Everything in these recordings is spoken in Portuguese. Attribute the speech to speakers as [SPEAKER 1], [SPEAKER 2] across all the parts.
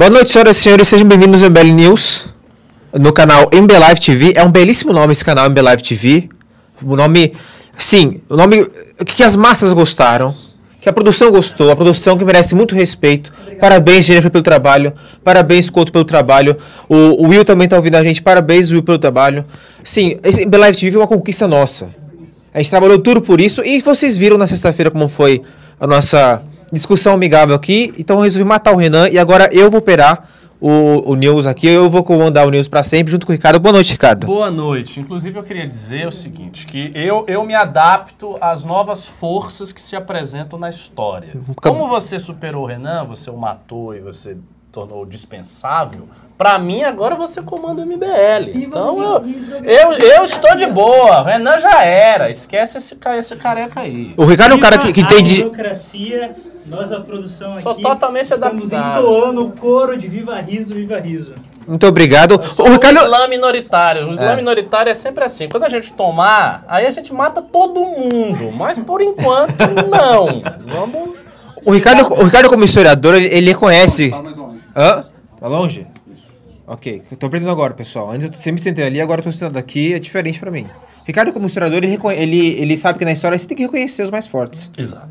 [SPEAKER 1] Boa noite, senhoras e senhores, sejam bem-vindos ao MBL News, no canal MB Live TV. É um belíssimo nome esse canal MB Live TV. O nome, sim, o nome que as massas gostaram, que a produção gostou, a produção que merece muito respeito. Parabéns, Jennifer, pelo trabalho. Parabéns, Couto, pelo trabalho. O, o Will também está ouvindo a gente. Parabéns, Will, pelo trabalho. Sim, esse Live TV é uma conquista nossa. A gente trabalhou tudo por isso e vocês viram na sexta-feira como foi a nossa discussão amigável aqui. Então eu resolvi matar o Renan e agora eu vou operar o, o News aqui. Eu vou comandar o News para sempre junto com o Ricardo. Boa noite, Ricardo.
[SPEAKER 2] Boa noite. Inclusive eu queria dizer o seguinte, que eu, eu me adapto às novas forças que se apresentam na história. Como você superou o Renan, você o matou e você tornou dispensável, pra mim agora você comanda o MBL. Então eu, eu, eu estou de boa. O Renan já era. Esquece esse, esse careca aí.
[SPEAKER 1] O Ricardo é um cara que, que
[SPEAKER 3] a
[SPEAKER 1] entende. de-
[SPEAKER 3] burocracia, nós da produção
[SPEAKER 2] Sou
[SPEAKER 3] aqui
[SPEAKER 2] totalmente
[SPEAKER 3] estamos
[SPEAKER 2] adaptado.
[SPEAKER 3] entoando o coro de Viva Riso, Viva Riso.
[SPEAKER 1] Muito obrigado.
[SPEAKER 2] O
[SPEAKER 1] Ricardo.
[SPEAKER 2] Islã minoritário. O Islã
[SPEAKER 1] É.
[SPEAKER 2] minoritário é sempre assim. Quando a gente tomar, aí a gente mata todo mundo. Mas por enquanto, não. Vamos.
[SPEAKER 1] O Ricardo, o Ricardo como historiador, ele, ele reconhece. Hã? Tá longe? Ok, eu tô aprendendo agora, pessoal. Antes eu sempre sentei ali, agora eu tô sentado aqui, é diferente pra mim. Ricardo, como historiador, ele, ele, ele sabe que na história você tem que reconhecer os mais fortes.
[SPEAKER 2] Exato.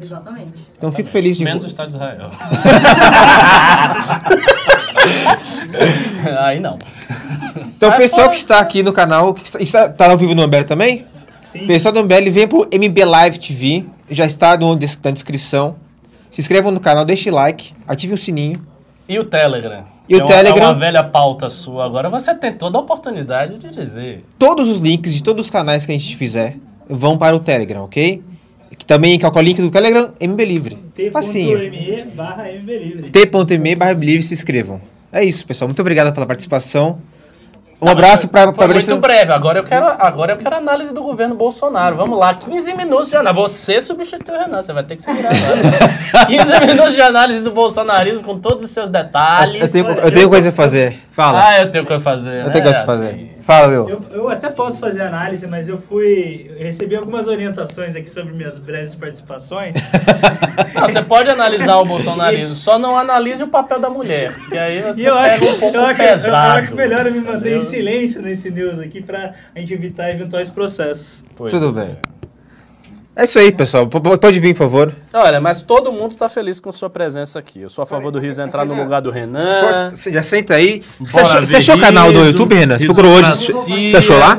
[SPEAKER 1] Então eu fico feliz de.
[SPEAKER 2] Menos o Estado de Israel. aí não.
[SPEAKER 1] Então, o pessoal
[SPEAKER 2] foi-
[SPEAKER 1] que está aqui no canal, que está, está tá ao vivo no MBL também?
[SPEAKER 3] Sim.
[SPEAKER 1] Pessoal do MBL, vem pro MB Live TV, já está no, des- na descrição. Se inscrevam no canal, deixe like, ative o sininho.
[SPEAKER 2] E o Telegram?
[SPEAKER 1] E o
[SPEAKER 2] É uma-
[SPEAKER 1] Telegram?
[SPEAKER 2] É uma velha pauta sua. Agora você tem toda a oportunidade de dizer.
[SPEAKER 1] Todos os links de todos os canais que a gente fizer vão para o Telegram, ok? Que também, que é o link do Telegram, MB Livre.
[SPEAKER 3] T.me barra MBLivre.
[SPEAKER 1] t.me barra livre se inscrevam. É isso, pessoal. Muito obrigado pela participação. Um abraço para
[SPEAKER 2] Foi muito breve. Agora eu, quero, agora eu quero análise do governo Bolsonaro. Vamos lá, 15 minutos de análise. Você substituiu o Renan, você vai ter que se virar agora. 15 minutos de análise do bolsonarismo com todos os seus detalhes.
[SPEAKER 1] Eu tenho, eu tenho coisa a fazer. Fala.
[SPEAKER 2] Ah, eu tenho coisa a fazer.
[SPEAKER 1] eu
[SPEAKER 2] né?
[SPEAKER 1] tenho coisa a
[SPEAKER 2] Assim.
[SPEAKER 1] fazer. Fala, meu.
[SPEAKER 3] Eu, eu até posso fazer análise, mas eu fui. eu recebi algumas orientações aqui sobre minhas breves participações.
[SPEAKER 2] Não, você pode analisar o bolsonarismo, só não analise o papel da mulher, que aí você
[SPEAKER 3] eu
[SPEAKER 2] pega
[SPEAKER 3] acho,
[SPEAKER 2] um pouco
[SPEAKER 3] eu, acho,
[SPEAKER 2] pesado.
[SPEAKER 3] eu acho melhor eu me manter
[SPEAKER 2] entendeu?
[SPEAKER 3] em silêncio nesse news aqui pra a gente evitar eventuais processos.
[SPEAKER 2] Pois
[SPEAKER 1] Tudo
[SPEAKER 2] é.
[SPEAKER 1] bem. É isso aí, pessoal. P- p- Pode vir, por favor.
[SPEAKER 2] Olha, mas todo mundo tá feliz com sua presença aqui. Eu sou a favor do Riso entrar no lugar do Renan.
[SPEAKER 1] Pode- Você já senta aí. Você achou, você achou o canal do YouTube, Renan? Você procurou hoje? Você achou lá?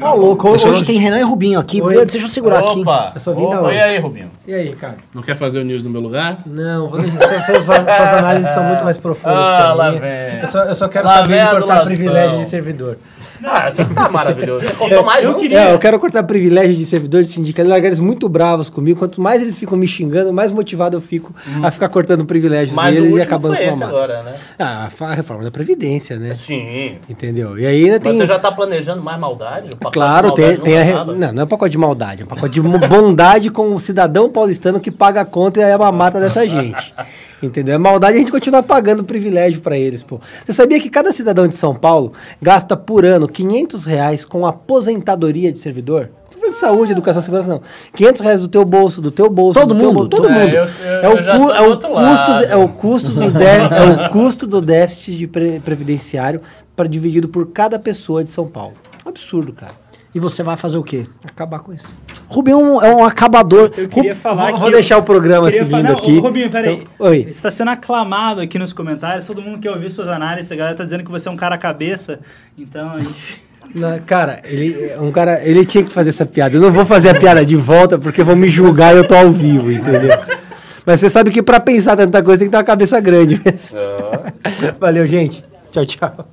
[SPEAKER 4] Ó, louco, hoje, tem Renan e Rubinho aqui. Deixa eu segurar aqui.
[SPEAKER 2] Opa!
[SPEAKER 5] Eu só vim da
[SPEAKER 2] Opa,
[SPEAKER 5] onde?
[SPEAKER 2] e aí, Rubinho?
[SPEAKER 5] E aí, cara?
[SPEAKER 2] Não quer fazer o news no meu lugar?
[SPEAKER 5] Não, vou deixar, suas, suas, análises são muito mais profundas
[SPEAKER 2] Ah,
[SPEAKER 5] que a
[SPEAKER 2] lá
[SPEAKER 5] minha.
[SPEAKER 2] vem.
[SPEAKER 5] Eu só, eu só quero
[SPEAKER 2] Lá
[SPEAKER 5] saber de cortar privilégio de servidor.
[SPEAKER 2] Ah, isso é maravilhoso. Você contou mais
[SPEAKER 3] eu
[SPEAKER 2] um?
[SPEAKER 3] queria-
[SPEAKER 5] É, eu quero cortar privilégio de servidor de sindicato. Largar eles muito bravos comigo. Quanto mais eles ficam me xingando, mais motivado eu fico a ficar cortando privilégios
[SPEAKER 2] Hum. Mas
[SPEAKER 5] deles e acabando
[SPEAKER 2] foi
[SPEAKER 5] com a mata.
[SPEAKER 2] agora, né?
[SPEAKER 5] Ah, a reforma da Previdência, né?
[SPEAKER 2] Sim.
[SPEAKER 5] Entendeu? E aí ainda tem.
[SPEAKER 2] Mas você já tá planejando mais maldade?
[SPEAKER 5] Claro,
[SPEAKER 2] de
[SPEAKER 5] tem,
[SPEAKER 2] maldade
[SPEAKER 5] tem a.
[SPEAKER 2] não
[SPEAKER 5] re-? Não, não é um pacote de maldade, é um pacote de bondade com o cidadão paulistano que paga a conta e é uma mata dessa gente. Entendeu? É maldade a gente continuar pagando privilégio pra eles, pô. Você sabia que cada cidadão de São Paulo gasta por ano 500 reais com aposentadoria de servidor? Não tô falando de saúde, educação, segurança, não. 500 reais do teu bolso, do teu bolso.
[SPEAKER 4] Todo mundo?
[SPEAKER 5] bolso, todo
[SPEAKER 2] É,
[SPEAKER 5] mundo.
[SPEAKER 2] eu- eu-
[SPEAKER 5] é, o
[SPEAKER 2] eu
[SPEAKER 5] cu- é o
[SPEAKER 2] outro
[SPEAKER 5] custo,
[SPEAKER 2] lado.
[SPEAKER 5] de- é o custo do dé- é o custo do déficit de pre- previdenciário para dividido por cada pessoa de São Paulo. Absurdo, cara.
[SPEAKER 4] E você vai fazer o quê?
[SPEAKER 5] Acabar com isso.
[SPEAKER 4] Rubinho é um acabador.
[SPEAKER 3] Eu queria falar
[SPEAKER 5] vou,
[SPEAKER 3] que
[SPEAKER 5] vou deixar o programa seguindo
[SPEAKER 3] falar- não,
[SPEAKER 5] aqui.
[SPEAKER 3] ô, Rubinho, peraí.
[SPEAKER 5] Então, oi.
[SPEAKER 3] Está sendo aclamado aqui nos comentários. Todo mundo quer ouvir suas análises. A galera tá dizendo que você é um cara cabeça. Então a gente.
[SPEAKER 5] Na- cara, ele um cara, ele tinha que fazer essa piada. Eu não vou fazer a piada de volta porque vão me julgar e eu tô ao vivo, entendeu? Mas você sabe que pra pensar tanta coisa tem que ter uma cabeça grande mesmo. Valeu, gente. Tchau, tchau.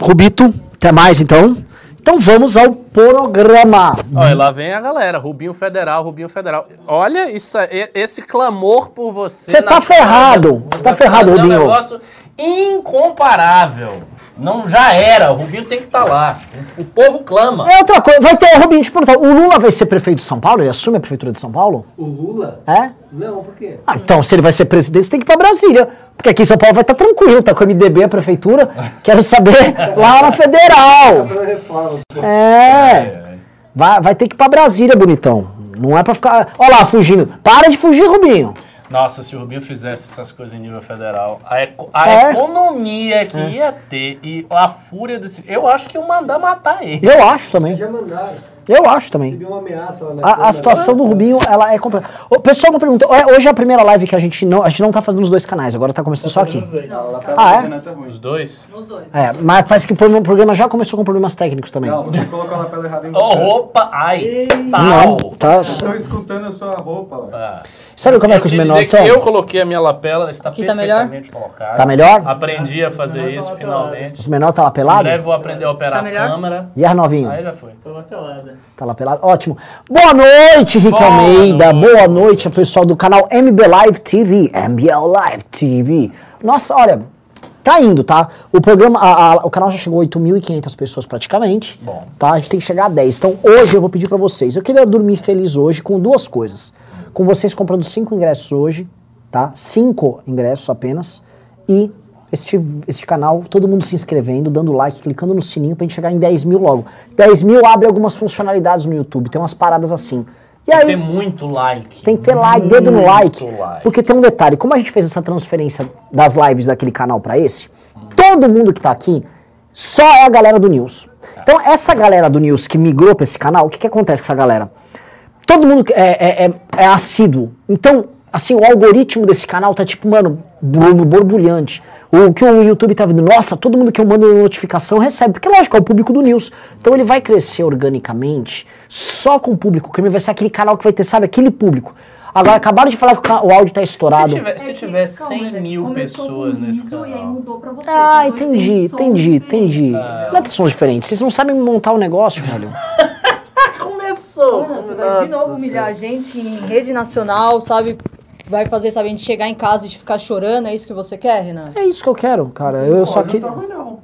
[SPEAKER 4] Rubito, até mais então. Então vamos ao programa.
[SPEAKER 2] Olha, lá vem a galera. Rubinho Federal, Rubinho Federal. Olha isso, esse clamor por você.
[SPEAKER 4] Você tá ferrado. Você tá ferrado,
[SPEAKER 2] é um
[SPEAKER 4] Rubinho.
[SPEAKER 2] negócio incomparável. Não, já era. O Rubinho tem que estar lá. O, povo clama.
[SPEAKER 4] É outra coisa. Vai ter, Rubinho, te perguntar. O Lula vai ser prefeito de São Paulo? Ele assume a prefeitura de São Paulo?
[SPEAKER 5] O Lula?
[SPEAKER 4] É?
[SPEAKER 5] Não, por quê?
[SPEAKER 4] Ah, então, se ele vai ser presidente, você tem que ir pra Brasília. Porque aqui em São Paulo vai estar tranquilo, tá com o MDB, a prefeitura. Quero saber lá na federal. É. Vai, vai ter que ir pra Brasília, bonitão. Não é pra ficar. Ó lá, fugindo. Para de fugir, Rubinho.
[SPEAKER 2] Nossa, se o Rubinho fizesse essas coisas em nível federal, a, eco- a
[SPEAKER 4] É.
[SPEAKER 2] economia que ia ter e a fúria desse. Eu acho que iam mandar matar ele.
[SPEAKER 4] Eu acho também.
[SPEAKER 5] Já mandaram.
[SPEAKER 4] Eu acho também.
[SPEAKER 5] Recebi uma ameaça lá na
[SPEAKER 4] A, a situação do Rubinho, ela é complexa. O pessoal me perguntou, é, hoje é a primeira live que a gente não, a gente não tá fazendo nos dois canais, agora tá começando só aqui.
[SPEAKER 3] Os dois.
[SPEAKER 4] Ah, é?
[SPEAKER 6] é.
[SPEAKER 2] Os dois?
[SPEAKER 7] Nos dois.
[SPEAKER 4] É, mas parece que o programa- já começou com problemas técnicos também.
[SPEAKER 6] Não, você colocou a lapela errada em
[SPEAKER 2] Oh,
[SPEAKER 6] você.
[SPEAKER 2] opa! Ai!
[SPEAKER 4] Não, tá.
[SPEAKER 6] Estou escutando a sua roupa, velho.
[SPEAKER 2] Ah.
[SPEAKER 4] Sabe como é que
[SPEAKER 2] Eu
[SPEAKER 4] os menores estão?
[SPEAKER 2] eu coloquei a minha lapela, ela está
[SPEAKER 7] Aqui tá melhor?
[SPEAKER 2] perfeitamente colocada.
[SPEAKER 4] Tá melhor?
[SPEAKER 2] Aprendi a fazer
[SPEAKER 3] tá
[SPEAKER 2] isso
[SPEAKER 3] lá
[SPEAKER 2] finalmente.
[SPEAKER 4] Os menores tá lá
[SPEAKER 2] Em
[SPEAKER 4] pelado?
[SPEAKER 2] breve vou aprender a operar
[SPEAKER 7] Tá melhor?
[SPEAKER 2] a câmera.
[SPEAKER 4] E as novinhas?
[SPEAKER 2] Aí já foi.
[SPEAKER 3] Tô uma pelada.
[SPEAKER 4] Tá lá pelado? Ótimo. Boa noite, Rick
[SPEAKER 2] Boa
[SPEAKER 4] Almeida.
[SPEAKER 2] noite.
[SPEAKER 4] Boa noite, pessoal do canal MB Live TV. MBL Live TV. Nossa, olha, tá indo, tá? O programa, a- a- o canal já chegou a 8.500 pessoas praticamente.
[SPEAKER 2] Bom.
[SPEAKER 4] Tá? A gente tem que chegar a 10. Então hoje eu vou pedir pra vocês. Eu queria dormir feliz hoje com duas coisas. Com vocês comprando cinco ingressos hoje, tá? Cinco ingressos apenas. E este, este canal, todo mundo se inscrevendo, dando like, clicando no sininho pra gente chegar em 10 mil logo. 10 mil abre algumas funcionalidades no YouTube, tem umas paradas assim. E
[SPEAKER 2] Tem que
[SPEAKER 4] aí,
[SPEAKER 2] ter muito like.
[SPEAKER 4] tem que ter like, dedo no like.
[SPEAKER 2] Like.
[SPEAKER 4] Porque tem um detalhe, como a gente fez essa transferência das lives daquele canal pra esse, todo mundo que tá aqui só é a galera do News. Então, essa galera do News que migrou pra esse canal, o que, que acontece com essa galera? Todo mundo é, é, é, é assíduo. Então, assim, o algoritmo desse canal tá tipo, mano, Bruno, borbulhante. O que o YouTube tá vendo, nossa, todo mundo que eu mando notificação recebe. Porque, lógico, é o público do News. Então ele vai crescer organicamente só com o público. O vai ser aquele canal que vai ter, sabe, aquele público. Agora, acabaram de falar que o áudio tá estourado.
[SPEAKER 2] Se tiver, se
[SPEAKER 7] É
[SPEAKER 2] tiver
[SPEAKER 7] calma,
[SPEAKER 2] 100
[SPEAKER 7] né,
[SPEAKER 2] mil pessoas nesse
[SPEAKER 7] E
[SPEAKER 2] canal.
[SPEAKER 7] mudou pra você.
[SPEAKER 4] Ah, entendi,
[SPEAKER 7] som
[SPEAKER 4] entendi,
[SPEAKER 7] diferente.
[SPEAKER 4] entendi. Não é são diferentes, vocês não sabem montar o negócio, velho.
[SPEAKER 7] Mano, você vai de novo humilhar a gente em rede nacional, sabe? Vai fazer, sabe, a gente chegar em casa e ficar chorando, é isso que você quer, Renan?
[SPEAKER 4] É isso que eu quero, cara. Eu só
[SPEAKER 6] Olha,
[SPEAKER 4] queria.
[SPEAKER 6] Não tava, não.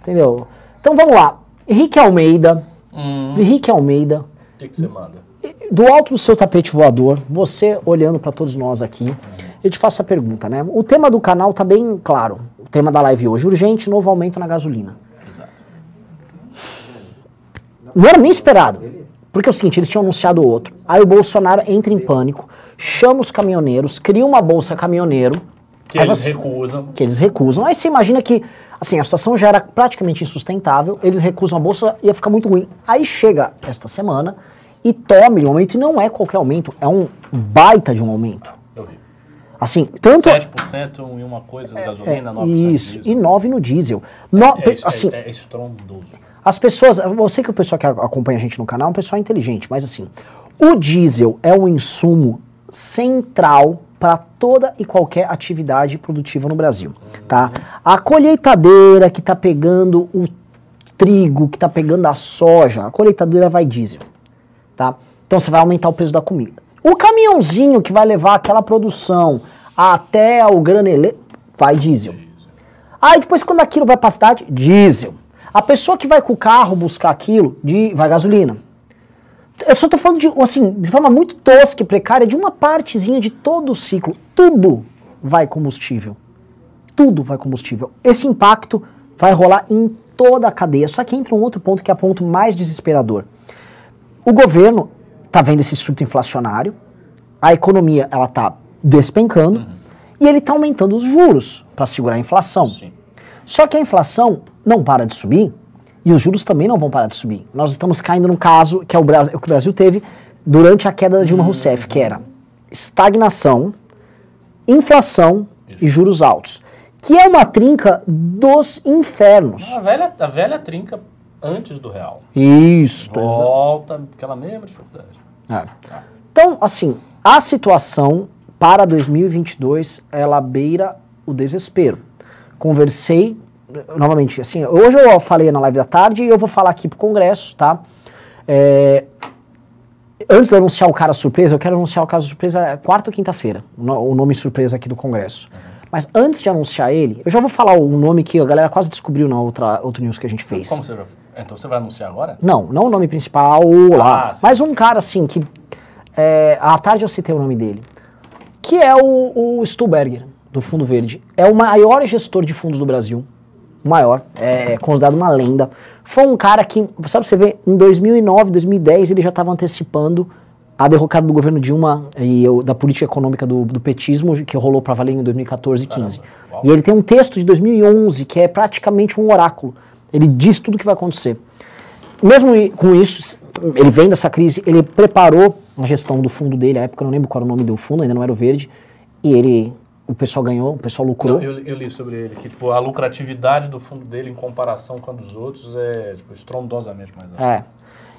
[SPEAKER 4] Entendeu? Então vamos lá. Henrique Almeida.
[SPEAKER 2] Hum.
[SPEAKER 4] Henrique Almeida.
[SPEAKER 2] O que, que você manda?
[SPEAKER 4] Do alto do seu tapete voador, você olhando pra todos nós aqui, eu te faço a pergunta, né? O tema do canal tá bem claro. O tema da live hoje, urgente, novo aumento na gasolina.
[SPEAKER 2] Exato.
[SPEAKER 4] Não era nem esperado. Porque é o seguinte, eles tinham anunciado outro. Aí o Bolsonaro entra em pânico, chama os caminhoneiros, cria uma bolsa caminhoneiro,
[SPEAKER 2] Que eles
[SPEAKER 4] você-
[SPEAKER 2] recusam.
[SPEAKER 4] que eles recusam. Aí você imagina que, assim, a situação já era praticamente insustentável, eles recusam a bolsa, ia ficar muito ruim. Aí chega esta semana e tome um aumento, e não é qualquer aumento, é um baita de um aumento.
[SPEAKER 2] Eu vi.
[SPEAKER 4] Assim, tanto...
[SPEAKER 2] 7% em uma coisa de gasolina, 9%
[SPEAKER 4] Isso,
[SPEAKER 2] diesel.
[SPEAKER 4] e 9 no diesel. No-
[SPEAKER 2] É, isso,
[SPEAKER 4] assim,
[SPEAKER 2] é, é estrondoso.
[SPEAKER 4] As pessoas, eu sei que o pessoal que a- acompanha a gente no canal é um pessoal inteligente, mas assim, o diesel é um insumo central para toda e qualquer atividade produtiva no Brasil, tá? A colheitadeira que tá pegando o trigo, que tá pegando a soja, a colheitadeira vai diesel, tá? Então você vai aumentar o preço da comida. O caminhãozinho que vai levar aquela produção até o graneleiro vai diesel. Aí depois quando aquilo vai pra cidade, diesel. A pessoa que vai com o carro buscar aquilo, de, vai gasolina. Eu só tô falando de, assim, de forma muito tosca e precária, de uma partezinha de todo o ciclo. Tudo vai combustível. Tudo vai combustível. Esse impacto vai rolar em toda a cadeia. Só que entra um outro ponto que é o ponto mais desesperador. O governo tá vendo esse surto inflacionário, a economia ela tá despencando e ele tá aumentando os juros para segurar a inflação.
[SPEAKER 2] Sim.
[SPEAKER 4] Só que a inflação não para de subir e os juros também não vão parar de subir. Nós estamos caindo num caso que é o Brasil, que o Brasil teve durante a queda da Dilma Rousseff, que era estagnação, inflação e juros altos, que é uma trinca dos infernos.
[SPEAKER 2] A velha, a velha trinca antes do real.
[SPEAKER 4] Isso.
[SPEAKER 2] Volta, aquela mesma dificuldade.
[SPEAKER 4] É. Então, assim, a situação para 2022, ela beira o desespero. Conversei, novamente, assim, hoje eu falei na live da tarde e eu vou falar aqui pro Congresso, tá? É, antes de anunciar o cara surpresa, eu quero anunciar o caso surpresa quarta ou quinta-feira, o no- o nome surpresa aqui do Congresso. Mas antes de anunciar ele, eu já vou falar o nome que a galera quase descobriu na outra, outro news que a gente fez.
[SPEAKER 2] Como você vai... Então você vai anunciar agora?
[SPEAKER 4] Não, não o nome principal lá.
[SPEAKER 2] Ah,
[SPEAKER 4] mas um cara assim que. É, à tarde eu citei o nome dele. Que é o, o Stuberger, do Fundo Verde. É o maior gestor de fundos do Brasil. Maior. É considerado uma lenda. Foi um cara que, sabe, você vê, em 2009, 2010, ele já estava antecipando a derrocada do governo Dilma e o- da política econômica do, do petismo, que rolou para valer em 2014 e 15.
[SPEAKER 2] Caramba, uau.
[SPEAKER 4] E ele tem um texto de 2011 que é praticamente um oráculo. Ele diz tudo o que vai acontecer. Mesmo com isso, ele vem dessa crise, ele preparou a gestão do fundo dele, à época eu não lembro qual era o nome do fundo, ainda não era o verde, e ele, o pessoal ganhou, o pessoal lucrou.
[SPEAKER 2] Não, eu, eu li sobre ele que tipo, a lucratividade do fundo dele em comparação com a dos outros é tipo, estrondosamente mais alta.
[SPEAKER 4] É.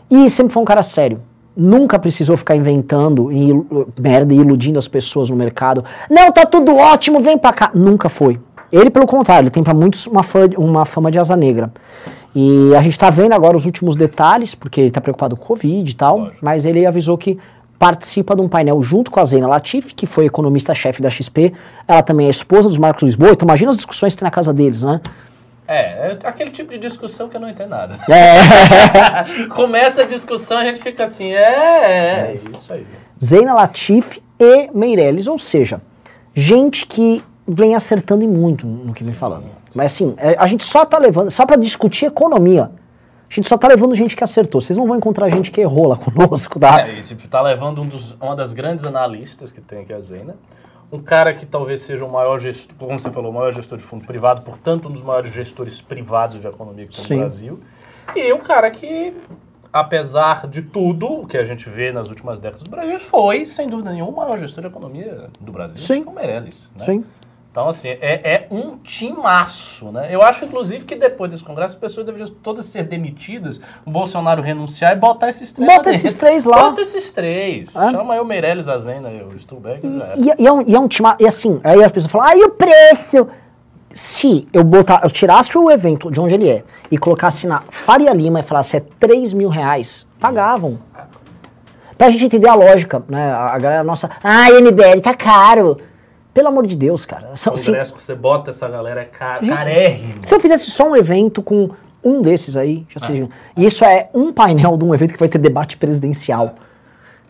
[SPEAKER 4] E sempre foi um cara sério. Nunca precisou ficar inventando e, merda e iludindo as pessoas no mercado. Não, tá tudo ótimo, vem pra cá. Nunca foi. Ele, pelo contrário, ele tem pra muitos uma, fã- uma fama de asa negra. E a gente tá vendo agora os últimos detalhes, porque ele tá preocupado com o Covid e tal,
[SPEAKER 2] Lógico.
[SPEAKER 4] mas ele avisou que participa de um painel junto com a Zena Latif, que foi economista-chefe da XP. Ela também é esposa dos Marcos Lisboa, então imagina as discussões que tem na casa deles, né?
[SPEAKER 2] É, é aquele tipo de discussão que eu não entendo nada.
[SPEAKER 4] É.
[SPEAKER 2] Começa a discussão, a gente fica assim, é, é, isso aí.
[SPEAKER 4] Zeina Latif e Meirelles, ou seja, gente que vem acertando em muito no que vem falando. Mas assim, é, a gente só tá levando, só para discutir economia, a gente só tá levando gente que acertou. Vocês não vão encontrar gente que errou lá conosco, tá?
[SPEAKER 2] É, isso tá levando um dos, uma das grandes analistas que tem aqui a Zena. Um cara que talvez seja o maior gestor, como você falou, o maior gestor de fundo privado, portanto, um dos maiores gestores privados de economia que tem
[SPEAKER 4] Sim.
[SPEAKER 2] no Brasil. E um cara que, apesar de tudo o que a gente vê nas últimas décadas do Brasil, foi, sem dúvida nenhuma, o maior gestor de economia do Brasil.
[SPEAKER 4] Sim.
[SPEAKER 2] O Meirelles. Né?
[SPEAKER 4] Sim.
[SPEAKER 2] Então, assim, é, é um timaço, né? Eu acho, inclusive, que depois desse congresso as pessoas deveriam todas ser demitidas, o Bolsonaro renunciar e botar esses três
[SPEAKER 4] Bota esses
[SPEAKER 2] dentro.
[SPEAKER 4] três lá.
[SPEAKER 2] Bota esses três.
[SPEAKER 4] É.
[SPEAKER 2] Chama aí o Meirelles, a Zena e o Stuhlbeck. já era.
[SPEAKER 4] E, e é um, e é um time. E assim, aí as pessoas falam, ah, e o preço? Se eu botar, eu tirasse o evento de onde ele é e colocasse na Faria Lima e falasse é 3 mil reais, pagavam. Pra gente entender a lógica, né? A, galera nossa, ah, MBL tá caro. Pelo amor de Deus, cara. São- se,
[SPEAKER 2] Congresso que você bota essa galera é ca
[SPEAKER 4] Gente,
[SPEAKER 2] carérrimo.
[SPEAKER 4] se eu fizesse só um evento com um desses aí, já seja. E isso é um painel de um evento que vai ter debate presidencial.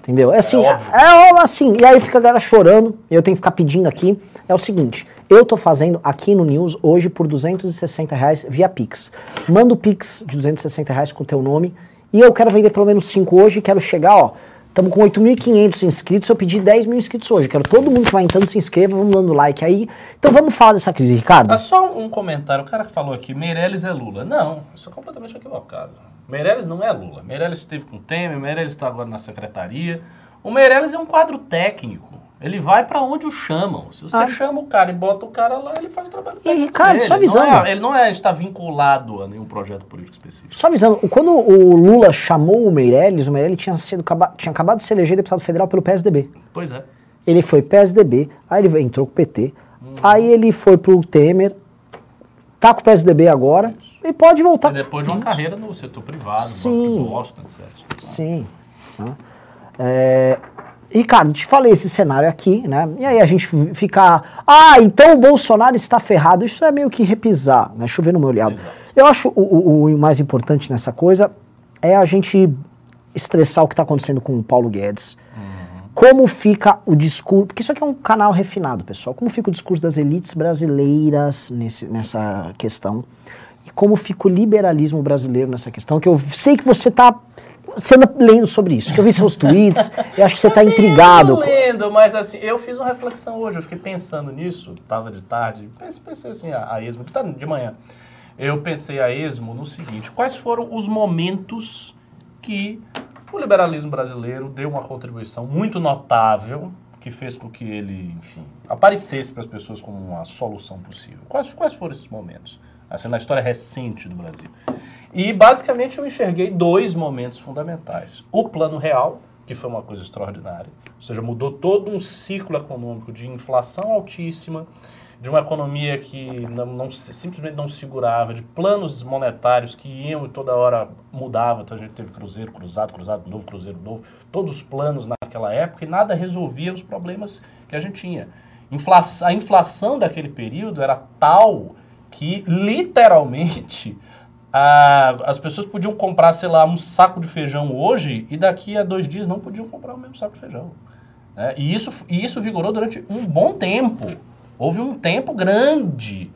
[SPEAKER 4] Entendeu? É assim, é,
[SPEAKER 2] óbvio.
[SPEAKER 4] é assim. E aí fica a galera chorando, e eu tenho que ficar pedindo aqui. É o seguinte, eu tô fazendo aqui no News hoje por 260 reais via Pix. Manda o Pix de 260 reais com o teu nome, e eu quero vender pelo menos 5 hoje, quero chegar, ó. Estamos com 8.500 inscritos, eu pedi 10 mil inscritos hoje. Quero todo mundo que vai entrando se inscreva, vamos dando like aí. Então vamos falar dessa crise, Ricardo.
[SPEAKER 2] Mas só um comentário. O cara que falou aqui, Meirelles é Lula. Não, isso é completamente equivocado. Meirelles não é Lula. Meirelles esteve com o Temer, Meirelles está agora na secretaria. O Meirelles é um quadro técnico. Ele vai para onde o chamam. Se você
[SPEAKER 4] Ah.
[SPEAKER 2] chama o cara e bota o cara lá, ele faz o trabalho técnico
[SPEAKER 4] Ricardo, só
[SPEAKER 2] Ele não
[SPEAKER 4] avisando.
[SPEAKER 2] é- Ele não é, está vinculado a nenhum projeto político específico.
[SPEAKER 4] Só avisando, quando o Lula chamou o Meirelles, o Meirelles tinha, sido, tinha acabado de se eleger deputado federal pelo PSDB.
[SPEAKER 2] Pois é.
[SPEAKER 4] Ele foi PSDB, aí ele entrou com o PT, aí ele foi pro Temer, tá com o PSDB agora, e pode voltar.
[SPEAKER 2] E depois de uma carreira no setor privado.
[SPEAKER 4] Sim.
[SPEAKER 2] no Boston, etc.
[SPEAKER 4] Sim. né? É, Ricardo, te falei esse cenário aqui, né? E aí a gente fica, ah, então o Bolsonaro está ferrado. Isso é meio que repisar, né? Chover no meu olhado.
[SPEAKER 2] Exato.
[SPEAKER 4] Eu acho o, o- o mais importante nessa coisa é a gente estressar o que está acontecendo com o Paulo Guedes. Como fica o discurso. Porque isso aqui é um canal refinado, pessoal. Como fica o discurso das elites brasileiras nesse, nessa questão. E como fica o liberalismo brasileiro nessa questão. Que eu sei que você está. Você anda lendo sobre isso. Eu vi seus tweets. eu acho que você está
[SPEAKER 2] Eu
[SPEAKER 4] intrigado.
[SPEAKER 2] tô lendo, mas assim, eu fiz uma reflexão hoje, eu fiquei pensando nisso, tava de tarde, pensei, pensei assim, a, a esmo, de tarde, de manhã. Eu pensei a esmo no seguinte, quais foram os momentos que o liberalismo brasileiro deu uma contribuição muito notável, que fez com que ele, enfim, aparecesse para as pessoas como uma solução possível. Quais, quais foram esses momentos? Assim, na história recente do Brasil. E basicamente eu enxerguei dois momentos fundamentais. O plano real, que foi uma coisa extraordinária, ou seja, mudou todo um ciclo econômico de inflação altíssima, de uma economia que não, não simplesmente não segurava, de planos monetários que iam e toda hora mudava, então a gente teve cruzeiro, cruzado, cruzado, novo, cruzeiro, novo, todos os planos naquela época e nada resolvia os problemas que a gente tinha. Infla- a inflação daquele período era tal que literalmente ah, as pessoas podiam comprar, sei lá, um saco de feijão hoje e daqui a dois dias não podiam comprar o mesmo saco de feijão. né? E, isso, e isso vigorou durante um bom tempo. Houve um tempo grande,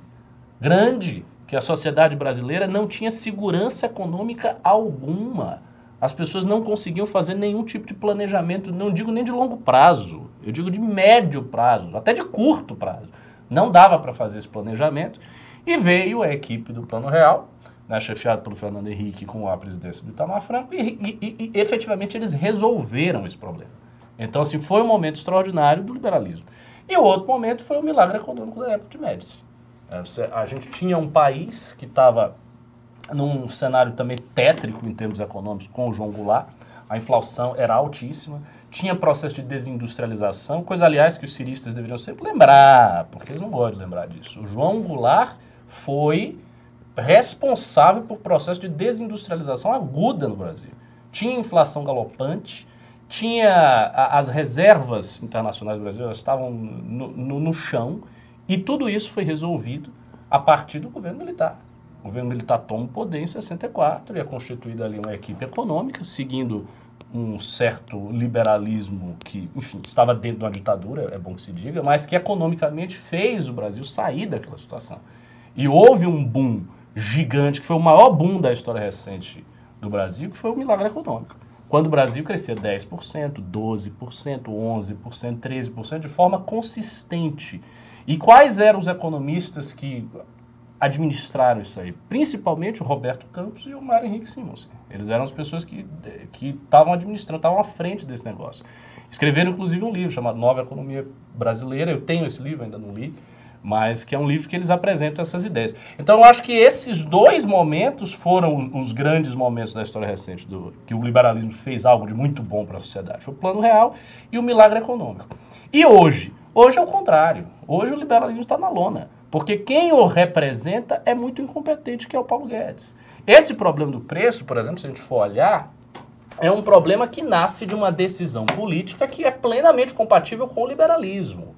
[SPEAKER 2] grande, que a sociedade brasileira não tinha segurança econômica alguma. as pessoas não conseguiam fazer nenhum tipo de planejamento, não digo nem de longo prazo, eu digo de médio prazo, até de curto prazo. Não dava para fazer esse planejamento e veio a equipe do Plano Real, né, chefiado pelo Fernando Henrique com a presidência do Itamar Franco, e, e- e- e efetivamente eles resolveram esse problema. Então, assim, foi um momento extraordinário do liberalismo. E o outro momento foi o milagre econômico da época de Médici. É, A gente tinha um país que estava num cenário também tétrico em termos econômicos com o João Goulart. A inflação era altíssima, tinha processo de desindustrialização, coisa, aliás, que os ciristas deveriam sempre lembrar, porque eles não gostam de lembrar disso. O João Goulart foi responsável por processo de desindustrialização aguda no Brasil. Tinha inflação galopante, tinha a- as reservas internacionais do Brasil, estavam no, no- no chão, e tudo isso foi resolvido a partir do governo militar. O governo militar toma o poder em 64 e é constituída ali uma equipe econômica, seguindo um certo liberalismo que, enfim, estava dentro de uma ditadura, é bom que se diga, mas que economicamente fez o Brasil sair daquela situação. E houve um boom gigante, que foi o maior boom da história recente do Brasil, que foi o milagre econômico. Quando o Brasil crescia 10%, 12%, 11%, 13%, de forma consistente. E quais eram os economistas que administraram isso aí? Principalmente o Roberto Campos e o Mário Henrique Simons. Eles eram as pessoas que estavam administrando, estavam à frente desse negócio. Escreveram, inclusive, um livro chamado Nova Economia Brasileira. Eu tenho esse livro, ainda não li, mas que é um livro que eles apresentam essas ideias. Então, eu acho que esses dois momentos foram os, os grandes momentos da história recente, do, que o liberalismo fez algo de muito bom para a sociedade. Foi o plano real e o milagre econômico. E hoje? Hoje é o contrário. Hoje o liberalismo está na lona. Porque quem o representa é muito incompetente, que é o Paulo Guedes. Esse problema do preço, por exemplo, se a gente for olhar, é um problema que nasce de uma decisão política que é plenamente compatível com o liberalismo.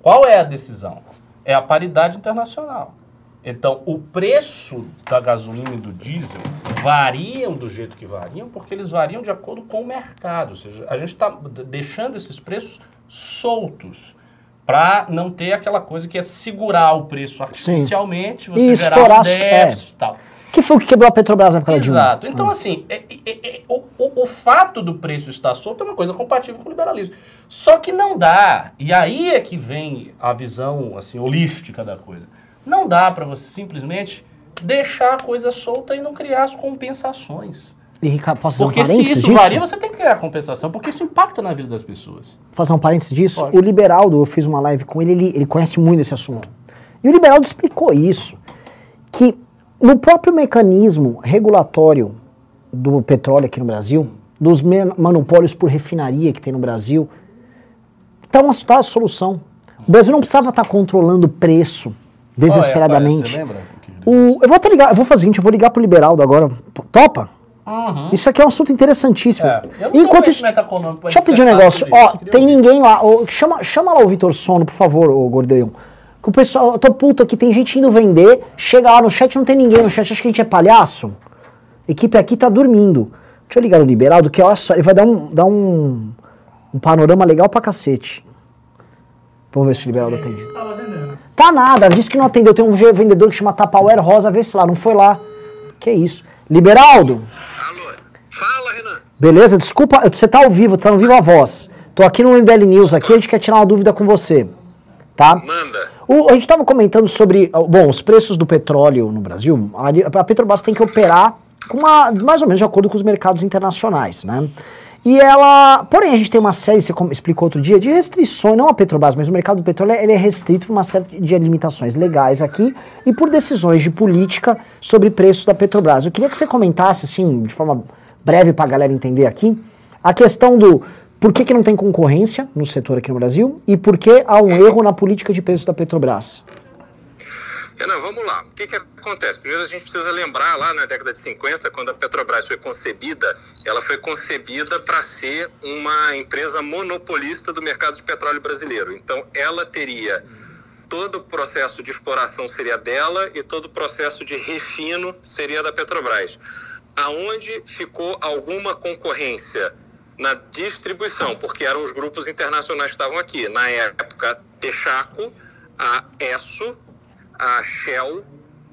[SPEAKER 2] Qual é a decisão? É a paridade internacional. Então, o preço da gasolina e do diesel variam do jeito que variam, porque eles variam de acordo com o mercado. Ou seja, a gente está deixando esses preços soltos para não ter aquela coisa que é segurar o preço artificialmente, você
[SPEAKER 4] E
[SPEAKER 2] gerar um déficit e tal.
[SPEAKER 4] Que foi o que quebrou a Petrobras na época da Dilma.
[SPEAKER 2] Exato. Então, assim, é- é- é- o, o- o fato do preço estar solto é uma coisa compatível com o liberalismo. Só que não dá, e aí é que vem a visão assim, holística da coisa. Não dá para você simplesmente deixar a coisa solta e não criar as compensações.
[SPEAKER 4] E Ricardo, posso fazer
[SPEAKER 2] Porque
[SPEAKER 4] um
[SPEAKER 2] se isso
[SPEAKER 4] disso?
[SPEAKER 2] varia, você tem que criar compensação, porque isso impacta na vida das pessoas.
[SPEAKER 4] fazer um parênteses disso.
[SPEAKER 2] Pode.
[SPEAKER 4] O Liberaldo, eu fiz uma live com ele, ele, ele conhece muito esse assunto. E o Liberaldo explicou isso, que no próprio mecanismo regulatório do petróleo aqui no Brasil, dos monopólios por refinaria que tem no Brasil, está uma tá a solução. O Brasil não precisava estar controlando o preço desesperadamente.
[SPEAKER 2] Qual é, você lembra?
[SPEAKER 4] O- eu vou até ligar, eu vou fazer o seguinte, eu vou ligar pro Liberaldo agora. Topa? Isso aqui é um assunto interessantíssimo.
[SPEAKER 2] É, eu
[SPEAKER 4] Enquanto isso,
[SPEAKER 2] econômico pra
[SPEAKER 4] deixa eu pedir um negócio. Ó,
[SPEAKER 2] isso,
[SPEAKER 4] tem ninguém lá. Ô, chama, chama lá o Vitor Sono, por favor, ô Gordeão. Que o pessoal, eu tô puto aqui, tem gente indo vender, chega lá no chat, não tem ninguém no chat, acha que a gente é palhaço? A equipe aqui tá dormindo. Deixa eu ligar no Liberaldo, que olha só, ele vai dar um, dar um, um panorama legal pra cacete. Vamos ver se o Liberaldo atende. Tá nada, disse que não atendeu. Tem um vendedor que chama Tapauer Rosa, vê se lá, não foi lá. Que isso. Liberaldo,
[SPEAKER 8] Alô? Fala, Renan.
[SPEAKER 4] beleza? Desculpa, você tá ao vivo, tá ao vivo a voz. Tô aqui no MBL News aqui, a gente quer tirar uma dúvida com você. Tá?
[SPEAKER 8] Manda.
[SPEAKER 4] O- a gente estava comentando sobre, bom, os preços do petróleo no Brasil. A, a Petrobras tem que operar com uma, mais ou menos de acordo com os mercados internacionais, né? E ela, porém, a gente tem uma série, você explicou outro dia, de restrições, não a Petrobras, mas o mercado do petróleo ele é restrito por uma série de limitações legais aqui e por decisões de política sobre preços da Petrobras. Eu queria que você comentasse, assim, de forma breve para a galera entender aqui, a questão do por que, que não tem concorrência no setor aqui no Brasil e por que há um erro na política de preços da Petrobras.
[SPEAKER 8] Renan, vamos lá. O que, que acontece? Primeiro a gente precisa lembrar lá na década de 50, quando a Petrobras foi concebida, ela foi concebida para ser uma empresa monopolista do mercado de petróleo brasileiro. Então ela teria todo o processo de exploração seria dela e todo o processo de refino seria da Petrobras. Aonde ficou alguma concorrência na distribuição, porque eram os grupos internacionais que estavam aqui. Na época, Texaco, a Esso, a Shell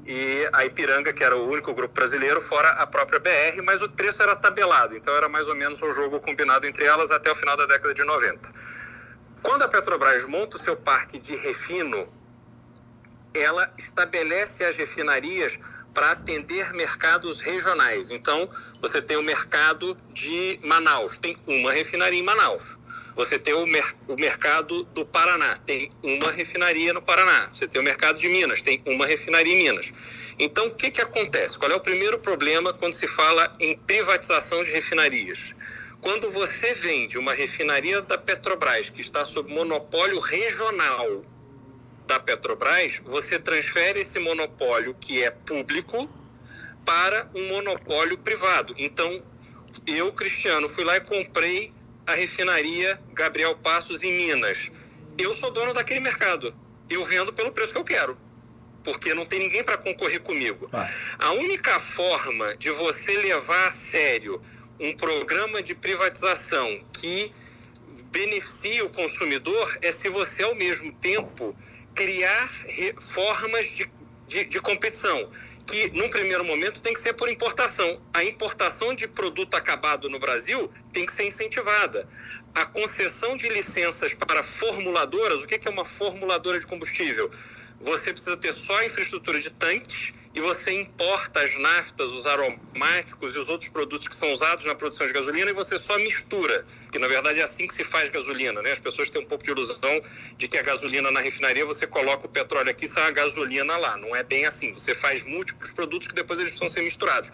[SPEAKER 8] e a Ipiranga, que era o único grupo brasileiro, fora a própria BR, mas o preço era tabelado, então era mais ou menos um jogo combinado entre elas até o final da década de 90. Quando a Petrobras monta o seu parque de refino, ela estabelece as refinarias para atender mercados regionais. Então, você tem o mercado de Manaus, tem uma refinaria em Manaus. Você tem o, mer o mercado do Paraná, tem uma refinaria no Paraná. Você tem o mercado de Minas, tem uma refinaria em Minas. Então, o que, que acontece? Qual é o primeiro problema quando se fala em privatização de refinarias? Quando você vende uma refinaria da Petrobras, que está sob monopólio regional da Petrobras, você transfere esse monopólio, que é público, para um monopólio privado. Então, eu, Cristiano, fui lá e comprei a refinaria Gabriel Passos em Minas. Eu sou dono daquele mercado. Eu vendo pelo preço que eu quero. Porque não tem ninguém para concorrer comigo. Ah. A única forma de você levar a sério um programa de privatização que beneficie o consumidor é se você, ao mesmo tempo, criar formas de, de, de competição que, num primeiro momento, tem que ser por importação. A importação de produto acabado no Brasil tem que ser incentivada. A concessão de licenças para formuladoras, o que é uma formuladora de combustível? Você precisa ter só a infraestrutura de tanques e você importa as naftas, os aromáticos e os outros produtos que são usados na produção de gasolina e você só mistura, que na verdade é assim que se faz gasolina, né? As pessoas têm um pouco de ilusão de que a gasolina na refinaria você coloca o petróleo aqui e sai a gasolina lá. Não é bem assim. Você faz múltiplos produtos que depois eles precisam ser misturados.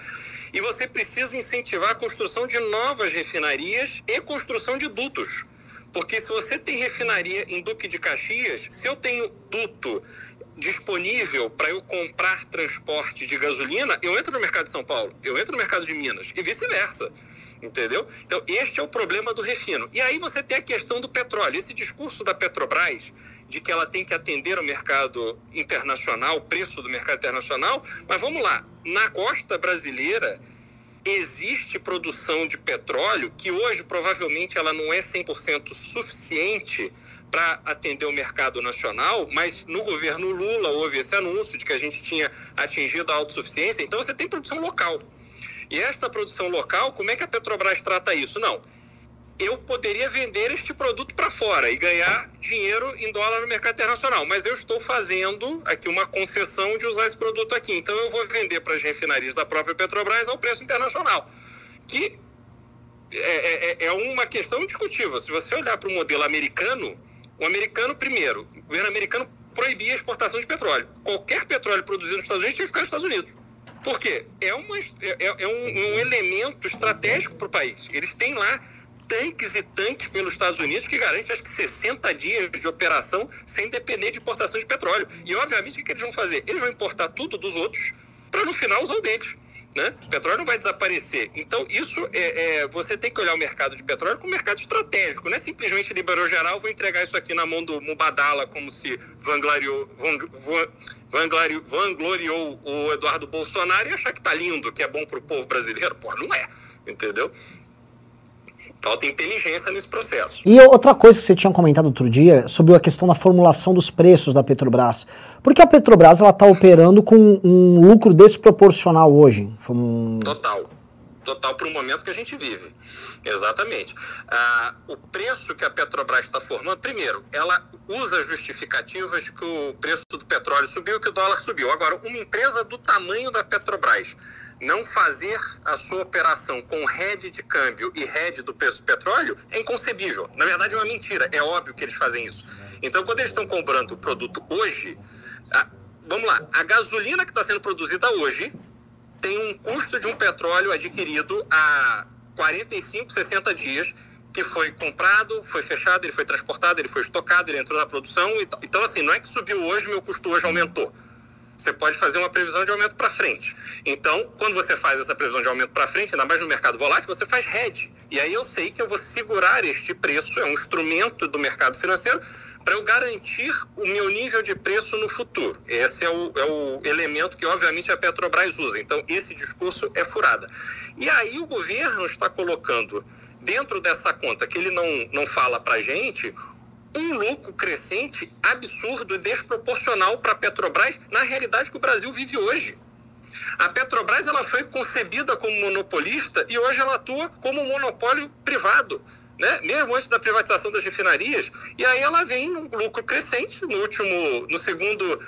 [SPEAKER 8] E você precisa incentivar a construção de novas refinarias e construção de dutos. Porque se você tem refinaria em Duque de Caxias, se eu tenho duto disponível para eu comprar transporte de gasolina, eu entro no mercado de São Paulo, eu entro no mercado de Minas e vice-versa, entendeu? Então, este é o problema do refino. E aí você tem a questão do petróleo. Esse discurso da Petrobras de que ela tem que atender o mercado internacional, o preço do mercado internacional, mas vamos lá, na costa brasileira existe produção de petróleo que hoje provavelmente ela não é 100% suficiente para atender o mercado nacional, mas no governo Lula houve esse anúncio de que a gente tinha atingido a autossuficiência, então você tem produção local. E esta produção local, como é que a Petrobras trata isso? Não. Eu poderia vender este produto para fora e ganhar dinheiro em dólar no mercado internacional, mas eu estou fazendo aqui uma concessão de usar esse produto aqui. Então eu vou vender para as refinarias da própria Petrobras ao preço internacional, que é, é, é uma questão discutível. Se você olhar para o modelo americano, o americano, primeiro, o governo americano proibia a exportação de petróleo. Qualquer petróleo produzido nos Estados Unidos tinha que ficar nos Estados Unidos. Por quê? É, uma, é, é um, um elemento estratégico para o país. Eles têm lá tanques e tanques pelos Estados Unidos que garante acho que 60 dias de operação sem depender de importação de petróleo. E, obviamente, o que, que eles vão fazer? Eles vão importar tudo dos outros para no final usar o deles. Né? O petróleo não vai desaparecer. Então, isso é, é, você tem que olhar o mercado de petróleo como um mercado estratégico. Não é simplesmente liberou geral, vou entregar isso aqui na mão do Mubadala, como se vangloriou, vangloriou, vangloriou o Eduardo Bolsonaro e achar que tá lindo, que é bom para o povo brasileiro. Pô, não é. Entendeu? Falta inteligência nesse processo.
[SPEAKER 4] E outra coisa que você tinha comentado outro dia sobre a questão da formulação dos preços da Petrobras. Porque a Petrobras ela está operando com um lucro desproporcional hoje.
[SPEAKER 8] Um... Total. Total para o momento que a gente vive. Exatamente. Ah, o preço que a Petrobras está formando, primeiro, ela usa justificativas de que o preço do petróleo subiu e que o dólar subiu. Agora, uma empresa do tamanho da Petrobras não fazer a sua operação com head de câmbio e head do preço do petróleo é inconcebível. Na verdade, é uma mentira. É óbvio que eles fazem isso. Então, quando eles estão comprando o produto hoje, a, vamos lá, a gasolina que está sendo produzida hoje tem um custo de um petróleo adquirido há 45, 60 dias que foi comprado, foi fechado, ele foi transportado, ele foi estocado, ele entrou na produção. Então, assim, não é que subiu hoje, meu custo hoje aumentou você pode fazer uma previsão de aumento para frente. Então, quando você faz essa previsão de aumento para frente, ainda mais no mercado volátil, você faz hedge. E aí eu sei que eu vou segurar este preço, é um instrumento do mercado financeiro, para eu garantir o meu nível de preço no futuro. Esse é o, é o elemento que, obviamente, a Petrobras usa. Então, esse discurso é furada. E aí o governo está colocando dentro dessa conta que ele não, não fala para a gente um lucro crescente absurdo e desproporcional para a Petrobras na realidade que o Brasil vive hoje. A Petrobras ela foi concebida como monopolista e hoje ela atua como um monopólio privado. Né? Mesmo antes da privatização das refinarias, e aí ela vem num lucro crescente no último, no segundo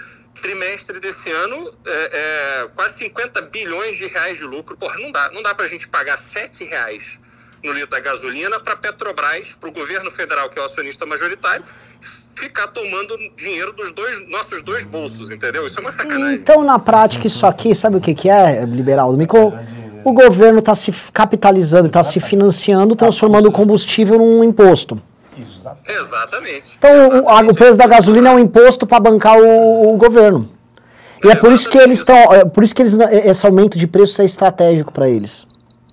[SPEAKER 8] trimestre desse ano, é, é, quase 50 bilhões de reais de lucro. Porra, não dá, não dá para a gente pagar 7 reais no litro da gasolina para a Petrobras, para o governo federal, que é o acionista majoritário, ficar tomando dinheiro dos dois, nossos dois bolsos, entendeu? Isso é uma sacanagem.
[SPEAKER 4] Então, na prática, isso aqui, sabe o que, que é, liberal? Mico? O governo está se capitalizando, está se financiando, transformando o combustível num imposto.
[SPEAKER 8] Exatamente.
[SPEAKER 4] Então, o,
[SPEAKER 8] Exatamente.
[SPEAKER 4] o preço da gasolina é um imposto para bancar o, o governo. E é por isso que eles estão, é por isso que eles esse aumento de preço é estratégico para eles.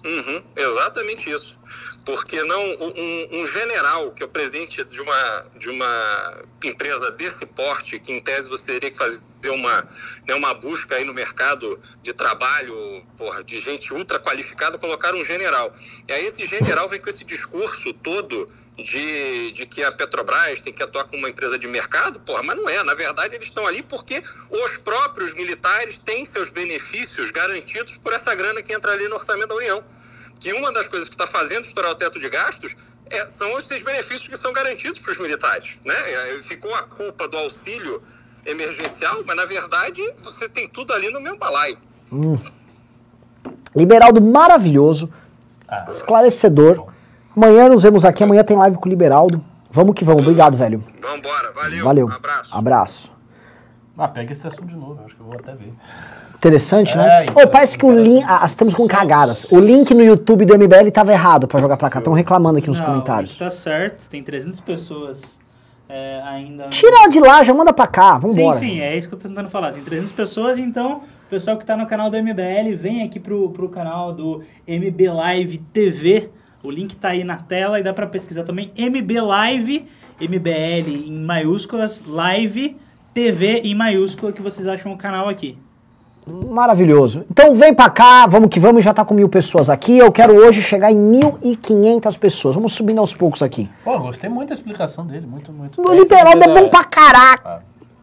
[SPEAKER 8] Uhum, exatamente isso. Porque não um, um, general que é o presidente de uma, de uma empresa desse porte, que em tese você teria que fazer uma, né, uma busca aí no mercado de trabalho porra, de gente ultra qualificada, colocar um general. E aí esse general vem com esse discurso todo de, de que a Petrobras tem que atuar como uma empresa de mercado, porra, mas não é. Na verdade, eles estão ali porque os próprios militares têm seus benefícios garantidos por essa grana que entra ali no orçamento da União. Que uma das coisas que está fazendo estourar o teto de gastos é, são esses benefícios que são garantidos para os militares. Né? Ficou a culpa do auxílio emergencial, mas na verdade você tem tudo ali no mesmo balaio.
[SPEAKER 4] Hum. Liberaldo maravilhoso, ah, esclarecedor. Amanhã nos vemos aqui, amanhã tem live com o Liberaldo. Vamos que vamos. Obrigado, velho.
[SPEAKER 8] Vambora, valeu.
[SPEAKER 4] Valeu.
[SPEAKER 8] Abraço.
[SPEAKER 4] Abraço.
[SPEAKER 2] Ah, pega esse assunto de novo, acho que eu vou até ver.
[SPEAKER 4] Interessante,
[SPEAKER 2] É,
[SPEAKER 4] né?
[SPEAKER 2] interessante,
[SPEAKER 4] Ô, parece que o link. Ah, estamos com cagadas. O link no YouTube do MBL tava errado pra jogar pra cá. Estão reclamando aqui nos
[SPEAKER 3] Não,
[SPEAKER 4] comentários.
[SPEAKER 3] Tá certo, tem 300 pessoas é, ainda.
[SPEAKER 4] Tira de lá, já manda pra cá. Vambora.
[SPEAKER 3] Sim, sim, é isso que eu tô tentando falar. Tem 300 pessoas, então o pessoal que tá no canal do MBL, vem aqui pro, pro canal do MB Live TV. O link tá aí na tela e dá pra pesquisar também. MB Live, MBL em maiúsculas, Live TV em maiúscula, que vocês acham o canal aqui.
[SPEAKER 4] Maravilhoso. Então vem pra cá, vamos que vamos, já tá com mil pessoas aqui. Eu quero hoje chegar em 1.500 pessoas. Vamos subindo aos poucos aqui.
[SPEAKER 2] Pô, gostei muito da explicação dele, muito, muito.
[SPEAKER 4] O liberal é bom pra caraca.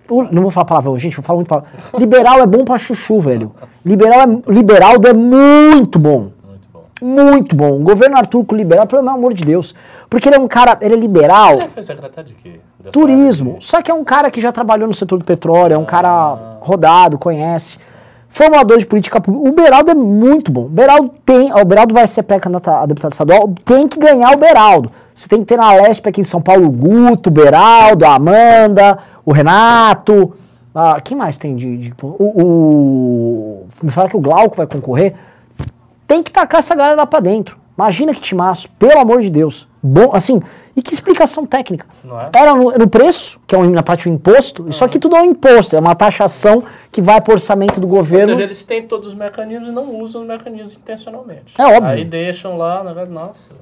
[SPEAKER 4] O- não vou falar palavrão, gente, vou falar muito palavrão. Liberal é bom pra chuchu, velho. Liberal é, liberaldo é muito bom.
[SPEAKER 2] Muito bom.
[SPEAKER 4] Muito bom. O governo Arthur com liberal, pelo amor de Deus. Porque ele é um cara, ele é liberal.
[SPEAKER 2] Ele foi secretário de quê? Dessa
[SPEAKER 4] Turismo.
[SPEAKER 2] de-
[SPEAKER 4] Só que é um cara que já trabalhou no setor do petróleo, é um cara rodado, conhece. Formulador de política pública. O Beraldo é muito bom. O Beraldo tem. O Beraldo vai ser pré-candidato a deputado estadual. Tem que ganhar o Beraldo. Você tem que ter na Lesp aqui em São Paulo o Guto, o Beraldo, a Amanda, o Renato. Ah, quem mais tem de. de- o, o- Me fala que o Glauco vai concorrer. Tem que tacar essa galera lá pra dentro. Imagina que timaço, pelo amor de Deus. Bom, assim, e que explicação técnica.
[SPEAKER 2] É?
[SPEAKER 4] Era no, no preço, que é um, na parte do imposto, isso aqui tudo é um imposto, é uma taxação que vai para o orçamento do
[SPEAKER 2] Ou
[SPEAKER 4] governo.
[SPEAKER 2] seja, eles têm todos os mecanismos e não usam os mecanismos intencionalmente.
[SPEAKER 4] É óbvio.
[SPEAKER 2] Aí deixam lá, na verdade, nossa.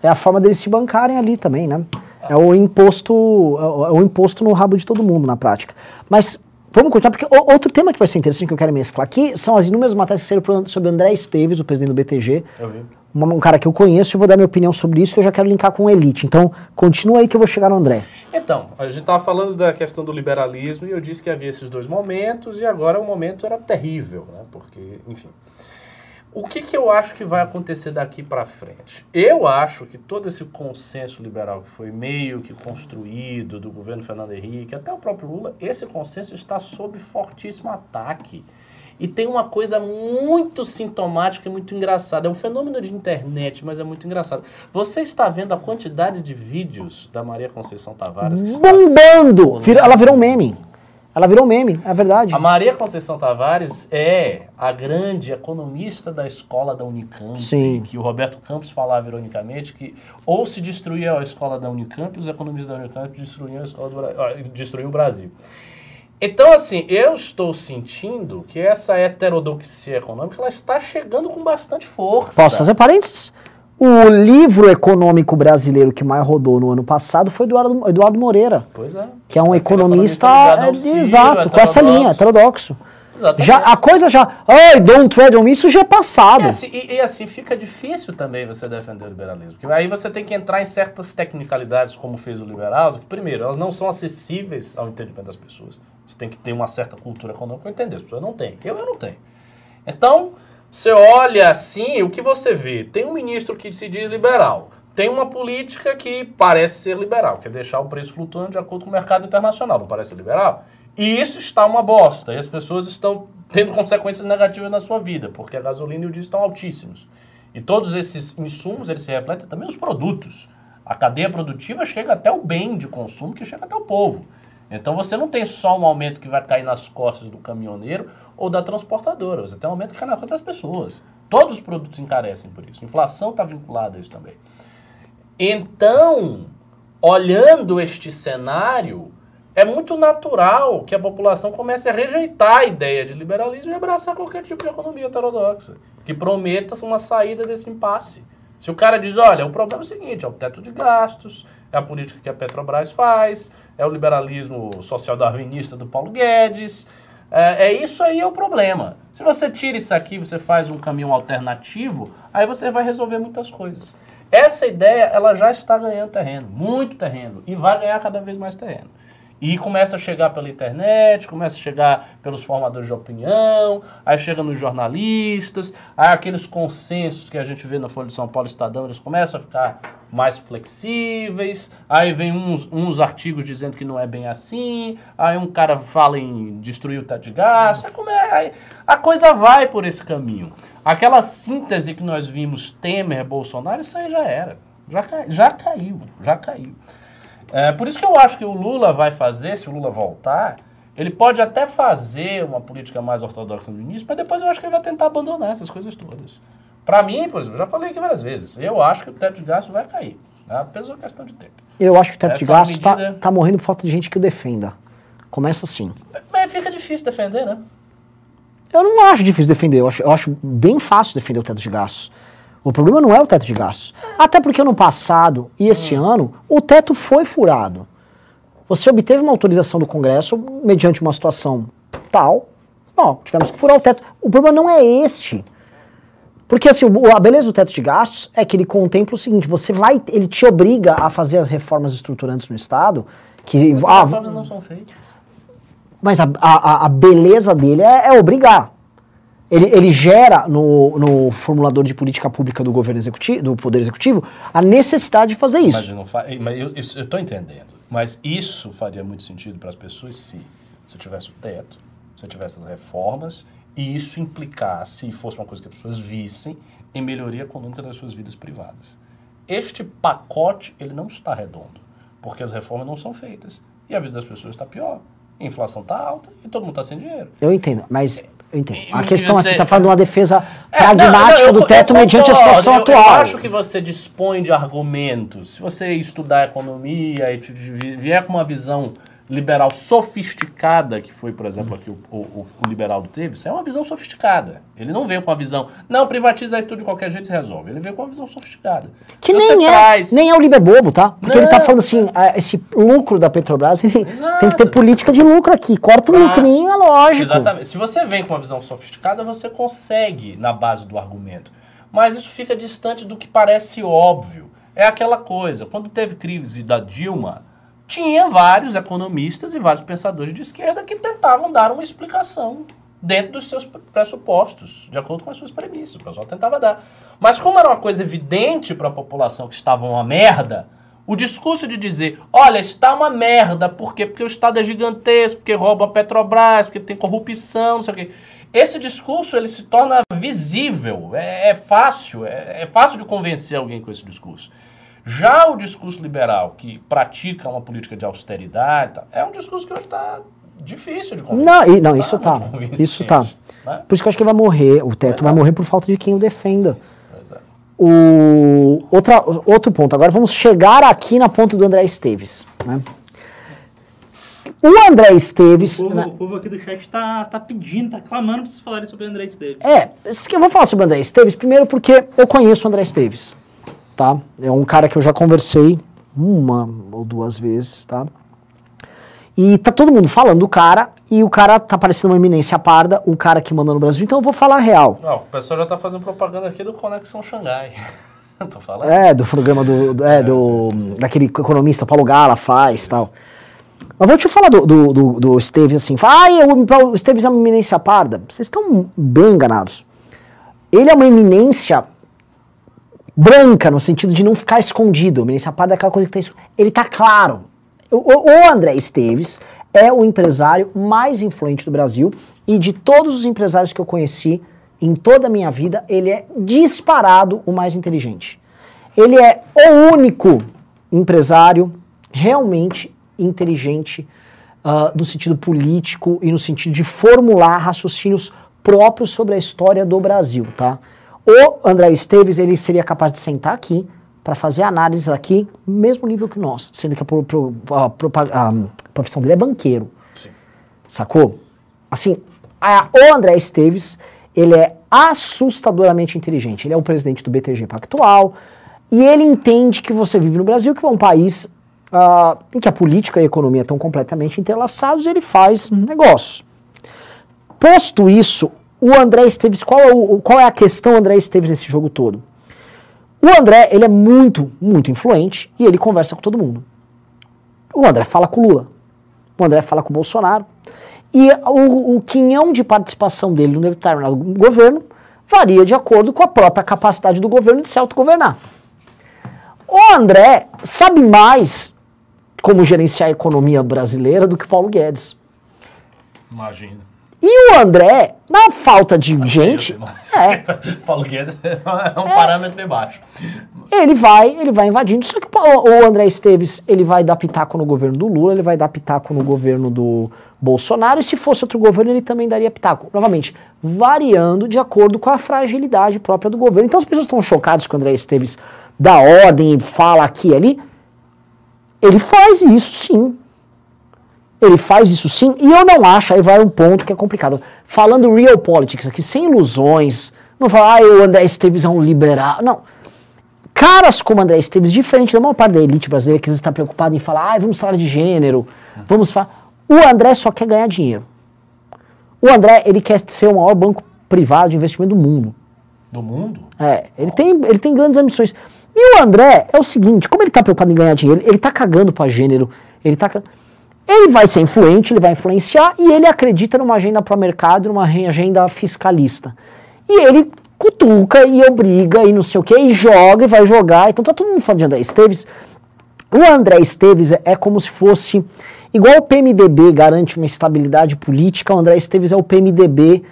[SPEAKER 4] É a forma deles se bancarem ali também, né? É o imposto, é é o imposto no rabo de todo mundo na prática. Mas vamos continuar, porque outro tema que vai ser interessante que eu quero mesclar aqui são as inúmeras matérias que saíram sobre André Esteves, o presidente do BTG.
[SPEAKER 2] Eu vi.
[SPEAKER 4] Um, um cara que eu conheço e vou dar minha opinião sobre isso, que eu já quero linkar com o Elite. Então, continua aí que eu vou chegar no André.
[SPEAKER 2] Então, a gente estava falando da questão do liberalismo e eu disse que havia esses dois momentos e agora o momento era terrível, né? Porque, enfim. O que, que eu acho que vai acontecer daqui para frente? Eu acho que todo esse consenso liberal que foi meio que construído do governo Fernando Henrique, até o próprio Lula, esse consenso está sob fortíssimo ataque. E tem uma coisa muito sintomática e muito engraçada. É um fenômeno de internet, mas é muito engraçado. Você está vendo a quantidade de vídeos da Maria Conceição Tavares que está
[SPEAKER 4] Bombando! Vira- ela virou um meme. Ela virou meme, é verdade.
[SPEAKER 2] a Maria Conceição Tavares é a grande economista da escola da Unicamp,
[SPEAKER 4] Sim.
[SPEAKER 2] que o Roberto Campos falava ironicamente que ou se destruía a escola da Unicamp, os economistas da Unicamp destruíam a escola do Brasil, destruíam o Brasil. Então, assim, eu estou sentindo que essa heterodoxia econômica ela está chegando com bastante força.
[SPEAKER 4] Posso fazer parênteses? O livro econômico brasileiro que mais rodou no ano passado foi Eduardo, Eduardo Moreira,
[SPEAKER 2] Pois é.
[SPEAKER 4] que é um economista,
[SPEAKER 2] economista
[SPEAKER 4] é, exato, com essa linha, heterodoxo.
[SPEAKER 2] Exatamente.
[SPEAKER 4] Já, a coisa já. Ai, don't tread on me, isso já é passado.
[SPEAKER 2] E assim, e- e assim fica difícil também você defender o liberalismo. Porque aí você tem que entrar em certas tecnicalidades, como fez o liberal, que, primeiro, elas não são acessíveis ao entendimento das pessoas. Você tem que ter uma certa cultura econômica para entender. As pessoas não têm. Eu, eu não tenho. Então, você olha assim, o que você vê? Tem um ministro que se diz liberal. Tem uma política que parece ser liberal, que é deixar o preço flutuando de acordo com o mercado internacional. Não parece liberal? E isso está uma bosta. E as pessoas estão tendo consequências negativas na sua vida, porque a gasolina e o diesel estão altíssimos. E todos esses insumos, eles se refletem também nos produtos. A cadeia produtiva chega até o bem de consumo, que chega até o povo. Então você não tem só um aumento que vai cair nas costas do caminhoneiro ou da transportadora. Você tem um aumento nas costas das pessoas. Todos os produtos encarecem por isso. Inflação está vinculada a isso também. Então, olhando este cenário, é muito natural que a população comece a rejeitar a ideia de liberalismo e abraçar qualquer tipo de economia heterodoxa, que prometa uma saída desse impasse. Se o cara diz, olha, o problema é o seguinte, é o teto de gastos, é a política que a Petrobras faz, é o liberalismo social darwinista do Paulo Guedes, é, é isso aí é o problema. Se você tira isso aqui, você faz um caminho alternativo, aí você vai resolver muitas coisas. Essa ideia, ela já está ganhando terreno, muito terreno, e vai ganhar cada vez mais terreno. E começa a chegar pela internet, começa a chegar pelos formadores de opinião, aí chega nos jornalistas, aí aqueles consensos que a gente vê na Folha de São Paulo Estadão, eles começam a ficar mais flexíveis, aí vem uns, uns artigos dizendo que não é bem assim, aí um cara fala em destruir o teto gás, aí aí a coisa vai por esse caminho. Aquela síntese que nós vimos Temer-Bolsonaro, isso aí já era, já, já caiu, já caiu. É, por isso que eu acho que o Lula vai fazer, se o Lula voltar, ele pode até fazer uma política mais ortodoxa no início, mas depois eu acho que ele vai tentar abandonar essas coisas todas. Para mim, por exemplo, eu já falei aqui várias vezes, eu acho que o teto de gasto vai cair. É apenas uma questão de tempo.
[SPEAKER 4] Eu acho que o teto de
[SPEAKER 2] Essa é uma
[SPEAKER 4] gastos tá,
[SPEAKER 2] medida-
[SPEAKER 4] tá morrendo por falta de gente que o defenda. Começa assim.
[SPEAKER 2] Mas fica difícil defender, né?
[SPEAKER 4] Eu não acho difícil defender, eu acho, eu acho bem fácil defender o teto de gastos. O problema não é o teto de gastos. Até porque ano passado e este ano, o teto foi furado. Você obteve uma autorização do Congresso mediante uma situação tal. Ó, tivemos que furar o teto. O problema não é este. Porque assim, a beleza do teto de gastos é que ele contempla o seguinte, você vai, ele te obriga a fazer as reformas estruturantes no Estado, que ah,
[SPEAKER 2] reformas não são feitas.
[SPEAKER 4] mas a, a, a beleza dele é, é obrigar. Ele, ele gera no, no formulador de política pública do governo executivo, do Poder Executivo, a necessidade de fazer
[SPEAKER 2] Mas,
[SPEAKER 4] isso.
[SPEAKER 2] eu não fa... mas eu estou entendendo. Mas isso faria muito sentido para as pessoas se você tivesse o teto, se tivesse as reformas, e isso implicasse, e fosse uma coisa que as pessoas vissem, em melhoria econômica das suas vidas privadas. Este pacote, ele não está redondo, porque as reformas não são feitas. E a vida das pessoas está pior. A inflação está alta e todo mundo está sem dinheiro.
[SPEAKER 4] Eu entendo, mas eu entendo. A questão é,
[SPEAKER 2] você-
[SPEAKER 4] você está falando de uma defesa
[SPEAKER 2] É,
[SPEAKER 4] pragmática
[SPEAKER 2] não, não, eu-
[SPEAKER 4] do teto
[SPEAKER 2] eu
[SPEAKER 4] mediante a situação
[SPEAKER 2] Eu-
[SPEAKER 4] atual.
[SPEAKER 2] Eu acho que você dispõe de argumentos. Se você estudar economia e vier com uma visão liberal sofisticada, que foi, por exemplo, aqui o, o, o liberal teve, isso é uma visão sofisticada. Ele não veio com uma visão, não, privatiza aí tudo de qualquer jeito e resolve. Ele veio com uma visão sofisticada.
[SPEAKER 4] Que
[SPEAKER 2] você
[SPEAKER 4] nem é,
[SPEAKER 2] traz-
[SPEAKER 4] nem é o Liber Bobo, tá? Porque ele tá
[SPEAKER 2] Não.
[SPEAKER 4] falando assim, ah, esse lucro da Petrobras, ele
[SPEAKER 2] Exato.
[SPEAKER 4] tem que ter política de lucro aqui. Corta o
[SPEAKER 2] Ah,
[SPEAKER 4] lucro, nem é lógico.
[SPEAKER 2] Exatamente. Se você vem com uma visão sofisticada, você consegue na base do argumento. Mas isso fica distante do que parece óbvio. É aquela coisa, quando teve crise da Dilma, tinha vários economistas e vários pensadores de esquerda que tentavam dar uma explicação dentro dos seus pressupostos, de acordo com as suas premissas. O pessoal tentava dar. Mas como era uma coisa evidente para a população que estava uma merda, o discurso de dizer, olha, está uma merda, por quê? Porque o Estado é gigantesco, porque rouba a Petrobras, porque tem corrupção, não sei o quê. Esse discurso, ele se torna visível, é, é fácil, é, é fácil de convencer alguém com esse discurso. Já o discurso liberal, que pratica uma política de austeridade, tal, é um discurso que hoje está difícil de convencer.
[SPEAKER 4] Não, e- não,
[SPEAKER 2] Tá
[SPEAKER 4] isso tá.
[SPEAKER 2] convincente,
[SPEAKER 4] Isso tá.
[SPEAKER 2] né?
[SPEAKER 4] Por isso que eu acho que ele vai morrer. O teto vai morrer por falta de quem o defenda.
[SPEAKER 2] É.
[SPEAKER 4] O outra, outro ponto. Agora vamos chegar aqui na ponta do André Esteves. né? O André Esteves.
[SPEAKER 3] O povo,
[SPEAKER 4] né,
[SPEAKER 3] o povo aqui do chat tá, tá pedindo, tá clamando pra vocês falarem sobre o André Esteves.
[SPEAKER 4] É, eu vou falar sobre o André Esteves, primeiro porque eu conheço o André Esteves, tá? É um cara que eu já conversei uma ou duas vezes, tá? E tá todo mundo falando do cara, e o cara tá parecendo uma eminência parda, o cara que manda no Brasil, então eu vou falar a real.
[SPEAKER 2] Não, o pessoal já tá fazendo propaganda aqui do Conexão Xangai. Tô falando.
[SPEAKER 4] É, do programa do. do- é, do. Daquele economista Paulo Gala faz tal. Mas vou te falar do, do, do, do Esteves assim. Fala, Ai, o, o Esteves é uma eminência parda. Vocês estão bem enganados. Ele é uma eminência branca, no sentido de não ficar escondido. Eminência parda é aquela coisa que tá escondida. Ele tá claro. O, o- André Esteves é o empresário mais influente do Brasil e de todos os empresários que eu conheci em toda a minha vida, ele é disparado o mais inteligente. Ele é o único empresário realmente inteligente ah, no sentido político e no sentido de formular raciocínios próprios sobre a história do Brasil, tá? O André Esteves, ele seria capaz de sentar aqui para fazer análise aqui, mesmo nível que nós, sendo que a, pro- pro- a a profissão dele é banqueiro. Sacou? Assim, a- o André Esteves, ele é assustadoramente inteligente. Ele é o presidente do BTG Pactual e ele entende que você vive no Brasil, que é um país ah, em que a política e a economia estão completamente entrelaçados, ele faz negócios. Posto isso, o André Esteves, qual é, o- qual é a questão André Esteves nesse jogo todo? O André, ele é muito, muito influente e ele conversa com todo mundo. O André fala com o Lula. O André fala com o Bolsonaro. E o, o quinhão de participação dele no determinado governo varia de acordo com a própria capacidade do governo de se autogovernar. O André sabe mais como gerenciar a economia brasileira do que Paulo Guedes.
[SPEAKER 2] Imagina.
[SPEAKER 4] E o André, na falta de gente,
[SPEAKER 2] Mas-
[SPEAKER 4] é,
[SPEAKER 2] Paulo Guedes é um parâmetro bem baixo.
[SPEAKER 4] ele vai, ele vai invadindo. Só que o André Esteves, ele vai dar pitaco no governo do Lula, ele vai dar pitaco no governo do Bolsonaro, e se fosse outro governo, ele também daria pitaco. Novamente, variando de acordo com a fragilidade própria do governo. Então as pessoas estão chocadas que o André Esteves dá ordem e fala aqui e ali. Ele faz isso sim. Ele faz isso sim, e eu não acho, aí vai um ponto que é complicado. Falando real politics aqui, sem ilusões, não falar, ah, o André Esteves é um liberal. Não. Caras como André Esteves, diferente da maior parte da elite brasileira que às vezes está preocupada em falar, ah, vamos falar de gênero, vamos falar. O André só quer ganhar dinheiro. O André, ele quer ser o maior banco privado de investimento do mundo.
[SPEAKER 2] Do mundo?
[SPEAKER 4] É, ele tem, ele tem grandes ambições. E o André é o seguinte, como ele tá preocupado em ganhar dinheiro, ele tá cagando pra gênero, ele tá... ca- Ele vai ser influente, ele vai influenciar e ele acredita numa agenda pró-mercado, numa re- agenda fiscalista. E ele cutuca e obriga e não sei o que, e joga e vai jogar. Então tá todo mundo falando de André Esteves. O André Esteves é, é como se fosse, igual o PMDB garante uma estabilidade política, o André Esteves é o PMDB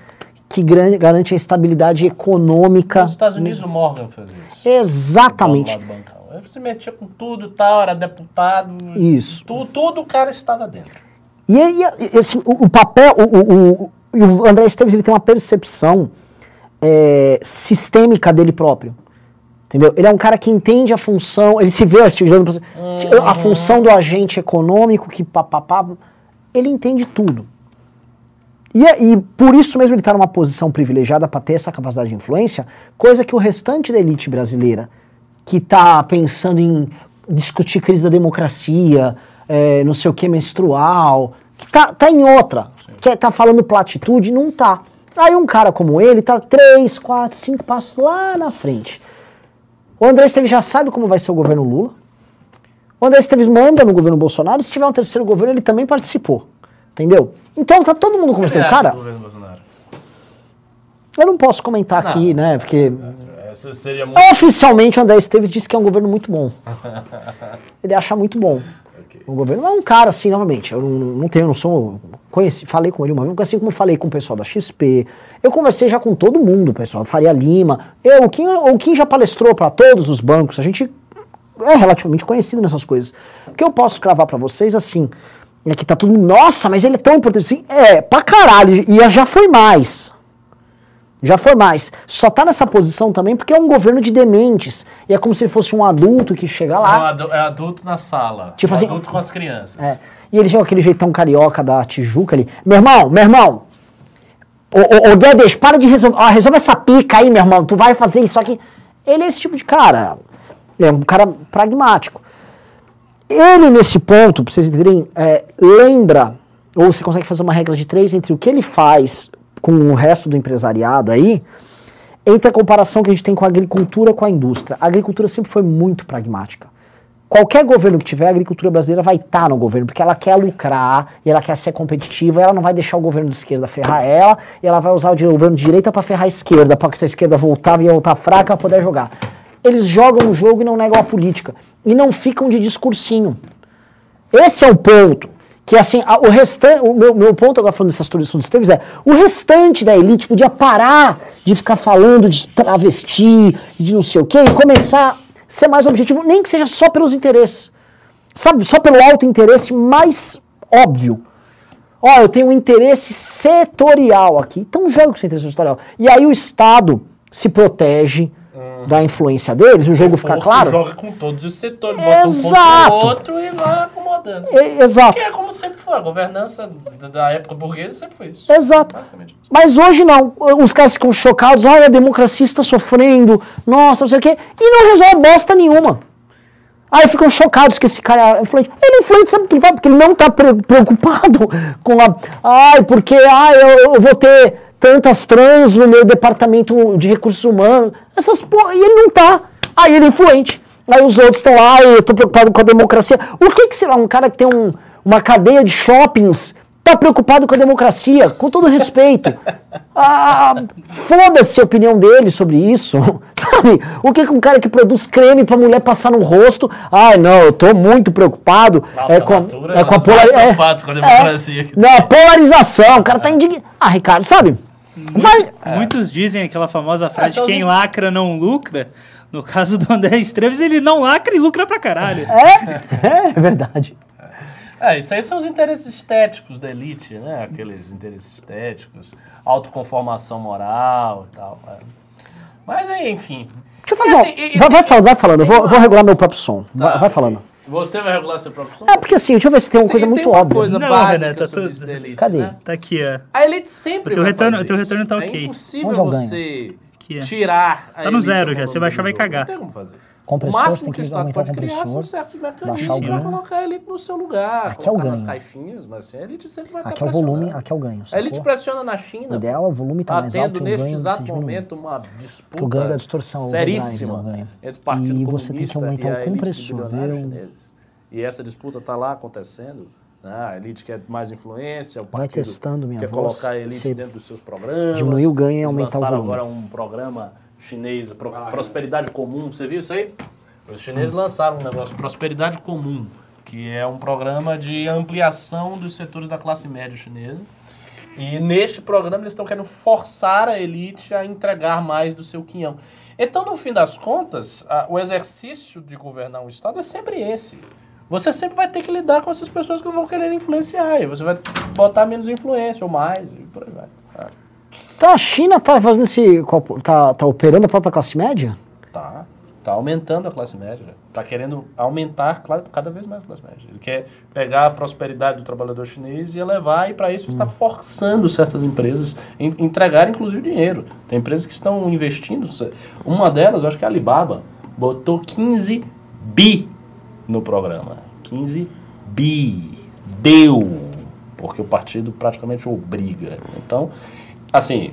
[SPEAKER 4] que garante a estabilidade econômica.
[SPEAKER 2] Nos Estados Unidos o Morgan fazia isso.
[SPEAKER 4] Exatamente.
[SPEAKER 2] Ele se metia com tudo e tal, era deputado.
[SPEAKER 4] Isso.
[SPEAKER 2] Tu, tudo o cara estava dentro.
[SPEAKER 4] E, aí, e, assim, o, o papel, o, o, o, André Esteves ele tem uma percepção é, sistêmica dele próprio. Entendeu? Ele é um cara que entende a função, ele se vê pra, você, a função do agente econômico que papapá, ele entende tudo. E, é- e por isso mesmo ele está numa posição privilegiada para ter essa capacidade de influência, coisa que o restante da elite brasileira, que está pensando em discutir crise da democracia, é, não sei o que, menstrual, que tá, tá em outra, que tá falando platitude, não tá. Aí um cara como ele tá três, quatro, cinco passos lá na frente. O André Esteves já sabe como vai ser o governo Lula. O André Esteves manda no governo Bolsonaro, se tiver um terceiro governo, ele também participou. Entendeu? Então tá todo mundo conversando.
[SPEAKER 2] Acha
[SPEAKER 4] Cara, eu não posso comentar aqui, né? Porque
[SPEAKER 2] Seria muito.
[SPEAKER 4] oficialmente o André Esteves disse que é um governo muito bom. Ele acha muito bom. O governo é um cara assim, novamente. Eu não, não tenho, não sou. Conheci, falei com ele uma vez, assim como falei com o pessoal da XP. Eu conversei já com todo mundo, pessoal. Faria Lima. Eu, o Kim, o Kim já palestrou para todos os bancos. A gente é relativamente conhecido nessas coisas. O que eu posso cravar para vocês, assim, é que tá mundo. Nossa, mas ele é tão importante assim. É, pra caralho. E já foi mais. Já foi mais. Só tá nessa posição também porque é um governo de dementes. E é como se fosse um adulto que chega
[SPEAKER 2] É,
[SPEAKER 4] lá.
[SPEAKER 2] adu- é adulto na sala.
[SPEAKER 4] Tipo
[SPEAKER 2] um
[SPEAKER 4] assim-
[SPEAKER 2] adulto com as crianças.
[SPEAKER 4] É, e ele chega aquele jeitão carioca da Tijuca ali. Meu irmão, meu irmão. Ô, ô, ô Guedes, para de resolver. ó, resolve essa pica aí, meu irmão. Tu vai fazer isso aqui. Ele é esse tipo de cara. Ele é um cara pragmático. Ele, nesse ponto, pra vocês entenderem, é, lembra, ou você consegue fazer uma regra de três entre o que ele faz com o resto do empresariado aí, entre a comparação que a gente tem com a agricultura com a indústria. A agricultura sempre foi muito pragmática. Qualquer governo que tiver, a agricultura brasileira vai estar no governo, porque ela quer lucrar e ela quer ser competitiva, ela não vai deixar o governo de esquerda ferrar ela, e ela vai usar o governo de direita para ferrar a esquerda, para que a esquerda voltar, ia voltar fraca, poder jogar. Eles jogam o jogo e não negam a política. E não ficam de discursinho. Esse é o ponto. Que assim, a- o restante, o meu, meu ponto agora falando dessas turistas Esteves é, o restante da elite podia parar de ficar falando de travesti, de não sei o quê, e começar a ser mais objetivo, nem que seja só pelos interesses. Sabe, só pelo alto interesse mais óbvio. Ó, eu tenho um interesse setorial aqui. Então joga com esse interesse setorial. E aí o Estado se protege da influência deles, o jogo fica claro.
[SPEAKER 2] joga com todos os setores, bota um
[SPEAKER 4] Exato.
[SPEAKER 2] contra o outro e vai acomodando.
[SPEAKER 4] E- exato.
[SPEAKER 2] Que é como sempre foi, a governança da- época burguesa sempre foi isso.
[SPEAKER 4] Exato.
[SPEAKER 2] Basicamente.
[SPEAKER 4] Mas hoje não. Os caras ficam chocados. Ai, a democracia está sofrendo. Nossa, não sei o quê. E não resolve bosta nenhuma. Aí ficam chocados que esse cara é influente. Ele é influente, sabe o que ele faz? Porque ele não está preocupado com a. Ai, porque ai, eu, eu vou ter tantas trans no meu departamento de recursos humanos. Essas porra. E ele não tá. Aí ele é influente. Aí os outros estão lá, eu tô preocupado com a democracia. O que que, sei lá, um cara que tem um- uma cadeia de shoppings tá preocupado com a democracia? Com todo respeito. Ah, Foda-se a opinião dele sobre isso. Sabe? O que que um cara que produz creme pra mulher passar no rosto? Ai, não, eu tô muito preocupado.
[SPEAKER 2] Nossa,
[SPEAKER 4] é com a,
[SPEAKER 2] Natura
[SPEAKER 4] é
[SPEAKER 2] é
[SPEAKER 4] com a polar- é-
[SPEAKER 2] com a democracia que
[SPEAKER 4] Não, a polarização. O cara tá indignado. Ah, Ricardo, sabe? Vai.
[SPEAKER 3] Muitos dizem aquela famosa frase
[SPEAKER 2] são os
[SPEAKER 3] quem lacra não lucra. No caso do André Esteves, ele não lacra e lucra pra caralho.
[SPEAKER 4] É, é verdade.
[SPEAKER 2] É, isso aí são os interesses estéticos da elite, né? Aqueles interesses estéticos, autoconformação moral e tal. é. Mas aí, enfim.
[SPEAKER 4] Deixa eu fazer um-
[SPEAKER 2] assim, e- e-
[SPEAKER 4] vai, vai falando, vai falando. Eu vou, vou regular meu próprio som. Vai,
[SPEAKER 2] Tá,
[SPEAKER 4] vai falando.
[SPEAKER 2] Você vai regular seu próprio som?
[SPEAKER 4] É, porque assim, deixa eu ver se tem uma coisa
[SPEAKER 2] Tem-
[SPEAKER 4] muito
[SPEAKER 2] tem uma
[SPEAKER 4] óbvia.
[SPEAKER 2] coisa
[SPEAKER 3] Não,
[SPEAKER 2] básica
[SPEAKER 3] Renan, tá
[SPEAKER 2] sobre
[SPEAKER 3] tudo-
[SPEAKER 2] isso da elite,
[SPEAKER 4] Cadê?
[SPEAKER 2] né?
[SPEAKER 3] Tá aqui, ó.
[SPEAKER 2] A elite sempre
[SPEAKER 3] O teu
[SPEAKER 2] vai
[SPEAKER 3] retorno-
[SPEAKER 2] fazer
[SPEAKER 3] teu retorno tá
[SPEAKER 2] É
[SPEAKER 3] ok.
[SPEAKER 2] impossível
[SPEAKER 4] eu ganho?
[SPEAKER 2] você tirar a
[SPEAKER 3] Tá no zero já, você vai achar, vai cagar.
[SPEAKER 2] Não tem como fazer.
[SPEAKER 4] Compressor,
[SPEAKER 2] o máximo
[SPEAKER 4] tem
[SPEAKER 2] que o Estado
[SPEAKER 4] aumentar o
[SPEAKER 2] pode criar são certos mecanismos
[SPEAKER 4] o
[SPEAKER 2] para
[SPEAKER 4] ganho.
[SPEAKER 2] colocar a elite no seu lugar,
[SPEAKER 4] Aqui é o
[SPEAKER 2] colocar nas
[SPEAKER 4] ganho.
[SPEAKER 2] caixinhas, mas assim, a elite sempre vai
[SPEAKER 4] Aqui
[SPEAKER 2] estar
[SPEAKER 4] é o volume, aqui é o ganho.
[SPEAKER 2] A elite
[SPEAKER 4] sacou?
[SPEAKER 2] pressiona na
[SPEAKER 4] O
[SPEAKER 2] China.
[SPEAKER 4] ideal é o volume tá
[SPEAKER 2] Está
[SPEAKER 4] mais alto
[SPEAKER 2] tendo
[SPEAKER 4] e o
[SPEAKER 2] neste
[SPEAKER 4] ganho
[SPEAKER 2] exato momento uma
[SPEAKER 4] Que o
[SPEAKER 2] disputa
[SPEAKER 4] ganho da distorção, o overdrive
[SPEAKER 2] seríssima
[SPEAKER 4] ganho.
[SPEAKER 2] entre o Partido
[SPEAKER 4] E você tem que
[SPEAKER 2] Comunista
[SPEAKER 4] aumentar o compressor.
[SPEAKER 2] E essa disputa está lá acontecendo. né? A elite quer mais influência, o
[SPEAKER 4] Vai
[SPEAKER 2] partido
[SPEAKER 4] testando minha
[SPEAKER 2] quer
[SPEAKER 4] voz,
[SPEAKER 2] colocar a elite dentro dos seus programas.
[SPEAKER 4] diminuir o ganho e aumentar o volume.
[SPEAKER 2] agora um programa chinês, Pro- Prosperidade Comum. Você viu isso aí? Os chineses lançaram um negócio, Prosperidade Comum, que é um programa de ampliação dos setores da classe média chinesa. E neste programa eles estão querendo forçar a elite a entregar mais do seu quinhão. Então, no fim das contas, a- o exercício de governar um Estado é sempre esse. Você sempre vai ter que lidar com essas pessoas que vão querer influenciar. E você vai botar menos influência ou mais, e por aí vai.
[SPEAKER 4] Então a China tá fazendo esse. tá, tá operando a própria classe média?
[SPEAKER 2] Tá. Tá aumentando a classe média. Tá querendo aumentar cada vez mais a classe média. Ele quer pegar a prosperidade do trabalhador chinês e elevar, e para isso está forçando certas empresas a en- entregar, inclusive, dinheiro. Tem empresas que estão investindo. Uma delas, eu acho que é a Alibaba, botou 15 bi no programa. 15 bi. Deu. Porque o partido praticamente obriga. Então, assim,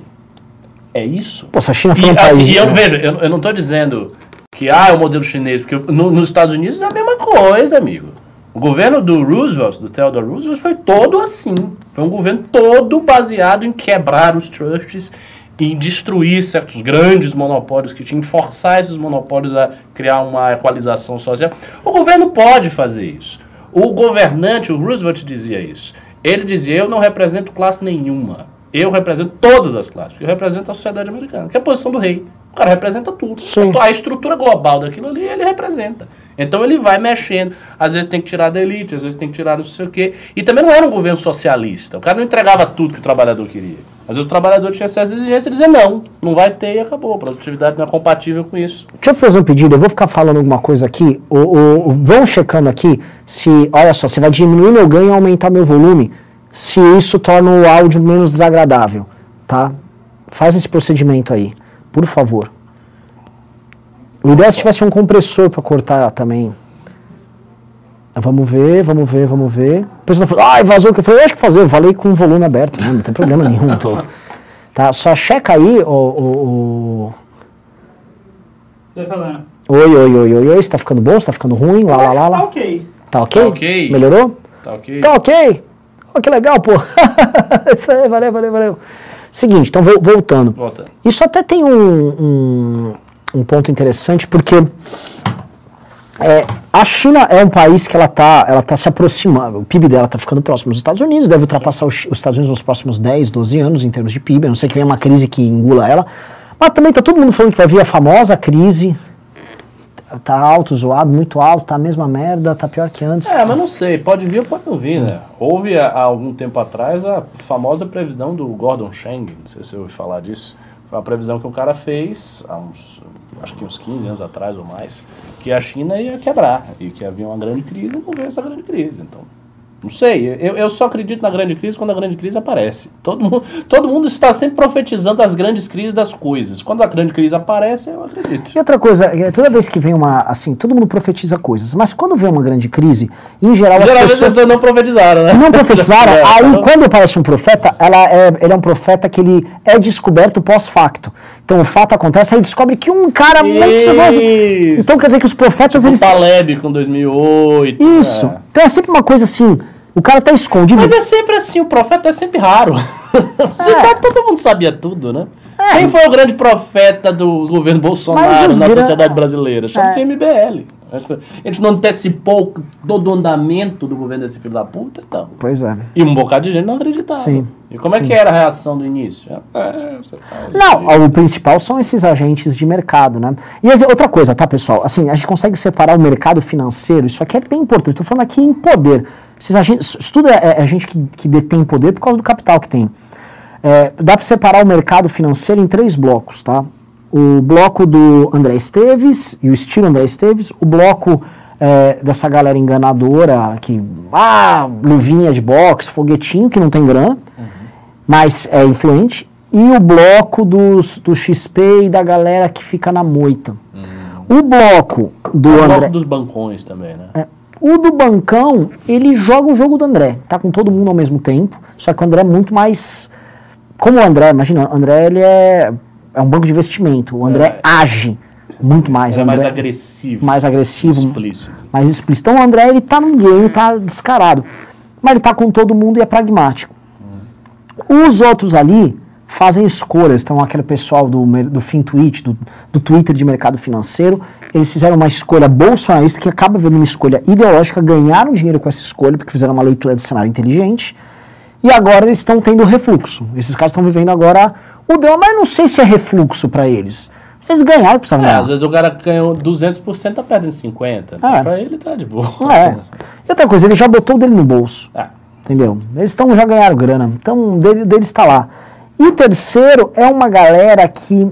[SPEAKER 2] é isso.
[SPEAKER 4] Pô, se a China for
[SPEAKER 2] E,
[SPEAKER 4] um país.
[SPEAKER 2] assim, e eu
[SPEAKER 4] né?
[SPEAKER 2] veja, eu, eu não estou dizendo que ah, é o modelo chinês, porque no- nos Estados Unidos é a mesma coisa, amigo. O governo do Roosevelt, do Theodore Roosevelt, foi todo assim. Foi um governo todo baseado em quebrar os trusts, em destruir certos grandes monopólios que tinham, forçar esses monopólios a criar uma equalização social. O governo pode fazer isso. O governante, o Roosevelt dizia isso. Ele dizia, eu não represento classe nenhuma. Eu represento todas as classes, porque eu represento a sociedade americana, que é a posição do rei. O cara representa tudo.
[SPEAKER 4] Sim.
[SPEAKER 2] Então, a estrutura global daquilo ali, ele representa. Então ele vai mexendo. Às vezes tem que tirar da elite, às vezes tem que tirar não sei o quê. E também não era um governo socialista. O cara não entregava tudo que o trabalhador queria. Às vezes o trabalhador tinha essas exigências e dizia, não, não vai ter e acabou. A produtividade não é compatível com isso.
[SPEAKER 4] Deixa eu fazer um pedido, eu vou ficar falando alguma coisa aqui. O, o, vão checando aqui se, olha só, você vai diminuir meu ganho e aumentar meu volume, se isso torna o áudio menos desagradável, tá? Faz esse procedimento aí, por favor. O ideal é se tivesse um compressor para cortar também. Vamos ver, vamos ver, vamos ver. O pessoal falou, ai, vazou o que eu falei, eu acho que fazer, eu falei com o volume aberto, né? não tem problema nenhum. Tô. Tá, só checa aí, o, o, o- Oi, oi, oi, oi, oi, se tá ficando bom, se tá ficando ruim, lá, lá, lá,
[SPEAKER 3] Tá
[SPEAKER 4] lá.
[SPEAKER 3] ok.
[SPEAKER 4] Tá ok?
[SPEAKER 2] Tá ok.
[SPEAKER 4] Melhorou?
[SPEAKER 2] Tá ok?
[SPEAKER 4] Tá ok? Oh, que legal, pô. Isso aí, valeu, valeu, valeu. Seguinte, então vol- voltando. Isso até tem um, um, um ponto interessante, porque é, a China é um país que ela está ela tá se aproximando, o PIB dela está ficando próximo dos Estados Unidos, deve ultrapassar os, os Estados Unidos nos próximos 10, 12 anos em termos de PIB, a não sei que venha uma crise que engula ela, mas também está todo mundo falando que vai vir a famosa crise, tá alto, zoado, muito alto, tá a mesma merda, tá pior que antes.
[SPEAKER 2] É, mas não sei, pode vir ou pode não vir, né? Houve há algum tempo atrás a famosa previsão do Gordon Chang, não sei se você ouviu falar disso. Foi uma previsão que o cara fez há uns, acho que uns 15 anos atrás ou mais, que a China ia quebrar e que havia uma grande crise e não veio essa grande crise. Então, não sei, eu, eu só acredito na grande crise quando a grande crise aparece. Todo mundo, todo mundo está sempre profetizando as grandes crises das coisas. Quando a grande crise aparece, eu acredito.
[SPEAKER 4] E outra coisa, é, toda vez que vem uma, assim, todo mundo profetiza coisas, mas quando vem uma grande crise, em geral as
[SPEAKER 2] Geralmente as
[SPEAKER 4] pessoas
[SPEAKER 2] pessoas não profetizaram, né?
[SPEAKER 4] não profetizaram,
[SPEAKER 2] É,
[SPEAKER 4] aí
[SPEAKER 2] então-
[SPEAKER 4] quando aparece um profeta, ela é, ele é um profeta que ele é descoberto pós-facto. Então o fato acontece, aí descobre que um cara muito. Então quer dizer que os profetas,
[SPEAKER 2] Tipo
[SPEAKER 4] eles...
[SPEAKER 2] Taleb com 2008.
[SPEAKER 4] Isso.
[SPEAKER 2] é.
[SPEAKER 4] Então é sempre uma coisa assim, o cara tá escondido.
[SPEAKER 2] Mas é sempre assim, o profeta é sempre raro.
[SPEAKER 4] É.
[SPEAKER 2] todo mundo sabia tudo, né? Quem foi o grande profeta do governo Bolsonaro na
[SPEAKER 4] gra-
[SPEAKER 2] sociedade brasileira? Chama-se
[SPEAKER 4] É.
[SPEAKER 2] MBL. A gente não antecipou todo o andamento do governo desse filho da puta, então.
[SPEAKER 4] Pois é.
[SPEAKER 2] E um bocado de gente não acreditava.
[SPEAKER 4] Sim.
[SPEAKER 2] E como é que era a reação do início? É, você tá
[SPEAKER 4] Não, o principal são esses agentes de mercado, né? E outra coisa, tá, pessoal? Assim, a gente consegue separar o mercado financeiro, isso aqui é bem importante. Estou falando aqui em poder. Esses agentes, isso tudo é, é gente que, que detém poder por causa do capital que tem. É, dá para separar o mercado financeiro em três blocos, tá? O bloco do André Esteves e o estilo André Esteves, o bloco é, dessa galera enganadora que, ah, luvinha de boxe, foguetinho, que não tem grana, mas é influente, e o bloco dos, do XP e da galera que fica na moita. O bloco do
[SPEAKER 2] O
[SPEAKER 4] André.
[SPEAKER 2] bloco dos bancões também, né?
[SPEAKER 4] É. O do Bancão, ele joga o jogo do André. Tá com todo mundo ao mesmo tempo. Só que o André é muito mais. Como o André, imagina, o André ele é, é um banco de investimento. O André
[SPEAKER 2] É.
[SPEAKER 4] age muito mais.
[SPEAKER 2] É mais agressivo.
[SPEAKER 4] mais agressivo,
[SPEAKER 2] Explícito.
[SPEAKER 4] mais explícito. Então o André ele tá no game, tá descarado. Mas ele tá com todo mundo e é pragmático. Os outros ali fazem escolhas. Então, aquele pessoal do, do FinTwitch, do, do Twitter de mercado financeiro, eles fizeram uma escolha bolsonarista que acaba vendo uma escolha ideológica, ganharam dinheiro com essa escolha, porque fizeram uma leitura de cenário inteligente, e agora eles estão tendo refluxo. Esses caras estão vivendo agora o drama, mas eu não sei se é refluxo para eles. Eles ganharam, precisavam
[SPEAKER 2] É,
[SPEAKER 4] ganhar.
[SPEAKER 2] às vezes o cara ganhou 200%, tá perdendo 50%.
[SPEAKER 4] É.
[SPEAKER 2] Pra ele tá de boa.
[SPEAKER 4] É. E outra coisa, ele já botou o dele no bolso.
[SPEAKER 2] É.
[SPEAKER 4] Entendeu? Eles tão, já ganharam grana. Então, dele, deles está lá. E o terceiro é uma galera que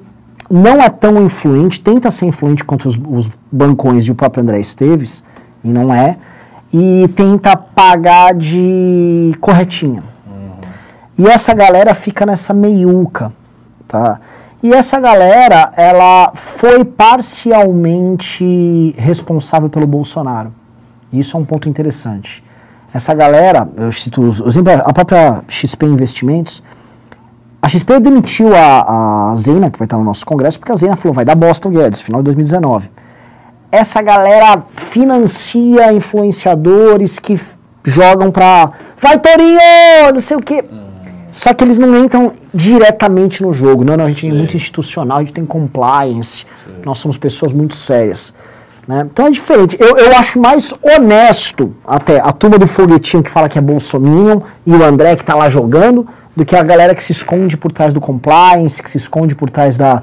[SPEAKER 4] não é tão influente, tenta ser influente contra os, os bancões e o próprio André Esteves, e não é, e tenta pagar de corretinha. E essa galera fica nessa meiuca, tá? E essa galera, ela foi parcialmente responsável pelo Bolsonaro. Isso é um ponto interessante. Essa galera, eu cito exemplos, a própria XP Investimentos, a XP demitiu a, a Zena, que vai estar no nosso congresso, porque a Zena falou, vai dar bosta o Guedes, final de 2019. Essa galera financia influenciadores que jogam pra, vai Torinho, não sei o quê. Só que eles não entram diretamente no jogo. Não, não, a gente é muito institucional, a gente tem compliance, nós somos pessoas muito sérias. Né? Então é diferente. Eu, eu acho mais honesto até a turma do foguetinho que fala que é Bolsominion e o André que tá lá jogando, do que a galera que se esconde por trás do compliance, que se esconde por trás da.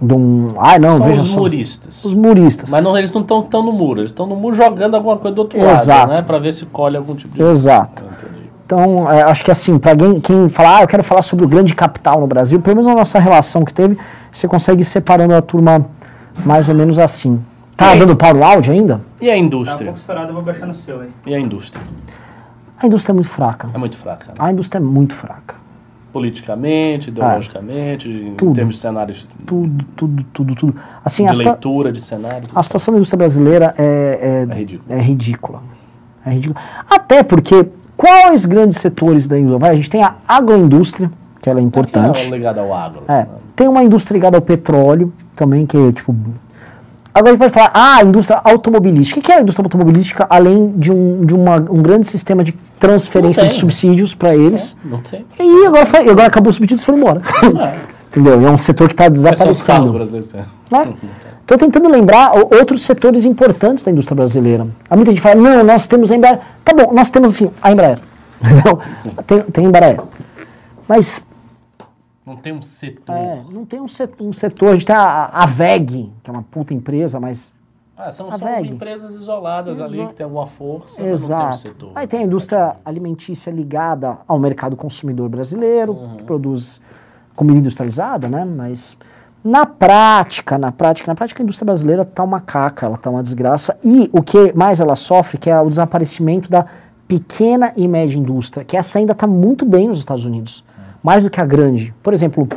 [SPEAKER 4] De um. Ai, não,
[SPEAKER 2] São
[SPEAKER 4] veja
[SPEAKER 2] os
[SPEAKER 4] só.
[SPEAKER 2] muristas.
[SPEAKER 4] Os muristas.
[SPEAKER 2] Mas não, eles não estão tão no muro, eles estão no muro jogando alguma coisa do outro
[SPEAKER 4] Exato.
[SPEAKER 2] lado, né? Pra ver se colhe algum tipo de.
[SPEAKER 4] Exato.
[SPEAKER 2] Entendi.
[SPEAKER 4] Então, é, acho que assim, para quem, quem falar, ah, eu quero falar sobre o grande capital no Brasil, pelo menos na nossa relação que teve, você consegue ir separando a turma mais ou menos assim. Tá
[SPEAKER 2] E aí?
[SPEAKER 4] dando pau no áudio ainda?
[SPEAKER 2] E a
[SPEAKER 3] Tá um
[SPEAKER 2] indústria?
[SPEAKER 3] pouco estourado, eu vou baixar no seu aí.
[SPEAKER 2] E a indústria?
[SPEAKER 4] A indústria é muito fraca.
[SPEAKER 2] É muito fraca. Né?
[SPEAKER 4] A indústria é muito fraca.
[SPEAKER 2] Politicamente, ideologicamente, em
[SPEAKER 4] Tudo.
[SPEAKER 2] termos de cenários
[SPEAKER 4] Tudo, tudo, tudo, tudo. Assim,
[SPEAKER 2] de leitura de cenário. tudo.
[SPEAKER 4] a situação da indústria brasileira é,
[SPEAKER 2] É ridículo.
[SPEAKER 4] é ridícula. É ridículo. Até porque, quais grandes setores da indústria? A gente tem a agroindústria, que ela é importante.
[SPEAKER 2] Que é ligado ao agro.
[SPEAKER 4] É, tem uma indústria ligada ao petróleo também, que é tipo. Agora a gente pode falar, ah, a indústria automobilística. O que é a indústria automobilística além de um, de uma, um grande sistema de transferência de subsídios para eles?
[SPEAKER 2] Não tem.
[SPEAKER 4] E agora, foi, agora acabou o subsídio e foram embora. Entendeu? É um setor que está
[SPEAKER 2] os
[SPEAKER 4] desaparecendo.
[SPEAKER 2] têm?
[SPEAKER 4] Né? Estou tentando lembrar outros setores importantes da indústria brasileira. Há muita gente fala, não, nós temos a Embraer. Tá bom, nós temos assim, a Embraer. Não, tem, tem a Embraer. Mas
[SPEAKER 2] Não tem um setor.
[SPEAKER 4] é, não tem um setor, um setor. A gente tem a, a VEG, que é uma puta empresa, mas.
[SPEAKER 2] Ah, são são empresas isoladas ali
[SPEAKER 4] Iso-
[SPEAKER 2] que tem alguma força, mas não
[SPEAKER 4] Exato.
[SPEAKER 2] tem um setor.
[SPEAKER 4] Aí tem a indústria alimentícia ligada ao mercado consumidor brasileiro,
[SPEAKER 2] Uhum.
[SPEAKER 4] que produz comida industrializada, né? Mas na prática, na prática, na prática a indústria brasileira tá uma caca, ela tá uma desgraça. E o que mais ela sofre, que é o desaparecimento da pequena e média indústria, que essa ainda está muito bem nos Estados Unidos, mais do que a grande. Por exemplo,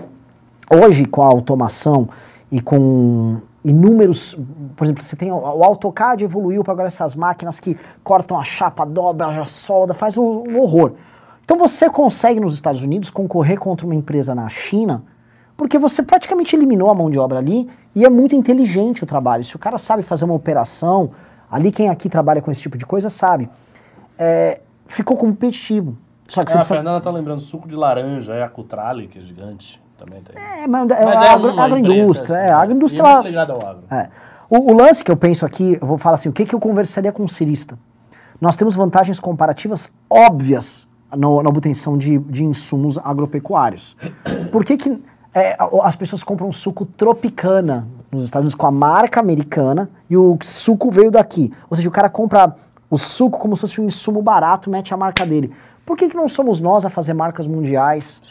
[SPEAKER 4] hoje com a automação e com inúmeros, por exemplo, você tem o, o AutoCAD evoluiu para agora essas máquinas que cortam a chapa, dobra, já solda, faz um, um horror. Então você consegue nos Estados Unidos concorrer contra uma empresa na China, porque você praticamente eliminou a mão de obra ali e é muito inteligente o trabalho. Se o cara sabe fazer uma operação, ali quem aqui trabalha com esse tipo de coisa sabe, é, ficou competitivo. Só que você
[SPEAKER 2] Ah, a
[SPEAKER 4] precisa...
[SPEAKER 2] Fernanda tá lembrando suco de laranja, é a Cutrale, que é gigante. Também tem.
[SPEAKER 4] É, mas é,
[SPEAKER 2] Mas
[SPEAKER 4] é agro-
[SPEAKER 2] uma
[SPEAKER 4] agroindústria, é,
[SPEAKER 2] assim,
[SPEAKER 4] a
[SPEAKER 2] né?
[SPEAKER 4] agroindústria...
[SPEAKER 2] É ligada ao agro.
[SPEAKER 4] É. O, o lance que eu penso aqui, eu vou falar assim, o que, que eu conversaria com um cirista? Nós temos vantagens comparativas óbvias no- na obtenção de, de insumos agropecuários. Por que, que é, as pessoas compram suco Tropicana nos Estados Unidos com a marca americana e o suco veio daqui? Ou seja, o cara compra o suco como se fosse um insumo barato, mete a marca dele. Por que, que não somos nós a fazer marcas mundiais?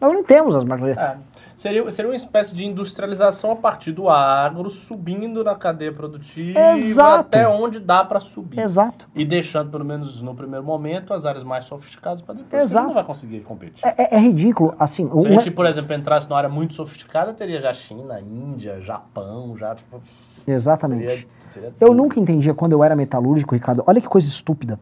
[SPEAKER 4] Nós não temos as marcas mundiais.
[SPEAKER 2] É. Seria, seria uma espécie de industrialização a partir do agro, subindo na cadeia produtiva
[SPEAKER 4] Exato.
[SPEAKER 2] até onde dá para subir.
[SPEAKER 4] Exato.
[SPEAKER 2] E deixando, pelo menos no primeiro momento, as áreas mais sofisticadas para depois.
[SPEAKER 4] Exato.
[SPEAKER 2] Não vai conseguir competir.
[SPEAKER 4] É, é- é ridículo, assim...
[SPEAKER 2] Se a gente, por exemplo, entrasse numa área muito sofisticada, teria já China, Índia, Japão, já. Tipo,
[SPEAKER 4] Exatamente.
[SPEAKER 2] seria- seria
[SPEAKER 4] Eu nunca entendia quando eu era metalúrgico, Ricardo. Olha que coisa estúpida.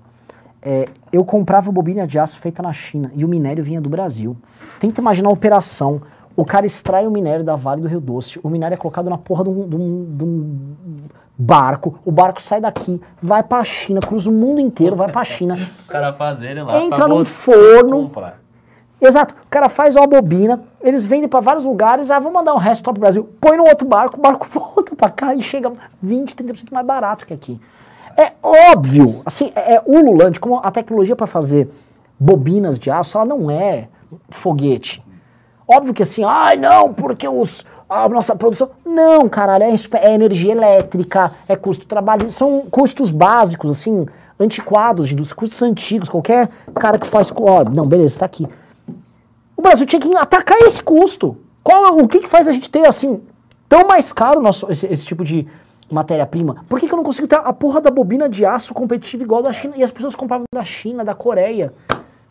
[SPEAKER 4] É, eu comprava bobina de aço feita na China e o minério vinha do Brasil. Tenta imaginar a operação. O cara extrai o minério da Vale do Rio Doce. O minério é colocado na porra de um, de um- de um barco. O barco sai daqui, vai pra China, cruza o mundo inteiro, vai pra China.
[SPEAKER 2] Os caras fazerem lá.
[SPEAKER 4] Entra num forno.
[SPEAKER 2] comprar.
[SPEAKER 4] Exato. O cara faz uma bobina, eles vendem pra vários lugares, ah, vamos mandar um resto pro Brasil. Põe no outro barco, o barco volta pra cá e chega 20, 30% mais barato que aqui. É óbvio, assim, é, é ululante, como a tecnologia para fazer bobinas de aço, ela não é foguete. Óbvio que assim, ai não, porque os, a nossa produção. Não, caralho, é, é energia elétrica, é custo trabalho, são custos básicos, assim, antiquados, indústria, custos antigos. Qualquer cara que faz. Ó, não, beleza, tá aqui. O Brasil tinha que atacar esse custo. Qual, é- o que, que faz a gente ter, assim, tão mais caro nosso, esse, esse tipo de matéria-prima? Por que, que eu não consigo ter a porra da bobina de aço competitiva igual da China? E as pessoas compravam da China, da Coreia.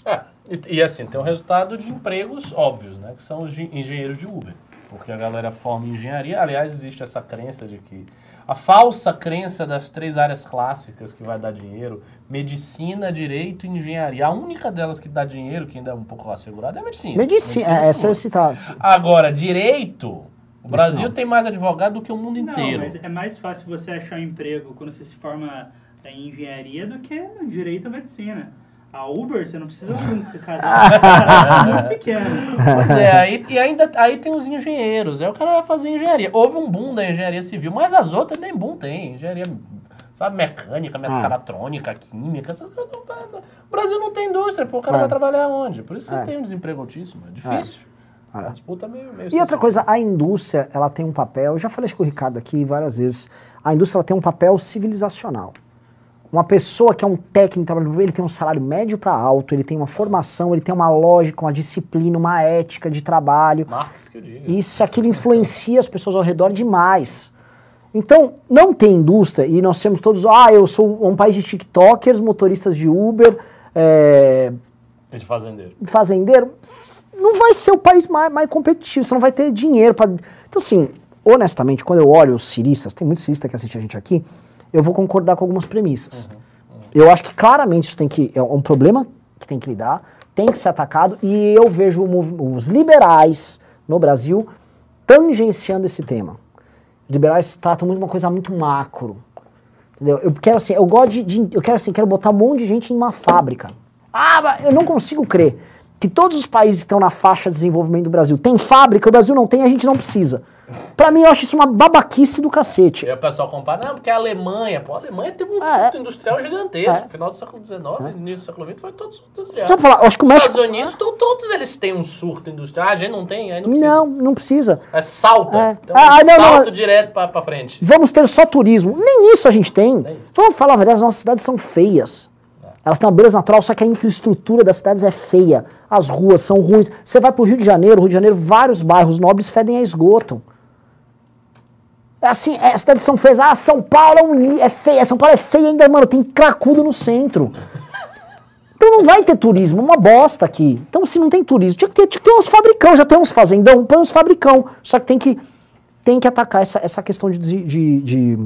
[SPEAKER 2] É, e, e assim, tem um resultado de empregos óbvios, né? Que são os de- engenheiros de Uber. Porque a galera forma em engenharia. Aliás, existe essa crença de que. A falsa crença das três áreas clássicas que vai dar dinheiro: medicina, direito e engenharia. A única delas que dá dinheiro, que ainda é um pouco assegurada, é a medicina.
[SPEAKER 4] Medicina, é, essa eu
[SPEAKER 2] segura.
[SPEAKER 4] citasse.
[SPEAKER 2] Agora, direito. O Brasil tem mais advogado do que o mundo
[SPEAKER 3] Não,
[SPEAKER 2] inteiro.
[SPEAKER 3] mas é mais fácil você achar um emprego quando você se forma em engenharia do que no direito ou medicina. A Uber, você não precisa de um cara muito pequeno.
[SPEAKER 2] Pois é, aí, e ainda aí tem os engenheiros. Aí o cara vai fazer engenharia. Houve um boom da engenharia civil, mas as outras nem boom tem. Engenharia, sabe, mecânica, mecatrônica, química, essas coisas. não- O Brasil não tem indústria, pô, o cara
[SPEAKER 4] É.
[SPEAKER 2] vai trabalhar onde? Por isso
[SPEAKER 4] É.
[SPEAKER 2] você tem um desemprego altíssimo. É difícil. A disputa é meio, meio
[SPEAKER 4] E outra coisa, a indústria, ela tem um papel, eu já falei isso com o Ricardo aqui várias vezes, a indústria ela tem um papel civilizacional. Uma pessoa que é um técnico, ele tem um salário médio para alto, ele tem uma formação, ele tem uma lógica, uma disciplina, uma ética de trabalho.
[SPEAKER 2] Marx que eu digo.
[SPEAKER 4] Isso, aquilo influencia as pessoas ao redor demais. Então, não tem indústria, e nós temos todos, ah, eu sou um país de tiktokers, motoristas de Uber, é,
[SPEAKER 2] É de fazendeiro.
[SPEAKER 4] fazendeiro, não vai ser o país mais, mais competitivo, você não vai ter dinheiro para. Então, assim, honestamente, quando eu olho os ciristas, tem muitos ciristas que assistem a gente aqui, eu vou concordar com algumas premissas. Eu acho que claramente isso tem que. É um problema que tem que lidar, tem que ser atacado, e eu vejo os liberais no Brasil tangenciando esse tema. Os liberais tratam muito uma coisa muito macro. Entendeu? Eu quero assim, eu gosto de, de- eu quero assim, quero botar um monte de gente em uma fábrica. Ah, eu não consigo crer que todos os países que estão na faixa de desenvolvimento do Brasil têm fábrica, o Brasil não tem, a gente não precisa. Pra mim, eu acho isso uma babaquice do cacete.
[SPEAKER 2] E o pessoal compara, não, porque a Alemanha, pô, a Alemanha teve um
[SPEAKER 4] Ah,
[SPEAKER 2] surto
[SPEAKER 4] é.
[SPEAKER 2] industrial gigantesco.
[SPEAKER 4] É.
[SPEAKER 2] No final do século XIX, início do século XX, foi todo surto industrial.
[SPEAKER 4] eu falar, eu acho que o
[SPEAKER 2] Os
[SPEAKER 4] México.
[SPEAKER 2] Estados Unidos, to- todos eles têm um surto industrial. Ah, a gente não tem, aí não precisa.
[SPEAKER 4] Não, não precisa.
[SPEAKER 2] É salta.
[SPEAKER 4] É.
[SPEAKER 2] Então,
[SPEAKER 4] Ah, não, não,
[SPEAKER 2] salto
[SPEAKER 4] não.
[SPEAKER 2] direto pra, pra frente.
[SPEAKER 4] Vamos ter só turismo. Nem isso a gente tem. Vamos falar a verdade, as nossas cidades são feias. Elas têm uma beleza natural, só que a infraestrutura das cidades é feia. As ruas são ruins. Você vai pro Rio de Janeiro, Rio de Janeiro, vários bairros nobres fedem a esgoto. É assim, é, as cidades são feias. Ah, São Paulo é, um é feia. São Paulo é feia ainda, mano. Tem cracudo no centro. Então não vai ter turismo, uma bosta aqui. Então se não tem turismo, tinha que ter, tinha que ter uns fabricão, já tem uns fazendão, põe uns fabricão. Só que tem que, tem que atacar essa, essa questão de, de, de,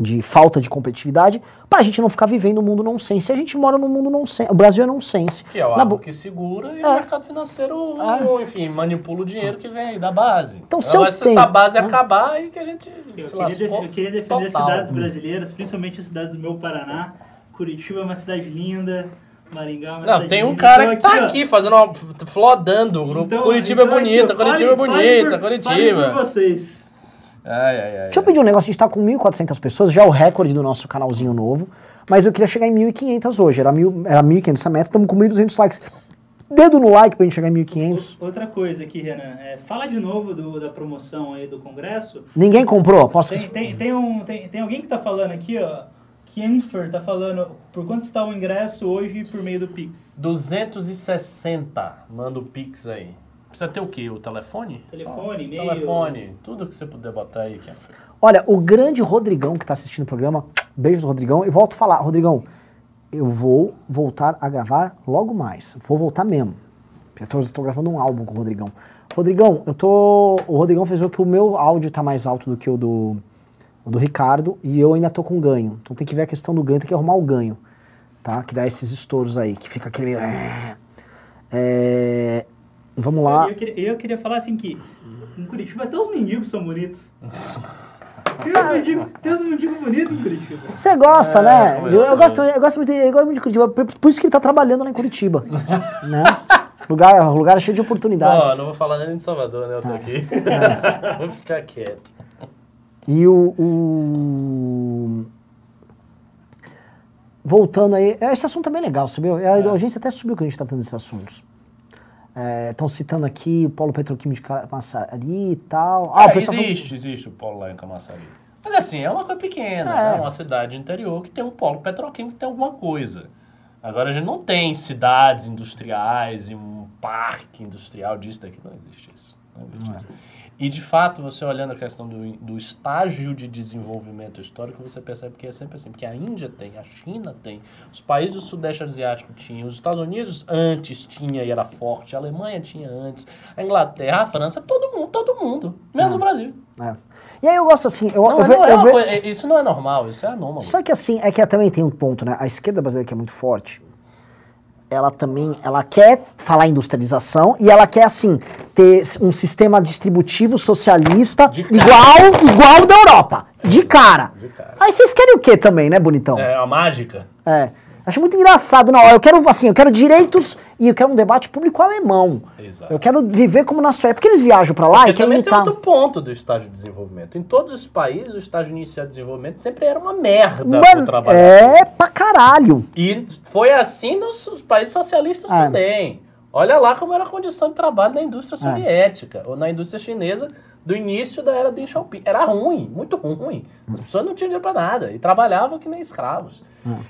[SPEAKER 4] de falta de competitividade pra gente não ficar vivendo um mundo nonsense. A gente mora num mundo nonsense. O Brasil é nonsense.
[SPEAKER 2] Que é o
[SPEAKER 4] Na
[SPEAKER 2] algo
[SPEAKER 4] bo-
[SPEAKER 2] que segura e
[SPEAKER 4] É.
[SPEAKER 2] o mercado financeiro, enfim, manipula o dinheiro que vem aí da base.
[SPEAKER 4] Então, se eu
[SPEAKER 2] Mas se
[SPEAKER 4] tenho-
[SPEAKER 2] essa base
[SPEAKER 4] né?
[SPEAKER 2] acabar, aí que a gente
[SPEAKER 3] Eu
[SPEAKER 2] se
[SPEAKER 3] queria, def-
[SPEAKER 2] lascou
[SPEAKER 3] eu queria defender as
[SPEAKER 2] total.
[SPEAKER 3] cidades brasileiras, principalmente as cidades do meu Paraná. Curitiba é uma cidade linda, Maringá é uma
[SPEAKER 2] Não, tem um cara
[SPEAKER 3] Então,
[SPEAKER 2] que tá
[SPEAKER 3] ó,
[SPEAKER 2] aqui fazendo uma. flodando
[SPEAKER 3] então-
[SPEAKER 2] Curitiba
[SPEAKER 3] então
[SPEAKER 2] é
[SPEAKER 3] aqui,
[SPEAKER 2] bonita, Curitiba é bonita,
[SPEAKER 3] por- Fale
[SPEAKER 2] Curitiba.
[SPEAKER 3] por vocês.
[SPEAKER 2] Ai, ai, ai.
[SPEAKER 4] Deixa eu pedir um negócio, a gente tá com 1.400 pessoas, já é o recorde do nosso canalzinho novo, mas eu queria chegar em 1.500 hoje, era, mil, era 1.500 essa meta, estamos com 1.200 likes. Dedo no like pra gente chegar em 1.500.
[SPEAKER 3] Outra coisa aqui, Renan, é, fala de novo do- da promoção aí do Congresso.
[SPEAKER 4] Ninguém comprou? Posso...
[SPEAKER 3] Tem, tem, tem, um, tem, tem alguém que tá falando aqui, ó. Kenfer tá falando por quanto está o ingresso hoje por meio do Pix.
[SPEAKER 2] 260. Manda o Pix aí. Precisa ter o quê? O telefone?
[SPEAKER 3] Telefone, e-mail.
[SPEAKER 2] Telefone, tudo que você puder botar aí, Ken.
[SPEAKER 4] Olha, o grande Rodrigão que tá assistindo o programa, beijos Rodrigão, e volto a falar, Rodrigão, eu vou voltar a gravar logo mais, vou voltar mesmo. Eu tô, tô gravando um álbum com o Rodrigão. Rodrigão, eu tô. O Rodrigão fez o que o meu áudio tá mais alto do que o do, o do Ricardo e eu ainda tô com ganho. Então tem que ver a questão do ganho, tem que arrumar o ganho. Tá? Que dá esses estouros aí, que fica aquele meio. É, vamos lá.
[SPEAKER 3] Eu queria, eu queria falar assim que em Curitiba até os mendigos são bonitos. Tem uns mendigos, tem uns mendigos bonitos em Curitiba.
[SPEAKER 4] Você gosta,
[SPEAKER 2] É,
[SPEAKER 4] né? Eu, eu gosto, eu gosto muito, eu gosto muito de Curitiba. Por, por isso que ele tá trabalhando lá em Curitiba. né? Lugar, lugar cheio de oportunidades.
[SPEAKER 2] Ó, não vou falar nem de Salvador, né? Eu tô aqui. Vamos ficar quieto.
[SPEAKER 4] E o, o- Voltando aí, esse assunto é bem legal, sabia? A audiência até subiu que a gente está falando desses assuntos. Estão citando aqui o polo petroquímico de Camaçari e tal. Ah,
[SPEAKER 2] É,
[SPEAKER 4] pessoal falou-
[SPEAKER 2] existe, existe o polo lá em Camaçari. Mas assim, é uma coisa pequena,
[SPEAKER 4] É.
[SPEAKER 2] é uma cidade interior que tem um polo petroquímico que tem alguma coisa. Agora a gente não tem cidades industriais e um parque industrial disso daqui, não existe isso. Não existe isso. E de fato, você olhando a questão do, do estágio de desenvolvimento histórico, você percebe que é sempre assim, porque a Índia tem, a China tem, os países do Sudeste Asiático tinham, os Estados Unidos antes tinha e era forte, a Alemanha tinha antes, a Inglaterra, a França, todo mundo, todo mundo, menos o Brasil.
[SPEAKER 4] É. E aí eu gosto assim, eu,
[SPEAKER 2] Não,
[SPEAKER 4] eu
[SPEAKER 2] é- não é
[SPEAKER 4] eu
[SPEAKER 2] coisa- isso não é normal, isso é anômalo.
[SPEAKER 4] Só que assim, é que também tem um ponto, né? A esquerda brasileira que é muito forte, ela também, ela quer falar industrialização e ela quer, assim, ter um sistema distributivo socialista igual, igual da Europa. De cara.
[SPEAKER 2] De cara.
[SPEAKER 4] Aí vocês querem o quê também, né, bonitão?
[SPEAKER 2] É a mágica.
[SPEAKER 4] É. Acho muito engraçado. Não, eu quero, assim, eu quero direitos e eu quero um debate público alemão.
[SPEAKER 2] Exato.
[SPEAKER 4] Eu quero viver como na Suécia. Porque eles viajam pra lá
[SPEAKER 2] Porque
[SPEAKER 4] e querem
[SPEAKER 2] também tem
[SPEAKER 4] imitar.
[SPEAKER 2] outro ponto do estágio de desenvolvimento. Em todos os países, o estágio inicial de desenvolvimento sempre era uma merda pro
[SPEAKER 4] Mano,
[SPEAKER 2] trabalhador.
[SPEAKER 4] é pra caralho.
[SPEAKER 2] E foi assim nos países socialistas
[SPEAKER 4] É.
[SPEAKER 2] também. Olha lá como era a condição de trabalho na indústria soviética ou na indústria chinesa do início da era Deng Xiaoping. Era ruim, muito ruim. As pessoas não tinham dinheiro para nada e trabalhavam que nem escravos.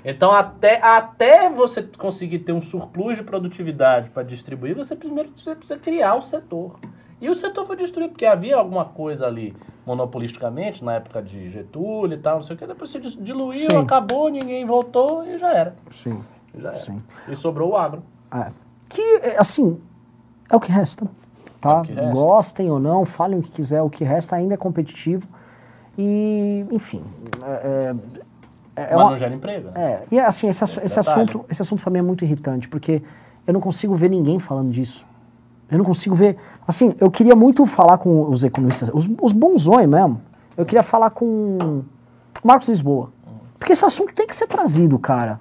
[SPEAKER 2] Então, até, até você conseguir ter um surplus de produtividade para distribuir, você primeiro você precisa criar o setor. E o setor foi destruído, porque havia alguma coisa ali monopolisticamente, na época de Getúlio e tal, não sei o que, depois se diluiu,
[SPEAKER 4] Sim.
[SPEAKER 2] acabou, ninguém voltou e já era.
[SPEAKER 4] Sim.
[SPEAKER 2] Já era.
[SPEAKER 4] Sim.
[SPEAKER 2] E sobrou o agro.
[SPEAKER 4] É. Que, é, assim, é o que resta. Tá?
[SPEAKER 2] É que resta.
[SPEAKER 4] Gostem ou não, falem o que quiser, o que resta ainda é competitivo. E, enfim, é, é- é
[SPEAKER 2] Mas
[SPEAKER 4] uma-
[SPEAKER 2] não gera emprego, né?
[SPEAKER 4] É, e assim, esse,
[SPEAKER 2] Esse
[SPEAKER 4] esse assunto, esse assunto pra mim é muito irritante, porque eu não consigo ver ninguém falando disso. Eu não consigo ver. Assim, eu queria muito falar com os economistas, os, os bonzões mesmo. Eu queria falar com Marcos Lisboa. Porque esse assunto tem que ser trazido, cara.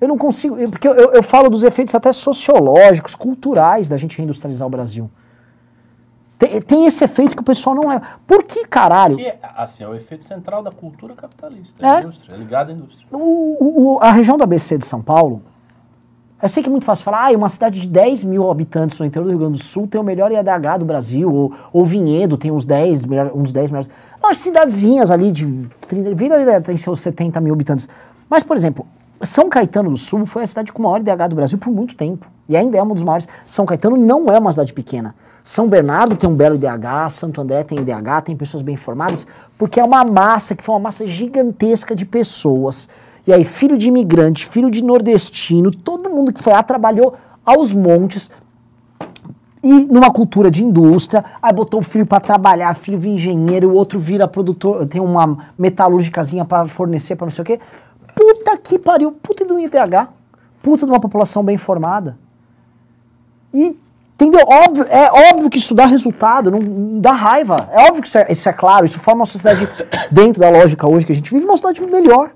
[SPEAKER 4] Eu não consigo. Porque eu, eu- eu falo dos efeitos até sociológicos, culturais da gente reindustrializar o Brasil. Tem, tem esse efeito que o pessoal não leva. Por que caralho?
[SPEAKER 2] Que é, assim, é o efeito central da cultura capitalista.
[SPEAKER 4] É.
[SPEAKER 2] A indústria, é ligado à indústria.
[SPEAKER 4] O- o- a região do ABC de São Paulo, eu sei que é muito fácil falar, ah, uma cidade de 10 mil habitantes no interior do Rio Grande do Sul tem o melhor IADH do Brasil, ou, ou Vinhedo tem uns 10, melhor, uns 10 melhores. Não, as cidadezinhas ali de 30, Vila tem seus 70 mil habitantes. Mas, por exemplo, São Caetano do Sul foi a cidade com maior IDH do Brasil por muito tempo. E ainda é uma dos maiores. São Caetano não é uma cidade pequena. São Bernardo tem um belo IDH, Santo André tem IDH, tem pessoas bem formadas, porque é uma massa que foi uma massa gigantesca de pessoas. E aí, filho de imigrante, filho de nordestino, todo mundo que foi lá trabalhou aos montes, e numa cultura de indústria, aí botou o filho para trabalhar, filho vira engenheiro, o outro vira produtor, tem uma metalúrgicazinha para fornecer para não sei o quê. Puta que pariu, puta de um IDH, puta de uma população bem formada. E, entendeu? Óbvio, é óbvio que isso dá resultado, não, não dá raiva. É óbvio que isso é, isso é claro, isso forma uma sociedade, dentro da lógica hoje que a gente vive, uma sociedade melhor.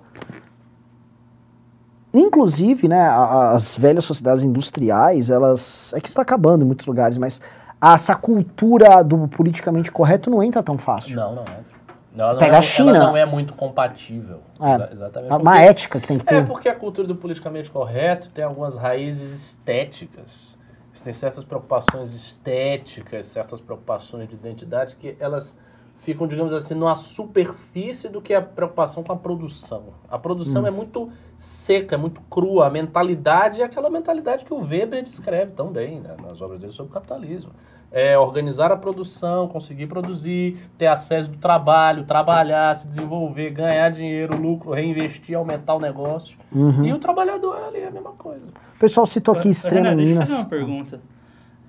[SPEAKER 4] Inclusive, né, as velhas sociedades industriais, elas. É que está acabando em muitos lugares, mas essa cultura do politicamente correto não entra tão fácil.
[SPEAKER 2] Não, não entra. Ela não
[SPEAKER 4] Pega
[SPEAKER 2] é,
[SPEAKER 4] a China.
[SPEAKER 2] Ela não é muito compatível.
[SPEAKER 4] É.
[SPEAKER 2] Exa- exatamente.
[SPEAKER 4] É uma
[SPEAKER 2] Porque-
[SPEAKER 4] ética que tem que ter.
[SPEAKER 2] É porque a cultura do politicamente correto tem algumas raízes estéticas. Tem certas preocupações estéticas, certas preocupações de identidade que elas ficam, digamos assim, numa superfície do que a preocupação com a produção. A produção é muito seca, é muito crua. A mentalidade é aquela mentalidade que o Weber descreve tão bem né, nas obras dele sobre o capitalismo. É organizar a produção, conseguir produzir, ter acesso do trabalho, trabalhar, se desenvolver, ganhar dinheiro, lucro, reinvestir, aumentar o negócio. E o trabalhador ali é a mesma coisa.
[SPEAKER 4] O pessoal citou aqui Extrema
[SPEAKER 3] Renan,
[SPEAKER 4] em
[SPEAKER 3] deixa eu
[SPEAKER 4] Minas.
[SPEAKER 3] fazer uma pergunta.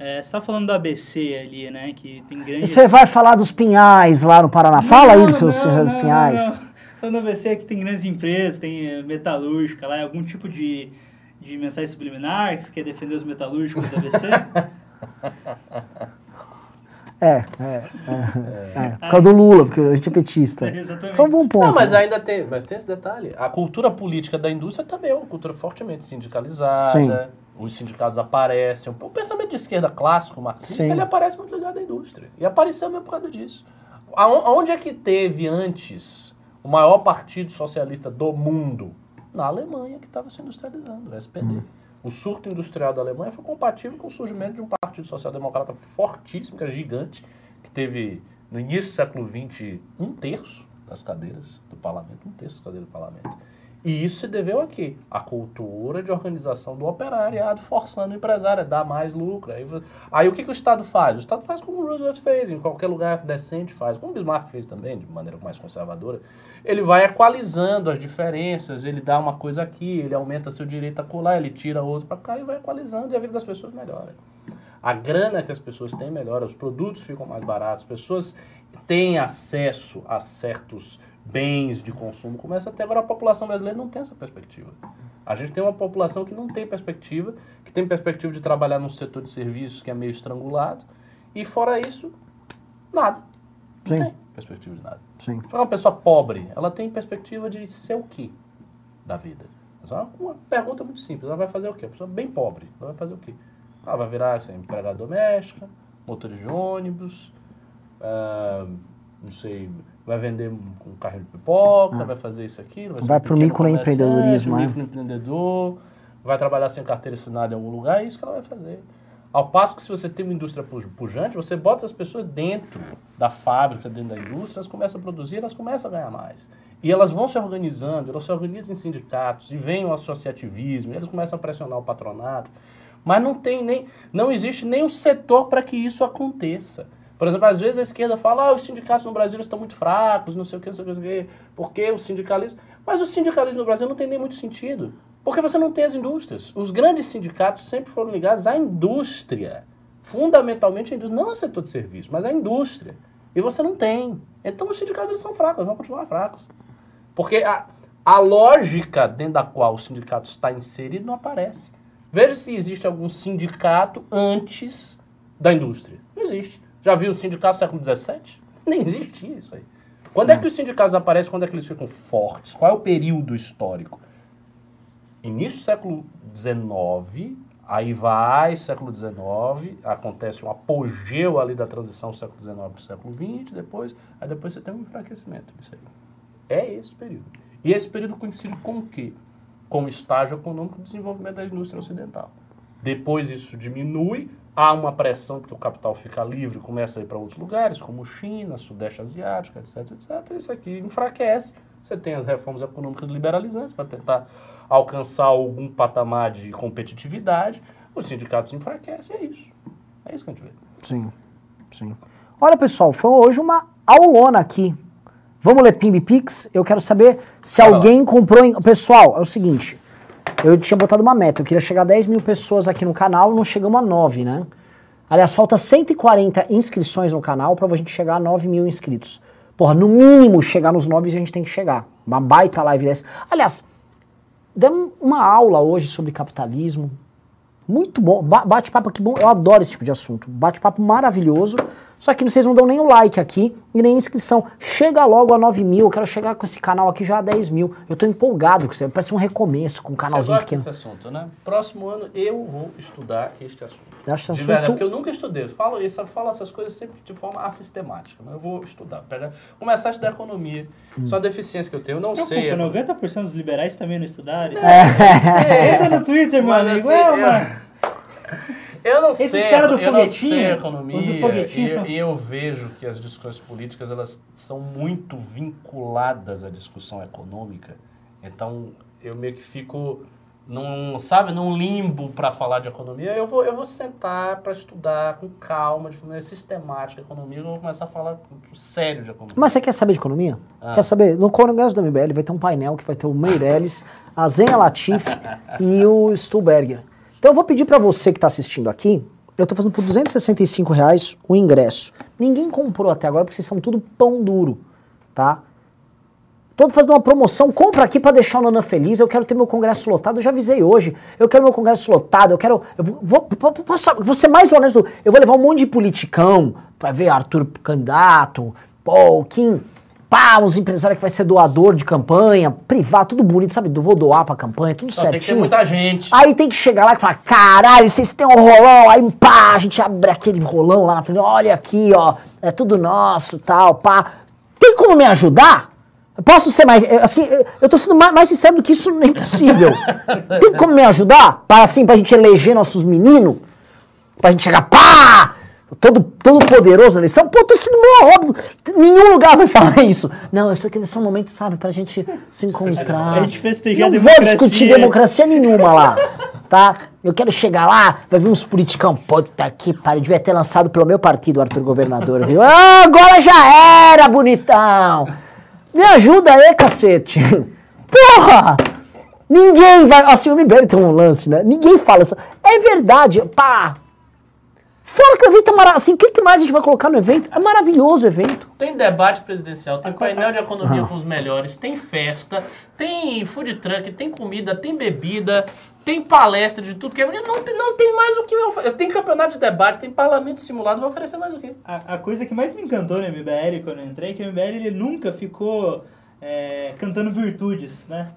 [SPEAKER 3] É, você tá falando do ABC ali, né? Que tem grande.
[SPEAKER 4] Você vai falar dos pinhais lá no Paraná. Fala aí
[SPEAKER 3] Não,
[SPEAKER 4] dos seus
[SPEAKER 3] não,
[SPEAKER 4] seus dos
[SPEAKER 3] não,
[SPEAKER 4] pinhais.
[SPEAKER 3] não, não. Falando do ABC que tem grandes empresas, tem eh, metalúrgica lá, é algum tipo de, de mensagem subliminar que você quer defender os metalúrgicos do ABC?
[SPEAKER 4] É, é, é, é. Por causa do Lula, porque a gente é petista.
[SPEAKER 3] É, exatamente.
[SPEAKER 4] Foi um bom ponto.
[SPEAKER 2] Não, mas
[SPEAKER 4] né?
[SPEAKER 2] ainda tem, mas tem esse detalhe. A cultura política da indústria também é uma cultura fortemente sindicalizada.
[SPEAKER 4] Sim.
[SPEAKER 2] Os sindicatos aparecem. O pensamento de esquerda clássico, marxista,
[SPEAKER 4] Sim.
[SPEAKER 2] ele aparece muito ligado à indústria. E apareceu mesmo por causa disso. Aonde é que teve antes o maior partido socialista do mundo? Na Alemanha, que estava se industrializando, o SPD.
[SPEAKER 4] Hum.
[SPEAKER 2] O surto industrial da Alemanha foi compatível com o surgimento de um partido social-democrata fortíssimo, que era gigante, que teve, no início do século XX, um terço das cadeiras do parlamento, um terço das cadeiras do parlamento. E isso se deveu a quê? A cultura de organização do operariado forçando o empresário a dar mais lucro. Aí, aí o que, que o Estado faz? O Estado faz como o Roosevelt fez, em qualquer lugar decente faz, como o Bismarck fez também, de maneira mais conservadora. Ele vai equalizando as diferenças, ele dá uma coisa aqui, ele aumenta seu direito a colar, ele tira outro para cá e vai equalizando e a vida das pessoas melhora. A grana que as pessoas têm melhora, os produtos ficam mais baratos, as pessoas têm acesso a certos bens de consumo. Começa a ter agora a população brasileira não tem essa perspectiva. A gente tem uma população que não tem perspectiva, que tem perspectiva de trabalhar num setor de serviços que é meio estrangulado, e fora isso, nada. Não
[SPEAKER 4] Sim.
[SPEAKER 2] tem perspectiva de nada.
[SPEAKER 4] Sim.
[SPEAKER 2] É uma pessoa pobre, ela tem perspectiva de ser o quê da vida? É uma, pergunta muito simples. Ela vai fazer o quê? Uma pessoa bem pobre. Ela vai fazer o quê? Ela vai virar assim, empregada doméstica, motorista de ônibus, ah, não sei, vai vender um, carrinho de pipoca, vai fazer isso aqui. Vai,
[SPEAKER 4] Vai pro
[SPEAKER 2] pequeno
[SPEAKER 4] microempreendedorismo,
[SPEAKER 2] comerciante,
[SPEAKER 4] é.
[SPEAKER 2] um microempreendedor, vai trabalhar sem carteira assinada em algum lugar, é isso que ela vai fazer. Ao passo que se você tem uma indústria puj- pujante, você bota as pessoas dentro da fábrica, dentro da indústria, elas começam a produzir, elas começam a ganhar mais. E elas vão se organizando, elas se organizam em sindicatos, e vem o associativismo, e eles começam a pressionar o patronato. Mas não tem nem, não existe nenhum setor para que isso aconteça. Por exemplo, às vezes a esquerda fala, ah, os sindicatos no Brasil estão muito fracos, não sei o que, não sei o que, porque o sindicalismo... Mas o sindicalismo no Brasil não tem nem muito sentido, porque você não tem as indústrias. Os grandes sindicatos sempre foram ligados à indústria, fundamentalmente à indústria, não ao setor de serviço, mas à indústria. E você não tem. Então os sindicatos eles são fracos, eles vão continuar fracos. Porque a- a lógica dentro da qual o sindicato está inserido não aparece. Veja se existe algum sindicato antes da indústria. Não existe. Já viu o sindicato do século XVII? Nem existia isso aí. Quando é que os sindicatos aparecem? Quando é que eles ficam fortes? Qual é o período histórico? Início do século XIX, aí vai século XIX, acontece um apogeu ali da transição do século XIX para o século XX, depois, aí depois você tem um enfraquecimento disso aí. É esse período. E esse período coincide com o quê? Com o estágio econômico do desenvolvimento da indústria ocidental. Depois isso diminui, há uma pressão porque o capital fica livre, começa a ir para outros lugares, como China, Sudeste Asiático, etc, etc. Isso aqui enfraquece. Você tem as reformas econômicas liberalizantes para tentar alcançar algum patamar de competitividade. Os sindicatos enfraquecem, é isso. É isso que a gente vê.
[SPEAKER 4] Sim, sim. Olha, pessoal, foi hoje uma aulona aqui. Vamos ler Pimbi Pix? Eu quero saber se
[SPEAKER 2] Vai lá.
[SPEAKER 4] alguém comprou. Em... Pessoal, é o seguinte. Eu tinha botado uma meta. Eu queria chegar a 10 mil pessoas aqui no canal. Não chegamos a 9, né? Aliás, falta 140 inscrições no canal pra gente chegar a 9 mil inscritos. Porra, no mínimo chegar nos 9 a gente tem que chegar. Uma baita live dessa. Aliás, demos uma aula hoje sobre capitalismo. Muito bom. Ba- Bate-papo aqui bom. Eu adoro esse tipo de assunto. Bate-papo maravilhoso. Só que vocês não dão nem o like aqui e nem a inscrição. Chega logo a 9 mil. Eu quero chegar com esse canal aqui já a 10 mil. Eu tô empolgado com isso. Parece um recomeço com um
[SPEAKER 2] Você
[SPEAKER 4] canalzinho
[SPEAKER 2] gosta
[SPEAKER 4] pequeno.
[SPEAKER 2] desse assunto, né? Próximo ano eu vou estudar este assunto.
[SPEAKER 4] Eu acho esse
[SPEAKER 2] De verdade,
[SPEAKER 4] assunto-
[SPEAKER 2] porque eu nunca estudei. Eu falo, isso, eu falo essas coisas sempre de forma assistemática. Mas eu vou estudar. Pegar, começar a estudar economia.
[SPEAKER 4] Hum.
[SPEAKER 2] Só a deficiência que eu tenho. Eu não sei.
[SPEAKER 3] Preocupa, 90% dos liberais também não estudaram.
[SPEAKER 2] É.
[SPEAKER 3] Entra no Twitter,
[SPEAKER 2] Mas
[SPEAKER 3] mano.
[SPEAKER 2] assim,
[SPEAKER 3] igual,
[SPEAKER 2] eu-
[SPEAKER 3] mano.
[SPEAKER 2] Eu não
[SPEAKER 3] Esses
[SPEAKER 2] sei,
[SPEAKER 3] caras do
[SPEAKER 2] eu não sei
[SPEAKER 3] foguetinho,
[SPEAKER 2] economia
[SPEAKER 3] os do foguetinho
[SPEAKER 2] e,
[SPEAKER 3] são-
[SPEAKER 2] eu vejo que as discussões políticas elas são muito vinculadas à discussão econômica. Então eu meio que fico num, sabe, num limbo para falar de economia. Eu vou, eu vou sentar para estudar com calma, de maneira sistemática a economia. Eu vou começar a falar sério de economia.
[SPEAKER 4] Mas você quer saber de economia?
[SPEAKER 2] Ah.
[SPEAKER 4] Quer saber? No Congresso do MBL vai ter um painel que vai ter o Meirelles, a Zenha Latif e o Stuhlberger. Então eu vou pedir pra você que tá assistindo aqui, eu tô fazendo por 265 reais o ingresso. Ninguém comprou até agora porque vocês são tudo pão duro, tá? Tô fazendo uma promoção, compra aqui pra deixar o Nana feliz. Eu quero ter meu congresso lotado. Eu já avisei hoje. Eu quero meu congresso lotado. Eu quero. Eu vou, vou, posso- vou ser mais honesto. Eu vou levar um monte de politicão pra ver Arthur candidato, Paul, Kim. Pá, uns empresários que vai ser doador de campanha, privado, tudo bonito, sabe? Vou doar pra campanha, tudo
[SPEAKER 2] Só tem que ter
[SPEAKER 4] certinho.
[SPEAKER 2] muita gente.
[SPEAKER 4] Aí tem que chegar lá e falar, caralho, vocês têm um rolão, aí pá, a gente abre aquele rolão lá na frente, olha aqui, ó, é tudo nosso, tal, pá. Tem como me ajudar? Eu posso ser mais, assim, eu tô sendo mais, mais sincero do que isso, é impossível. Tem como me ajudar? Pra, assim, pra gente eleger nossos meninos? Pra gente chegar, pá! Todo, todo poderoso na eleição? Pô, tô sendo mó óbvio. Nenhum lugar vai falar isso. Não, isso aqui vai ser um momento, sabe, pra gente se encontrar.
[SPEAKER 3] A gente festejar
[SPEAKER 4] Não vou discutir democracia nenhuma lá, tá? Eu quero chegar lá, vai vir uns politicão. Puta que pariu, devia ter lançado pelo meu partido, Arthur Governador, viu? Ah, agora já era, bonitão! Me ajuda aí, cacete! Porra! Ninguém vai. Assim, o MBL tem um lance, né? Ninguém fala isso. É verdade, pá! Fora que o evento é maravilhoso. Assim, o que, que mais a gente vai colocar no evento? É maravilhoso o evento.
[SPEAKER 2] Tem debate presidencial, tem painel de
[SPEAKER 4] Ah.
[SPEAKER 2] economia com os melhores, tem festa, tem food truck, tem comida, tem bebida, tem palestra de tudo que é. Não tem, não tem mais o que oferecer. Tem campeonato de debate, tem parlamento simulado, vai oferecer mais o quê?
[SPEAKER 3] A, a coisa que mais me encantou no MBL quando eu entrei é que o MBL ele nunca ficou é, cantando virtudes, né?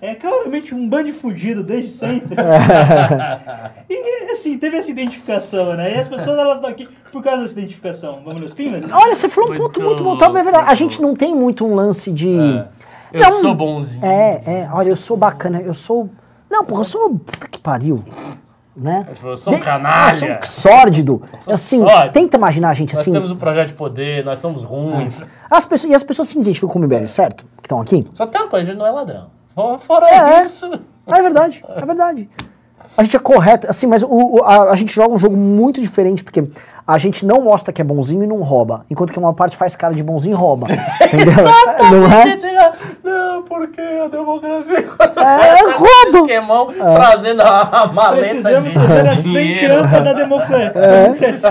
[SPEAKER 4] É.
[SPEAKER 3] É claramente um bando de fudido desde sempre. e assim, teve essa identificação, né? E as pessoas elas estão aqui por causa dessa identificação. Vamos nos pinas?
[SPEAKER 4] Olha, você falou um ponto muito bom. Talvez é verdade. A gente não tem muito um lance de.
[SPEAKER 2] Eu
[SPEAKER 4] Não.
[SPEAKER 2] sou bonzinho.
[SPEAKER 4] É, é, olha, eu sou bacana, eu sou. Não, porra, eu sou. Puta que pariu. Né?
[SPEAKER 2] Tipo, eu sou um
[SPEAKER 4] De-
[SPEAKER 2] canalha.
[SPEAKER 4] Sou sórdido. Assim,
[SPEAKER 2] sórdido.
[SPEAKER 4] tenta imaginar a gente
[SPEAKER 2] Nós
[SPEAKER 4] assim.
[SPEAKER 2] temos um projeto de poder, nós somos ruins.
[SPEAKER 4] As pessoas, e as pessoas se identificam com o MBL, certo? Que estão aqui?
[SPEAKER 2] Só tem uma coisa, a gente não é ladrão. Fora-
[SPEAKER 4] É, é.
[SPEAKER 2] isso.
[SPEAKER 4] É verdade, é verdade. A gente é correto, assim, mas o, a, a gente joga um jogo muito diferente, porque a gente não mostra que é bonzinho e não rouba, enquanto que uma parte faz cara de bonzinho e rouba. entendeu? não é?
[SPEAKER 2] Porque a democracia
[SPEAKER 4] É roubo.
[SPEAKER 2] esquemão trazendo a, a maleta
[SPEAKER 3] Precisamos
[SPEAKER 2] de
[SPEAKER 3] fazer a frente
[SPEAKER 2] dinheiro.
[SPEAKER 3] ampla da democracia.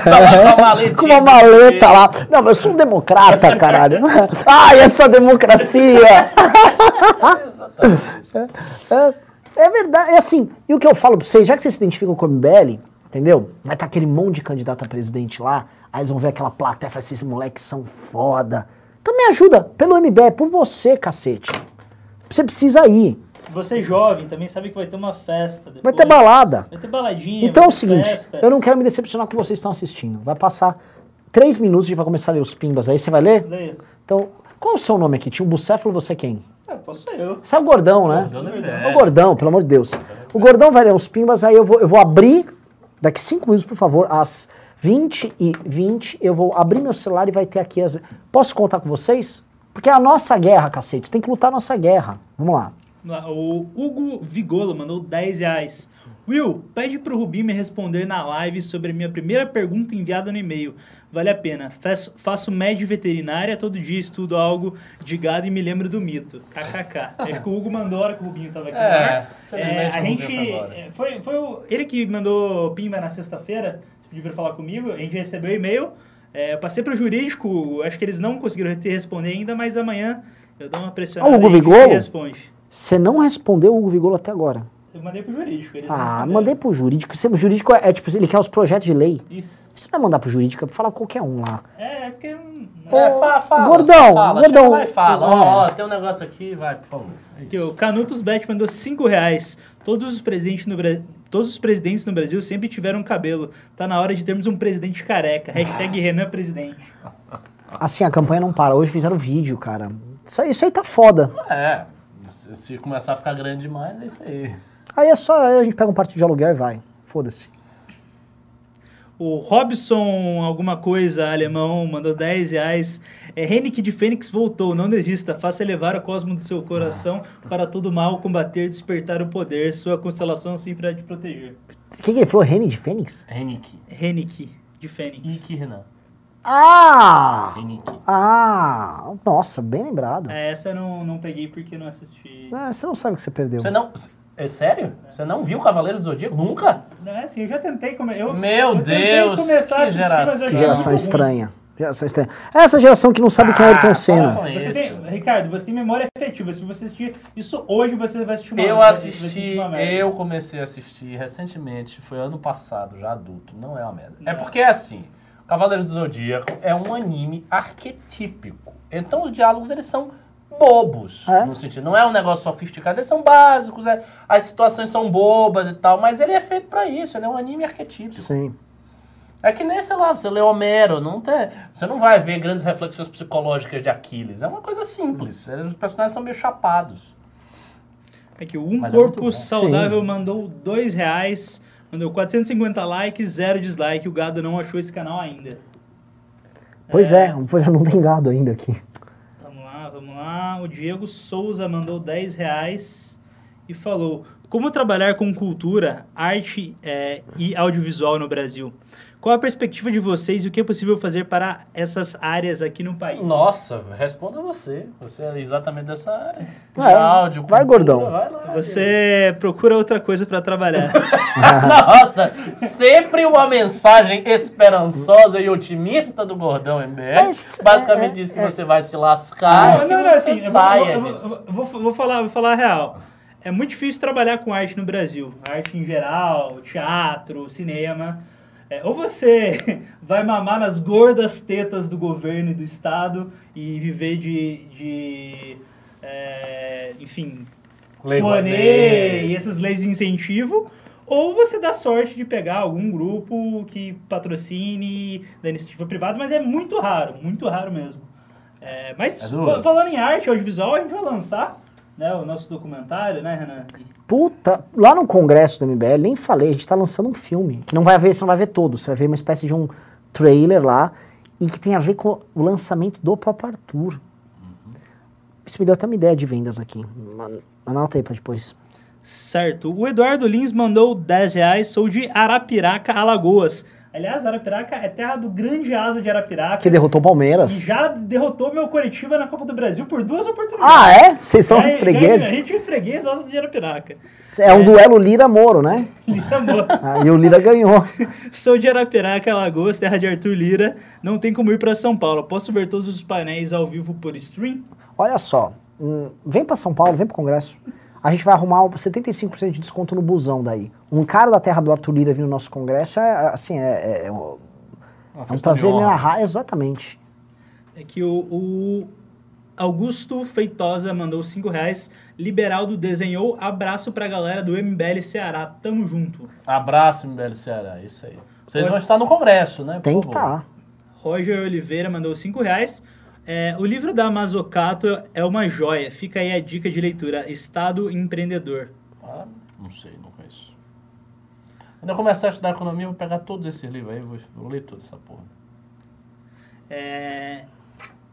[SPEAKER 2] Tá lá com
[SPEAKER 4] uma maleta
[SPEAKER 2] dinheiro.
[SPEAKER 4] lá. Não, mas eu sou um democrata, caralho. Ai, essa democracia. É, é verdade, é assim. E o que eu falo pra vocês, já que vocês se identificam com o MBL, entendeu? Vai estar aquele monte de candidato a presidente lá, aí eles vão ver aquela plateia e falar assim, esses moleques são foda. Então me ajuda, pelo MBL, por você, cacete. Você precisa ir.
[SPEAKER 3] Você jovem também sabe que vai ter uma festa. Depois.
[SPEAKER 4] Vai ter balada.
[SPEAKER 3] Vai ter baladinha.
[SPEAKER 4] Então é o seguinte,
[SPEAKER 3] festa.
[SPEAKER 4] eu não quero me decepcionar com vocês que estão assistindo. Vai passar três minutos, a gente vai começar a ler os pimbas aí. Você vai ler?
[SPEAKER 3] Leia.
[SPEAKER 4] Então, qual é o seu nome aqui? Tinha um bucéfalo, você é quem?
[SPEAKER 3] É, posso ser eu.
[SPEAKER 4] Você é o gordão, né?
[SPEAKER 2] Gordão do
[SPEAKER 4] É o gordão, pelo amor de Deus. O gordão vai ler os pimbas, aí eu vou, eu vou abrir, daqui cinco minutos, por favor, às 20 e 20, eu vou abrir meu celular e vai ter aqui as... Posso contar com vocês? Porque é a nossa guerra, cacete. Tem que lutar a nossa guerra. Vamos lá.
[SPEAKER 3] O Hugo Vigolo mandou 10 reais. Will, pede pro Rubinho me responder na live sobre a minha primeira pergunta enviada no e-mail. Vale a pena. Faço, faço média veterinária, todo dia estudo algo de gado e me lembro do mito. KKK. Acho que o Hugo mandou a hora que o Rubinho tava aqui
[SPEAKER 2] É,
[SPEAKER 3] ar.
[SPEAKER 2] felizmente
[SPEAKER 3] a
[SPEAKER 2] o
[SPEAKER 3] gente.
[SPEAKER 2] Foi
[SPEAKER 3] é, Foi, foi o- ele que mandou Pimba na sexta-feira, pediu pra falar comigo. A gente recebeu o e-mail. É, eu passei pro jurídico, Hugo. acho que eles não conseguiram te responder ainda, mas amanhã eu dou uma pressionada
[SPEAKER 4] Ah, o Hugo
[SPEAKER 3] e
[SPEAKER 4] Vigolo?
[SPEAKER 3] responde.
[SPEAKER 4] Você não respondeu o Hugo Vigolo até agora.
[SPEAKER 3] Eu mandei pro jurídico.
[SPEAKER 4] Ah, mandei pro jurídico. Você- O jurídico é, é tipo, ele quer os projetos de lei.
[SPEAKER 3] Isso.
[SPEAKER 4] Isso não é mandar pro jurídico, é pra falar qualquer um lá.
[SPEAKER 3] É, é porque.
[SPEAKER 2] É, fa- fala,
[SPEAKER 4] Gordão,
[SPEAKER 2] fala,
[SPEAKER 4] gordão.
[SPEAKER 2] chega lá e fala. Ó,
[SPEAKER 4] É.
[SPEAKER 2] ó, tem um negócio aqui, vai, por favor. É
[SPEAKER 3] Aqui, o Canutos Bet mandou 5 reais. Todos os, presidentes no Bra... Todos os presidentes no Brasil sempre tiveram cabelo. Tá na hora de termos um presidente careca. Hashtag Renan Presidente.
[SPEAKER 4] Assim, a campanha não para. Hoje fizeram vídeo, cara. Isso aí, isso aí tá foda.
[SPEAKER 2] É, se, se começar a ficar grande demais, é isso aí.
[SPEAKER 4] Aí é só, aí a gente pega um partido de aluguel e vai. Foda-se.
[SPEAKER 3] O Robson, alguma coisa alemão, mandou 10 reais. É, Henrique de Fênix voltou. Não desista. Faça elevar o cosmo do seu coração para todo mal, combater, despertar o poder. Sua constelação sempre há de proteger.
[SPEAKER 4] O que, que ele falou? Rene de Fênix?
[SPEAKER 2] Henrique.
[SPEAKER 3] Henrique de Fênix.
[SPEAKER 2] Ike Renan.
[SPEAKER 4] Ah!
[SPEAKER 2] Henrique.
[SPEAKER 4] Ah! Nossa, bem lembrado.
[SPEAKER 3] É, essa eu não, não peguei porque não assisti.
[SPEAKER 4] Ah, você não sabe o que você perdeu.
[SPEAKER 2] Você não. É sério? Você não viu Cavaleiros do Zodíaco? Nunca?
[SPEAKER 3] Não, é assim, eu já tentei come... eu,
[SPEAKER 2] Meu
[SPEAKER 3] eu tentei
[SPEAKER 2] Deus,
[SPEAKER 3] começar
[SPEAKER 2] que geração.
[SPEAKER 4] Que geração estranha. Geração estranha. Essa geração que não sabe quem é Ayrton
[SPEAKER 2] Ah,
[SPEAKER 4] Senna.
[SPEAKER 2] para com
[SPEAKER 3] Você tem, Ricardo, você tem memória efetiva. Se você assistir isso hoje, você vai assistir uma
[SPEAKER 2] Eu
[SPEAKER 3] vai- vai assistir
[SPEAKER 2] assisti, eu comecei a assistir recentemente, foi ano passado, já adulto, não é uma merda. É
[SPEAKER 3] Não.
[SPEAKER 2] porque é assim, Cavaleiros do Zodíaco é um anime arquetípico. Então os diálogos eles são bobos,
[SPEAKER 4] É?
[SPEAKER 2] no sentido, não é um negócio sofisticado, eles são básicos, é- as situações são bobas e tal, mas ele é feito pra isso, ele é um anime arquetípico.
[SPEAKER 4] Sim.
[SPEAKER 2] É que nem, sei lá, você lê Homero, não tem, você não vai ver grandes reflexões psicológicas de Aquiles, é uma coisa simples, os personagens são meio chapados.
[SPEAKER 3] Aqui, o Um
[SPEAKER 2] Mas é
[SPEAKER 3] Corpo
[SPEAKER 2] bom.
[SPEAKER 3] Saudável mandou dois reais, mandou 450 likes, zero dislike. O gado não achou esse canal ainda.
[SPEAKER 4] Pois é, pois é, não tem gado ainda aqui.
[SPEAKER 3] Vamos lá. O Diego Souza mandou 10 reais e falou: Como trabalhar com cultura, arte é, e audiovisual no Brasil? Qual a perspectiva de vocês e o que é possível fazer para essas áreas aqui no país?
[SPEAKER 2] Nossa, responda você. Você é exatamente dessa área. De
[SPEAKER 4] É,
[SPEAKER 2] áudio,
[SPEAKER 4] vai,
[SPEAKER 2] cultura,
[SPEAKER 4] gordão.
[SPEAKER 2] Vai lá.
[SPEAKER 3] Você procura outra coisa para trabalhar.
[SPEAKER 2] Nossa, sempre uma mensagem esperançosa e otimista do Gordão MBL.
[SPEAKER 4] Mas,
[SPEAKER 2] Basicamente
[SPEAKER 4] é,
[SPEAKER 2] diz que você vai se lascar
[SPEAKER 3] Não,
[SPEAKER 2] e que
[SPEAKER 3] não, assim,
[SPEAKER 2] saia
[SPEAKER 3] eu vou,
[SPEAKER 2] disso.
[SPEAKER 3] eu vou, vou falar, vou falar a real. É muito difícil trabalhar com arte no Brasil. Arte em geral, teatro, cinema. É, ou você vai mamar nas gordas tetas do governo e do Estado e viver de. de é, enfim,
[SPEAKER 2] Lei
[SPEAKER 3] e essas leis de incentivo, ou você dá sorte de pegar algum grupo que patrocine da iniciativa privada, mas é muito raro, muito raro mesmo. É, mas
[SPEAKER 2] É
[SPEAKER 3] falando em arte audiovisual, a gente vai lançar né, o nosso documentário, né, Renan?
[SPEAKER 4] Puta, lá no congresso do MBL, nem falei, a gente tá lançando um filme, que não vai ver, você não vai ver todo, você vai ver uma espécie de um trailer lá, e que tem a ver com o lançamento do próprio Arthur. Isso me deu até uma ideia de vendas aqui. An- Anota aí pra depois.
[SPEAKER 3] Certo. O Eduardo Lins mandou 10 reais. Sou de Arapiraca, Alagoas. Aliás, Arapiraca é terra do grande asa de Arapiraca.
[SPEAKER 4] Que derrotou o
[SPEAKER 3] E
[SPEAKER 4] Palmeiras.
[SPEAKER 3] já derrotou meu Coritiba na Copa do Brasil por duas oportunidades.
[SPEAKER 4] Ah, é? Vocês são
[SPEAKER 3] Já- já-
[SPEAKER 4] fregueses?
[SPEAKER 3] a gente é freguês asa de Arapiraca.
[SPEAKER 4] É um duelo Lira-Moro, né?
[SPEAKER 3] Amor.
[SPEAKER 4] Ah, e o Lira ganhou.
[SPEAKER 3] Sou de Arapiraca, Alagoas, terra de Arthur Lira. Não tem como ir pra São Paulo. Posso ver todos os painéis ao vivo por stream?
[SPEAKER 4] Olha só, hum, vem pra São Paulo, vem pro Congresso. A gente vai arrumar um 75% de desconto no busão daí. Um cara da terra do Arthur Lira vir no nosso Congresso é, é, assim, é, é, é um, é um prazer narrar, exatamente.
[SPEAKER 3] É que o, o Augusto Feitosa mandou 5 reais. Liberaldo desenhou. Abraço pra galera do MBL Ceará. Tamo junto.
[SPEAKER 2] Abraço, MBL Ceará, isso aí. Vocês
[SPEAKER 3] Oi.
[SPEAKER 2] vão estar no Congresso, né? por
[SPEAKER 4] Tem que estar. Tá.
[SPEAKER 3] Roger Oliveira mandou 5 reais. É, o livro da Mazocato é uma joia. Fica aí a dica de leitura. Estado Empreendedor.
[SPEAKER 2] Ah, não sei, não conheço. Quando eu começar a estudar economia, eu vou pegar todos esses livros aí, vou, vou ler toda essa porra.
[SPEAKER 3] É,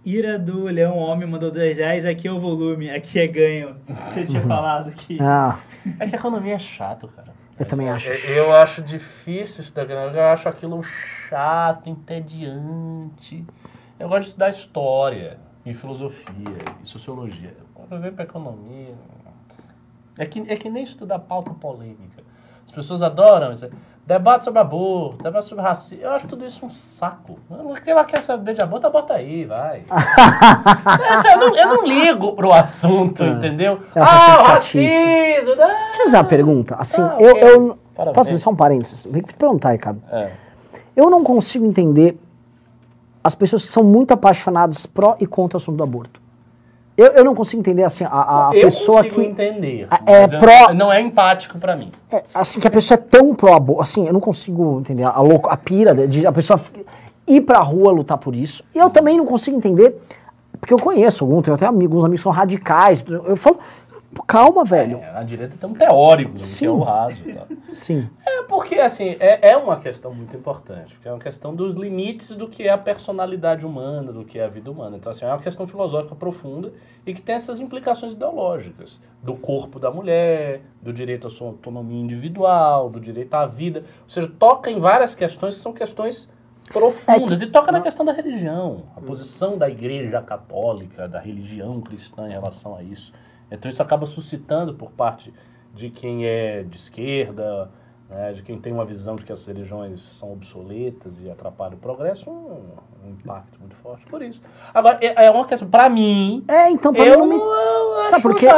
[SPEAKER 3] Ira do Leão Homem mandou 10 reais. Aqui é o volume, aqui é ganho. Você tinha falado que.
[SPEAKER 4] Ah,
[SPEAKER 2] É que a economia é chato, cara.
[SPEAKER 4] eu também acho.
[SPEAKER 2] Eu, eu acho difícil estudar economia, eu acho aquilo chato, entediante. Eu gosto de estudar história, e filosofia, e sociologia. Quando eu venho pra economia. É que, é que nem estudar pauta polêmica. As pessoas adoram isso. Debate sobre aborto, debate sobre racismo. Eu acho tudo isso um saco. Quem lá quer saber de aborto, aborta aí, vai. Eu, não, eu não ligo pro assunto, entendeu?
[SPEAKER 4] É
[SPEAKER 2] ah, o racismo. né?
[SPEAKER 4] Deixa eu fazer uma pergunta. Assim,
[SPEAKER 2] Ah,
[SPEAKER 4] eu,
[SPEAKER 2] ok.
[SPEAKER 4] eu
[SPEAKER 2] Parabéns.
[SPEAKER 4] posso fazer só um parênteses? Vem perguntar, Ricardo.
[SPEAKER 2] É.
[SPEAKER 4] Eu não consigo entender as pessoas que são muito apaixonadas pró e contra o assunto do aborto. Eu, eu não consigo entender assim a, a
[SPEAKER 2] eu
[SPEAKER 4] pessoa que
[SPEAKER 2] entender.
[SPEAKER 4] É
[SPEAKER 2] eu-
[SPEAKER 4] pró-
[SPEAKER 2] Não é empático pra mim.
[SPEAKER 4] é, assim que a pessoa é tão pró aborto, assim, eu não consigo entender a louco, a pira de a pessoa ir pra rua lutar por isso. E eu também não consigo entender porque eu conheço alguns, tenho até amigos, alguns amigos são radicais. Eu falo, calma, velho.
[SPEAKER 2] É, na direita tem um teórico, né, que
[SPEAKER 4] Sim.
[SPEAKER 2] é o raso tal.
[SPEAKER 4] Sim.
[SPEAKER 2] É porque, assim, é, é uma questão muito importante, porque é uma questão dos limites do que é a personalidade humana, do que é a vida humana. Então, assim, é uma questão filosófica profunda e que tem essas implicações ideológicas do corpo da mulher, do direito à sua autonomia individual, do direito à vida. Ou seja, toca em várias questões que são questões profundas
[SPEAKER 4] É
[SPEAKER 2] e toca na questão da religião, a posição da igreja católica, da religião cristã em relação a isso. Então isso acaba suscitando por parte de quem é de esquerda, né, de quem tem uma visão de que as religiões são obsoletas e atrapalham o progresso, um, um impacto muito forte por isso. Agora, é, é uma questão, pra mim,
[SPEAKER 4] É, então pra
[SPEAKER 2] eu
[SPEAKER 4] mim não me
[SPEAKER 2] eu
[SPEAKER 4] Sabe por quê?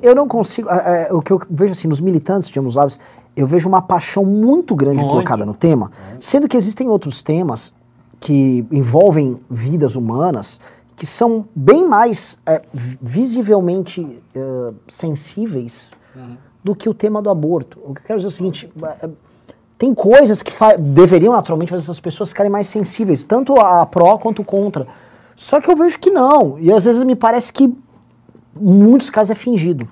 [SPEAKER 4] Eu não consigo. é, é, o que eu vejo assim, nos militantes de ambos lados, eu vejo uma paixão muito grande
[SPEAKER 2] Muito.
[SPEAKER 4] colocada no tema, sendo que existem outros temas que envolvem vidas humanas que são bem mais é, vi- visivelmente é, sensíveis do que o tema do aborto. O que eu quero dizer é o seguinte. é, tem coisas que deveriam naturalmente fazer essas pessoas ficarem mais sensíveis, tanto a pró quanto contra. Só que eu vejo que não. E às vezes me parece que em muitos casos é fingido.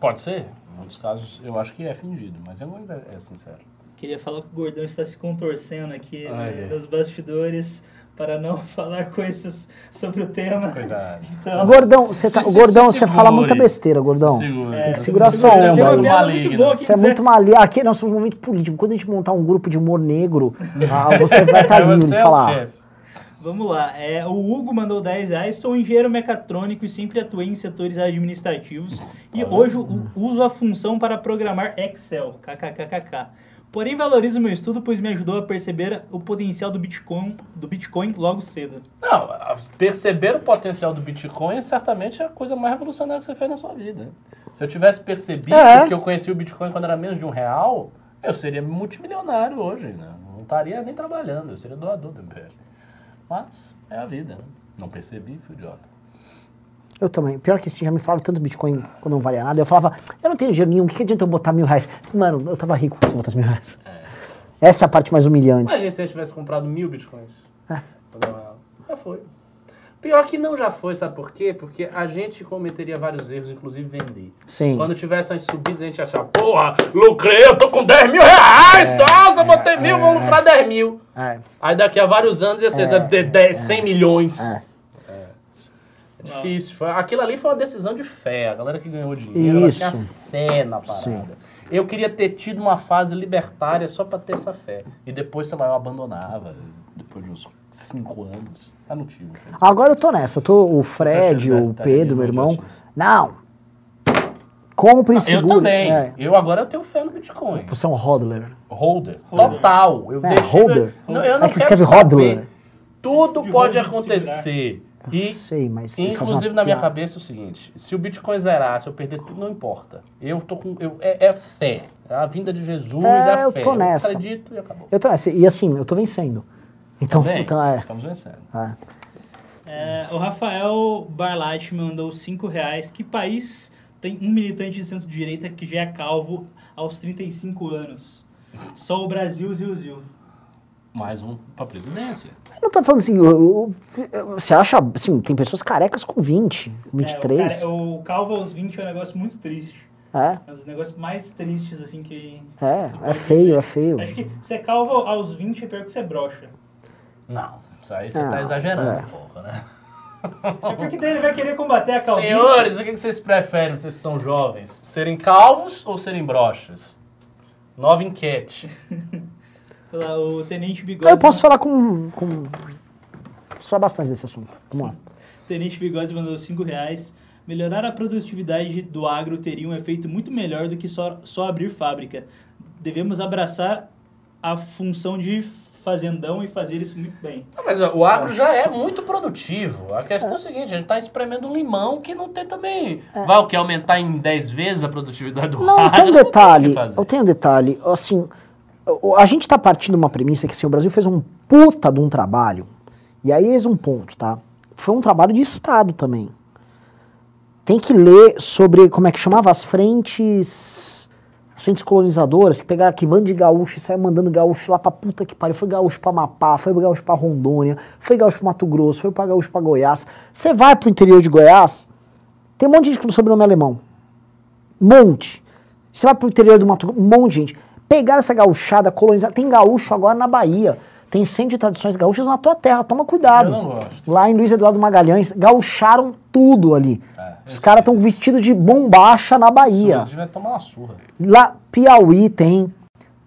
[SPEAKER 2] Pode ser, em muitos casos eu acho que é fingido, mas eu ainda é sincero.
[SPEAKER 3] Queria falar que o Gordão está se contorcendo aqui
[SPEAKER 2] Ah,
[SPEAKER 3] né,
[SPEAKER 2] é.
[SPEAKER 3] nos bastidores para não falar coisas sobre o tema.
[SPEAKER 2] Cuidado.
[SPEAKER 3] Então,
[SPEAKER 4] Gordão, você tá,
[SPEAKER 2] se-
[SPEAKER 4] gordão,
[SPEAKER 2] se
[SPEAKER 4] você fala muita besteira, gordão.
[SPEAKER 2] Se segura.
[SPEAKER 3] É,
[SPEAKER 4] Tem que segurar
[SPEAKER 3] se
[SPEAKER 4] sua onda
[SPEAKER 3] piada
[SPEAKER 2] Maligno.
[SPEAKER 3] muito que
[SPEAKER 4] Você é muito maligno. Aqui nós somos um momento político. Quando a gente montar um grupo de humor negro, ah, você vai estar
[SPEAKER 2] É
[SPEAKER 4] livre
[SPEAKER 2] você
[SPEAKER 4] de
[SPEAKER 2] e
[SPEAKER 4] falar.
[SPEAKER 3] Vamos lá. É, o Hugo mandou 10 reais. Sou engenheiro mecatrônico e sempre atuei em setores administrativos. E hoje uso a função para programar Excel. KKKKK. Porém, valorizo meu estudo, pois me ajudou a perceber o potencial do Bitcoin, do Bitcoin logo cedo.
[SPEAKER 2] Não, perceber o potencial do Bitcoin é certamente a coisa mais revolucionária que você fez na sua vida. Se eu tivesse percebido
[SPEAKER 4] É.
[SPEAKER 2] que eu conheci o Bitcoin quando era menos de um real, eu seria multimilionário hoje, né? Não estaria nem trabalhando, eu seria doador do MPL. Mas é a vida, né? Não percebi, fui idiota.
[SPEAKER 4] Eu também. Pior que assim, já me falaram tanto Bitcoin quando não valia nada. Eu falava, eu não tenho dinheiro nenhum, o que, que adianta eu botar mil reais? Mano, eu tava rico se eu botasse mil reais. Essa é a parte mais humilhante.
[SPEAKER 2] Imagina se eu tivesse comprado mil bitcoins.
[SPEAKER 4] É.
[SPEAKER 2] Já foi. Pior que não já foi, sabe por quê? Porque a gente cometeria vários erros, inclusive vender.
[SPEAKER 4] Sim.
[SPEAKER 2] Quando tivessem as subidas, a gente achava, porra, lucrei, eu tô com 10 mil reais, nossa, botei mil, vou lucrar 10 mil.
[SPEAKER 4] É.
[SPEAKER 2] Aí daqui a vários anos ia ser de 10, 100 milhões.
[SPEAKER 4] É.
[SPEAKER 2] É difícil. Foi- aquilo ali foi uma decisão de fé. A galera que ganhou dinheiro, ela
[SPEAKER 4] Isso.
[SPEAKER 2] tinha fé na parada.
[SPEAKER 4] Sim.
[SPEAKER 2] Eu queria ter tido uma fase libertária só pra ter essa fé. E depois, sei lá, eu abandonava. Depois de uns cinco anos. Eu não tive.
[SPEAKER 4] Agora eu tô nessa. Eu tô o Fred,
[SPEAKER 2] Tá
[SPEAKER 4] o Pedro, meu irmão. Não. Compre e
[SPEAKER 2] Eu
[SPEAKER 4] segure.
[SPEAKER 2] também.
[SPEAKER 4] É.
[SPEAKER 2] Eu agora eu tenho fé no Bitcoin.
[SPEAKER 4] Você é um hodler.
[SPEAKER 2] Holder. Total. Eu
[SPEAKER 4] É,
[SPEAKER 2] deixei.
[SPEAKER 4] holder?
[SPEAKER 2] Não, eu não
[SPEAKER 4] É que
[SPEAKER 2] quero
[SPEAKER 4] escreve hodler.
[SPEAKER 2] Tudo
[SPEAKER 3] De
[SPEAKER 2] pode acontecer.
[SPEAKER 4] Eu
[SPEAKER 2] E,
[SPEAKER 4] sei, mas...
[SPEAKER 2] inclusive,
[SPEAKER 4] uma
[SPEAKER 2] na minha cabeça é o seguinte: se o Bitcoin zerar, se eu perder tudo, não importa. Eu tô com. eu- é, é fé. A vinda de Jesus,
[SPEAKER 4] É,
[SPEAKER 2] é, a
[SPEAKER 4] eu
[SPEAKER 2] fé.
[SPEAKER 4] tô nessa.
[SPEAKER 2] acredito e acabou.
[SPEAKER 4] Eu tô nessa. E assim, eu tô vencendo. Então,
[SPEAKER 2] Também,
[SPEAKER 4] então é.
[SPEAKER 2] Estamos vencendo.
[SPEAKER 4] é.
[SPEAKER 3] É, o Rafael Barlatti mandou 5 reais. Que país tem um militante de centro-direita que já é calvo aos 35 anos? Só o Brasil, Zil, Zil.
[SPEAKER 2] Mais um pra presidência.
[SPEAKER 4] Eu não tô falando assim, eu- eu- você acha, assim, tem pessoas carecas com 20,
[SPEAKER 3] É,
[SPEAKER 4] 23.
[SPEAKER 3] o, cara- o calvo aos 20 é um negócio muito triste.
[SPEAKER 4] É,
[SPEAKER 3] É um dos negócios mais tristes, assim, que...
[SPEAKER 4] é, é feio,
[SPEAKER 3] dizer.
[SPEAKER 4] é feio.
[SPEAKER 3] Acho que ser calvo aos 20 é pior que ser broxa.
[SPEAKER 2] Não, isso aí você
[SPEAKER 4] Não,
[SPEAKER 2] tá exagerando
[SPEAKER 4] é.
[SPEAKER 2] um pouco, né?
[SPEAKER 3] É porque daí ele vai querer combater a calvície.
[SPEAKER 2] Senhores, o que vocês preferem, vocês são jovens? Serem calvos ou serem brochas? Nova enquete.
[SPEAKER 3] Lá, O Tenente Bigode...
[SPEAKER 4] Eu posso falar com, com... Falar bastante desse assunto. Vamos lá.
[SPEAKER 3] Tenente Bigodes mandou 5 reais. Melhorar a produtividade do agro teria um efeito muito melhor do que só, só abrir fábrica. Devemos abraçar a função de fazendão e fazer isso muito bem.
[SPEAKER 2] Não, Mas o agro já é muito produtivo. A questão é, a seguinte, a gente tá espremendo um limão que não tem também... Vai o que? Aumentar em 10 vezes a produtividade do
[SPEAKER 4] Não,
[SPEAKER 2] agro?
[SPEAKER 4] tem um
[SPEAKER 2] Não tem que
[SPEAKER 4] detalhe. Eu tenho um detalhe. Assim, a gente tá partindo de uma premissa que assim, o Brasil fez um puta de um trabalho. E aí eis um ponto, tá? Foi um trabalho de Estado também. Tem que ler sobre, como é que chamava? As frentes. As frentes colonizadoras, que pegaram aquele bando de gaúcho e saiu mandando gaúcho lá pra puta que pariu. Foi gaúcho pra Amapá, foi gaúcho pra Rondônia, foi gaúcho pra Mato Grosso, foi pra gaúcho pra Goiás. Você vai pro interior de Goiás, tem um monte de gente com sobrenome alemão. Um monte. Você vai pro interior do Mato Grosso, um monte de gente. Pegaram essa gauchada, colonizada. Tem gaúcho agora na Bahia. Tem centro de tradições gaúchas na tua terra. Toma cuidado.
[SPEAKER 2] Eu não gosto.
[SPEAKER 4] Lá em Luiz Eduardo Magalhães, gaucharam tudo ali.
[SPEAKER 2] É,
[SPEAKER 4] Os caras estão vestidos de bombacha na
[SPEAKER 2] Surra,
[SPEAKER 4] Bahia.
[SPEAKER 2] devia tomar uma surra.
[SPEAKER 4] Lá, Piauí tem,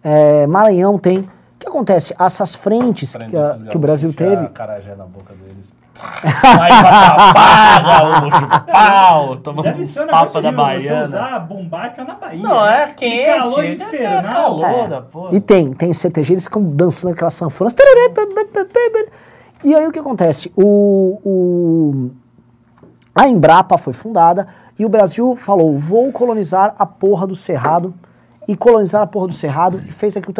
[SPEAKER 4] é, Maranhão tem. O que acontece? Essas frentes que, que o Brasil teve.
[SPEAKER 2] a carajé na boca deles. Vai pra pá, gaúcho, pau, tomando
[SPEAKER 3] Deve
[SPEAKER 2] uns papas da
[SPEAKER 3] horrível você usar bombacha na Bahia.
[SPEAKER 2] Não, é
[SPEAKER 3] Que
[SPEAKER 2] quente.
[SPEAKER 3] calor
[SPEAKER 2] é
[SPEAKER 3] infernal.
[SPEAKER 2] calor da porra.
[SPEAKER 4] E tem, tem CTG, eles ficam dançando aquelas sanfonas. E aí o que acontece? O, o- a Embrapa foi fundada e o Brasil falou: vou colonizar a porra do Cerrado. E colonizar a porra do Cerrado e fez aquilo.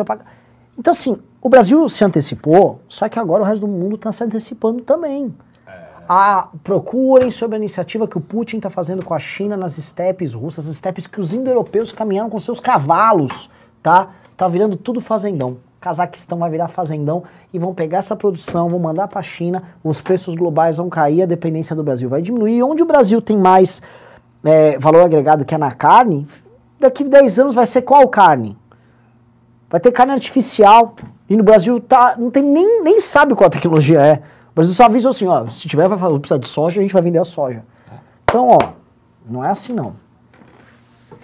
[SPEAKER 4] Então, assim, o Brasil se antecipou, só que agora o resto do mundo está se antecipando também. Ah, procurem sobre a iniciativa que o Putin está fazendo com a China nas estepes russas, as estepes que os indo-europeus caminharam com seus cavalos, tá? Tá virando tudo fazendão. Cazaquistão vai virar fazendão e vão pegar essa produção, vão mandar para a China, os preços globais vão cair, a dependência do Brasil vai diminuir. Onde o Brasil tem mais é, valor agregado que é na carne, daqui a 10 anos vai ser qual carne? Vai ter carne artificial. E no Brasil tá, não tem nem, nem sabe qual a tecnologia é. O Brasil só avisa assim, ó, se tiver vai falar, precisa de soja, a gente vai vender a soja. Então, ó, não é assim não.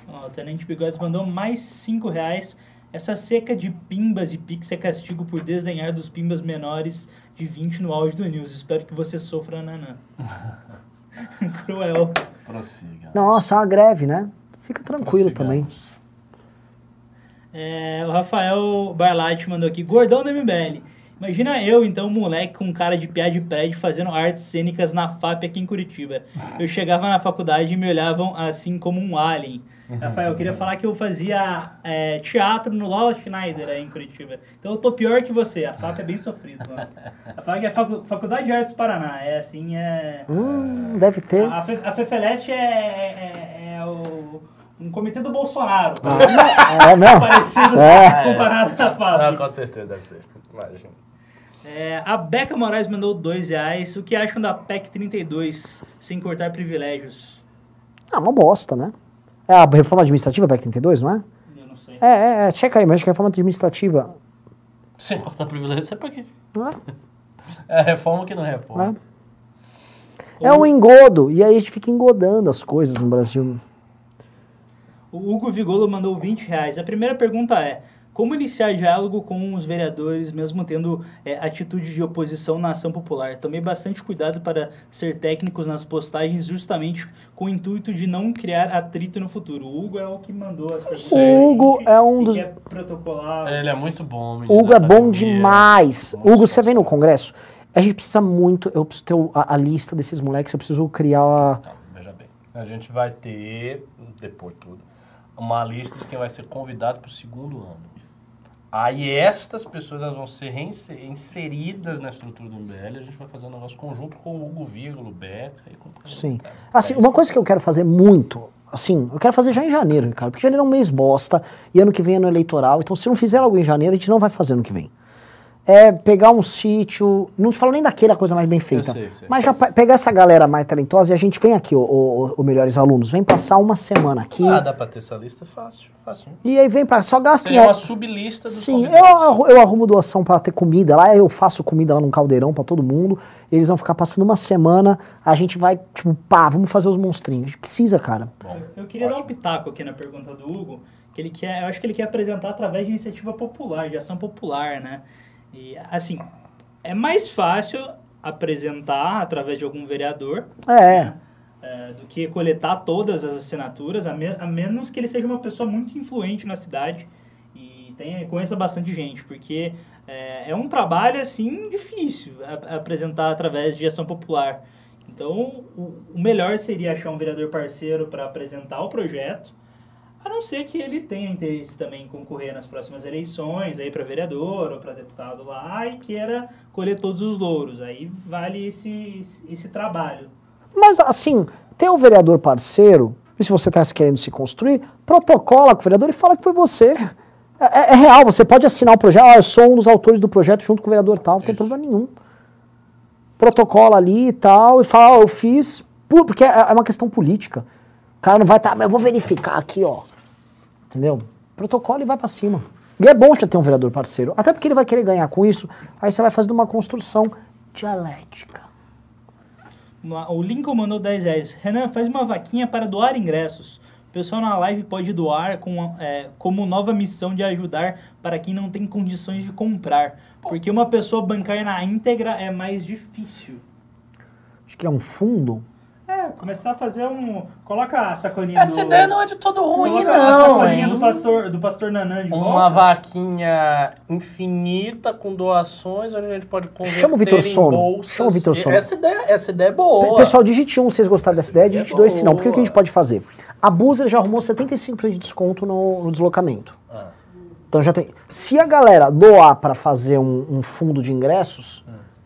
[SPEAKER 3] Ó, o Tenente Bigodes mandou mais 5 reais. Essa seca de pimbas e pix é castigo por desdenhar dos pimbas menores de 20 no auge do News. Espero que você sofra, Nanã. Cruel.
[SPEAKER 2] Prossiga.
[SPEAKER 4] Nossa, é uma greve, né? Fica tranquilo
[SPEAKER 2] Prossigamos.
[SPEAKER 4] também.
[SPEAKER 3] É, o Rafael Barlatti mandou aqui, gordão do MBL. Imagina eu, então, moleque com cara de piada de prédio, fazendo artes cênicas na FAP aqui em Curitiba. Eu chegava na faculdade e me olhavam assim como um alien. Rafael, eu queria falar que eu fazia é, teatro no Lola Schneider aí em Curitiba. Então eu tô pior que você. A FAP é bem sofrida. mano. A FAP é a Facu- Faculdade de Artes do Paraná. É assim, é...
[SPEAKER 4] Hum, deve ter.
[SPEAKER 3] A, Fe- a FEFELEST é, é, é o, um comitê do Bolsonaro.
[SPEAKER 4] É mesmo?
[SPEAKER 3] Parecido
[SPEAKER 4] É.
[SPEAKER 3] comparado à FAP.
[SPEAKER 2] Ah, com certeza, deve ser. Imagina.
[SPEAKER 3] É, a Beca Moraes mandou dois reais. O que acham da PEC 32, sem cortar privilégios?
[SPEAKER 4] Ah, uma bosta, né? É a reforma administrativa, PEC 32, não é?
[SPEAKER 3] Eu não sei.
[SPEAKER 4] É, é, é, checa aí, mas acho que é a reforma administrativa.
[SPEAKER 2] Sem cortar privilégio, você pra quê?
[SPEAKER 4] Não é?
[SPEAKER 2] É reforma que não é reforma.
[SPEAKER 4] É um engodo, e aí a gente fica engodando as coisas no Brasil.
[SPEAKER 3] O Hugo Vigolo mandou 20 reais. A primeira pergunta é: como iniciar diálogo com os vereadores, mesmo tendo é, atitude de oposição na ação popular? Tomei bastante cuidado para ser técnicos nas postagens, justamente com o intuito de não criar atrito no futuro. O Hugo é o que mandou as perguntas.
[SPEAKER 4] O Hugo
[SPEAKER 3] Que-
[SPEAKER 4] é um
[SPEAKER 3] que
[SPEAKER 4] dos-
[SPEAKER 3] protocolar.
[SPEAKER 2] Ele é muito bom,
[SPEAKER 4] O Hugo é bom
[SPEAKER 2] academia.
[SPEAKER 4] demais.
[SPEAKER 2] Nossa,
[SPEAKER 4] Hugo, você vem no congresso? A gente precisa muito, eu preciso ter a, a lista desses moleques, eu preciso criar a...
[SPEAKER 2] Não, veja bem. A gente vai ter, depois de tudo, uma lista de quem vai ser convidado para o segundo ano. Aí estas pessoas elas vão ser inseridas na estrutura do MBL. A gente vai fazer um negócio conjunto com o Hugo Vírgula, o Beca e com o
[SPEAKER 4] Sim.
[SPEAKER 2] cara.
[SPEAKER 4] Assim, uma coisa que eu quero fazer muito, assim, eu quero fazer já em janeiro, cara, porque janeiro é um mês bosta e ano que vem é ano eleitoral, então se não fizer algo em janeiro, a gente não vai fazer ano que vem. É pegar um sítio, não te falo nem daquela coisa mais bem feita,
[SPEAKER 2] sei, sei.
[SPEAKER 4] mas já pe- pegar essa galera mais talentosa e a gente vem aqui, o, Melhores Alunos, vem passar uma semana aqui,
[SPEAKER 2] Ah, dá para ter essa lista fácil, fácil.
[SPEAKER 4] e aí vem pra, só gasta
[SPEAKER 2] Tem
[SPEAKER 4] em...
[SPEAKER 2] uma sublista dos
[SPEAKER 4] Sim, eu, eu arrumo doação pra ter comida lá, eu faço comida lá num caldeirão pra todo mundo. Eles vão ficar passando uma semana, a gente vai, tipo, pá, vamos fazer os monstrinhos. A gente precisa, cara.
[SPEAKER 2] Bom,
[SPEAKER 3] Eu queria dar um
[SPEAKER 2] ótimo.
[SPEAKER 3] pitaco aqui na pergunta do Hugo, que ele quer, eu acho que ele quer apresentar através de iniciativa popular, de ação popular, né? E assim, é mais fácil apresentar através de algum vereador
[SPEAKER 4] É,
[SPEAKER 3] é, do que coletar todas as assinaturas, a, me- a menos que ele seja uma pessoa muito influente na cidade e tenha, conheça bastante gente, porque é, é um trabalho assim difícil a- apresentar através de ação popular. Então, o, o melhor seria achar um vereador parceiro para apresentar o projeto, a não ser que ele tenha interesse também em concorrer nas próximas eleições, aí para vereador ou para deputado lá e queira colher todos os louros. Aí vale esse, esse, trabalho.
[SPEAKER 4] mas assim, ter o vereador parceiro, e se você tá querendo se construir, protocola com o vereador e fala que foi você. É, é- é real, você pode assinar o projeto, ah, eu sou um dos autores do projeto junto com o vereador tal, não tem problema nenhum. Protocola ali e tal, e fala, ah, eu fiz, porque é é uma questão política. O cara não vai estar, mas eu vou verificar aqui, ó. Entendeu? Protocola e vai pra cima. E é bom já ter um vereador parceiro, até porque ele vai querer ganhar com isso, aí você vai fazendo uma construção dialética.
[SPEAKER 3] O Lincoln mandou 10 reais. Renan, faz uma vaquinha para doar ingressos. O pessoal na live pode doar com, é, como nova missão de ajudar para quem não tem condições de comprar. Porque uma pessoa bancar na íntegra é mais difícil.
[SPEAKER 4] Acho que é um fundo.
[SPEAKER 3] É, começar a fazer um. Coloca a sacolinha
[SPEAKER 2] Essa
[SPEAKER 3] do.
[SPEAKER 2] ideia não é de todo ruim,
[SPEAKER 3] Coloca a
[SPEAKER 2] não,
[SPEAKER 3] sacolinha do
[SPEAKER 2] hein?
[SPEAKER 3] pastor, do pastor Nanã de
[SPEAKER 2] Uma
[SPEAKER 3] volta.
[SPEAKER 2] vaquinha infinita com doações, onde a gente pode converter
[SPEAKER 4] Chama o Vitor Sono. Chama o Vitor Sono.
[SPEAKER 2] Essa ideia, essa ideia é boa.
[SPEAKER 4] Pessoal, digite um se vocês gostaram dessa ideia, digite
[SPEAKER 2] é
[SPEAKER 4] dois se não. Porque o que a gente pode fazer? A Buser já arrumou 75% de desconto no, no deslocamento.
[SPEAKER 2] Ah.
[SPEAKER 4] Então já tem. Se a galera doar para fazer um, um fundo de ingressos,